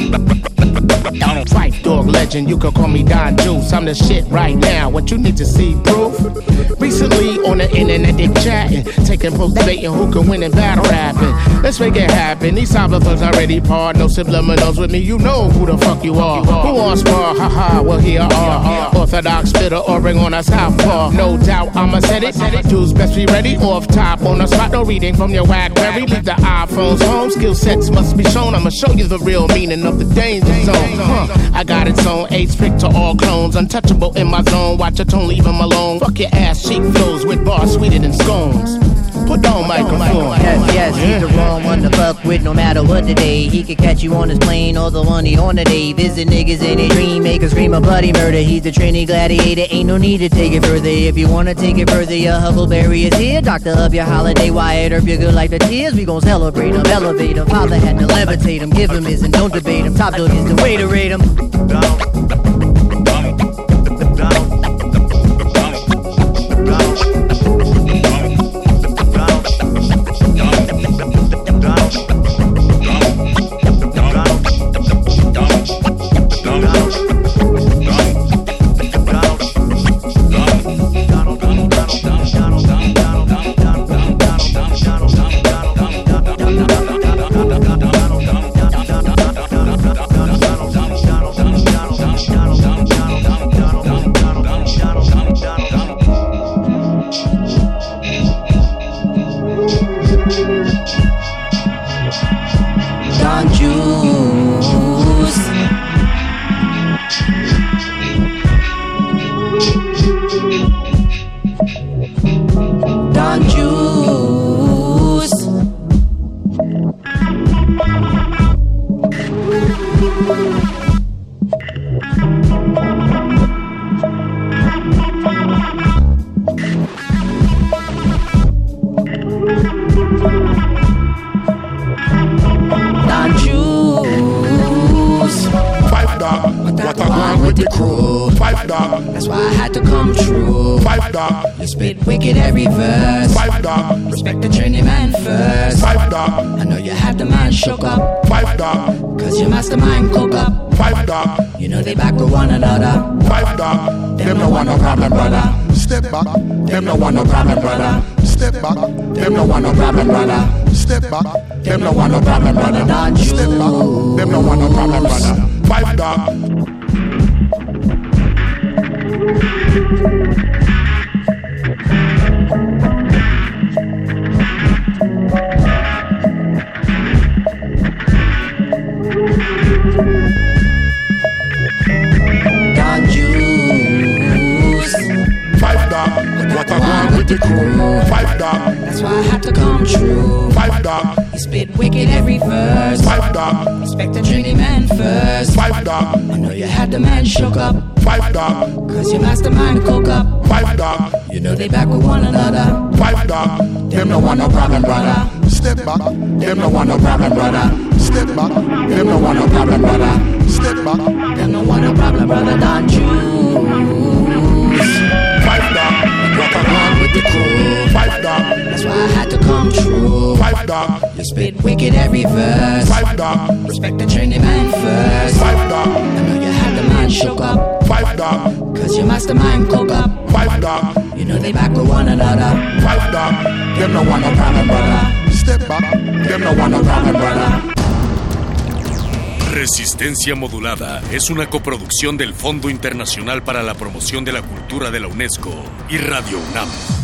Donald. Fight dog legend. You can call me Don Juice. I'm the shit right now. What you need to see proof? Recently on the internet they chatting, taking pro debating who can win in battle rapping. Let's make it happen. These cyber thugs already part. No subliminals with me. You know who the fuck you are. Who on spar? Haha. Well here are orthodox spitter or ring on a southpaw. No doubt I'ma set it. Dudes best be ready. Off top on the spot. No reading from your Blackberry. Leave the iPhones home. Skill sets must be shown. I'ma show you the real meaning of the danger zone. Huh. I got its own eight strict to all clones. Untouchable in my zone. Watch your tone, leave 'em alone. Fuck your ass cheek flows with bars sweeter than scones. Put on microphone. Yes, yes, he's the wrong one to fuck with no matter what the day. He could catch you on his plane or the one he on the day. Visit niggas in a dream, make a scream of bloody murder. He's the Trini gladiator, ain't no need to take it further. If you wanna take it further, your Huckleberry is here. Doctor of your holiday, Wyatt Earp, you're good like the tears. We gon' celebrate him, elevate him. Father had to levitate him, give him his and don't debate him. Top dog is the way to rate him. Don dog. Respect the journeyman first. Five dog. I know you had the man shook up. Five dog. Cause your mastermind cook up. Five dog. You know they back with one another. Five dog. Them no want no problem, brother. Step back. Them no want no problem, brother. Resistencia Modulada es una coproducción del Fondo Internacional para la Promoción de la Cultura de la UNESCO y Radio UNAM.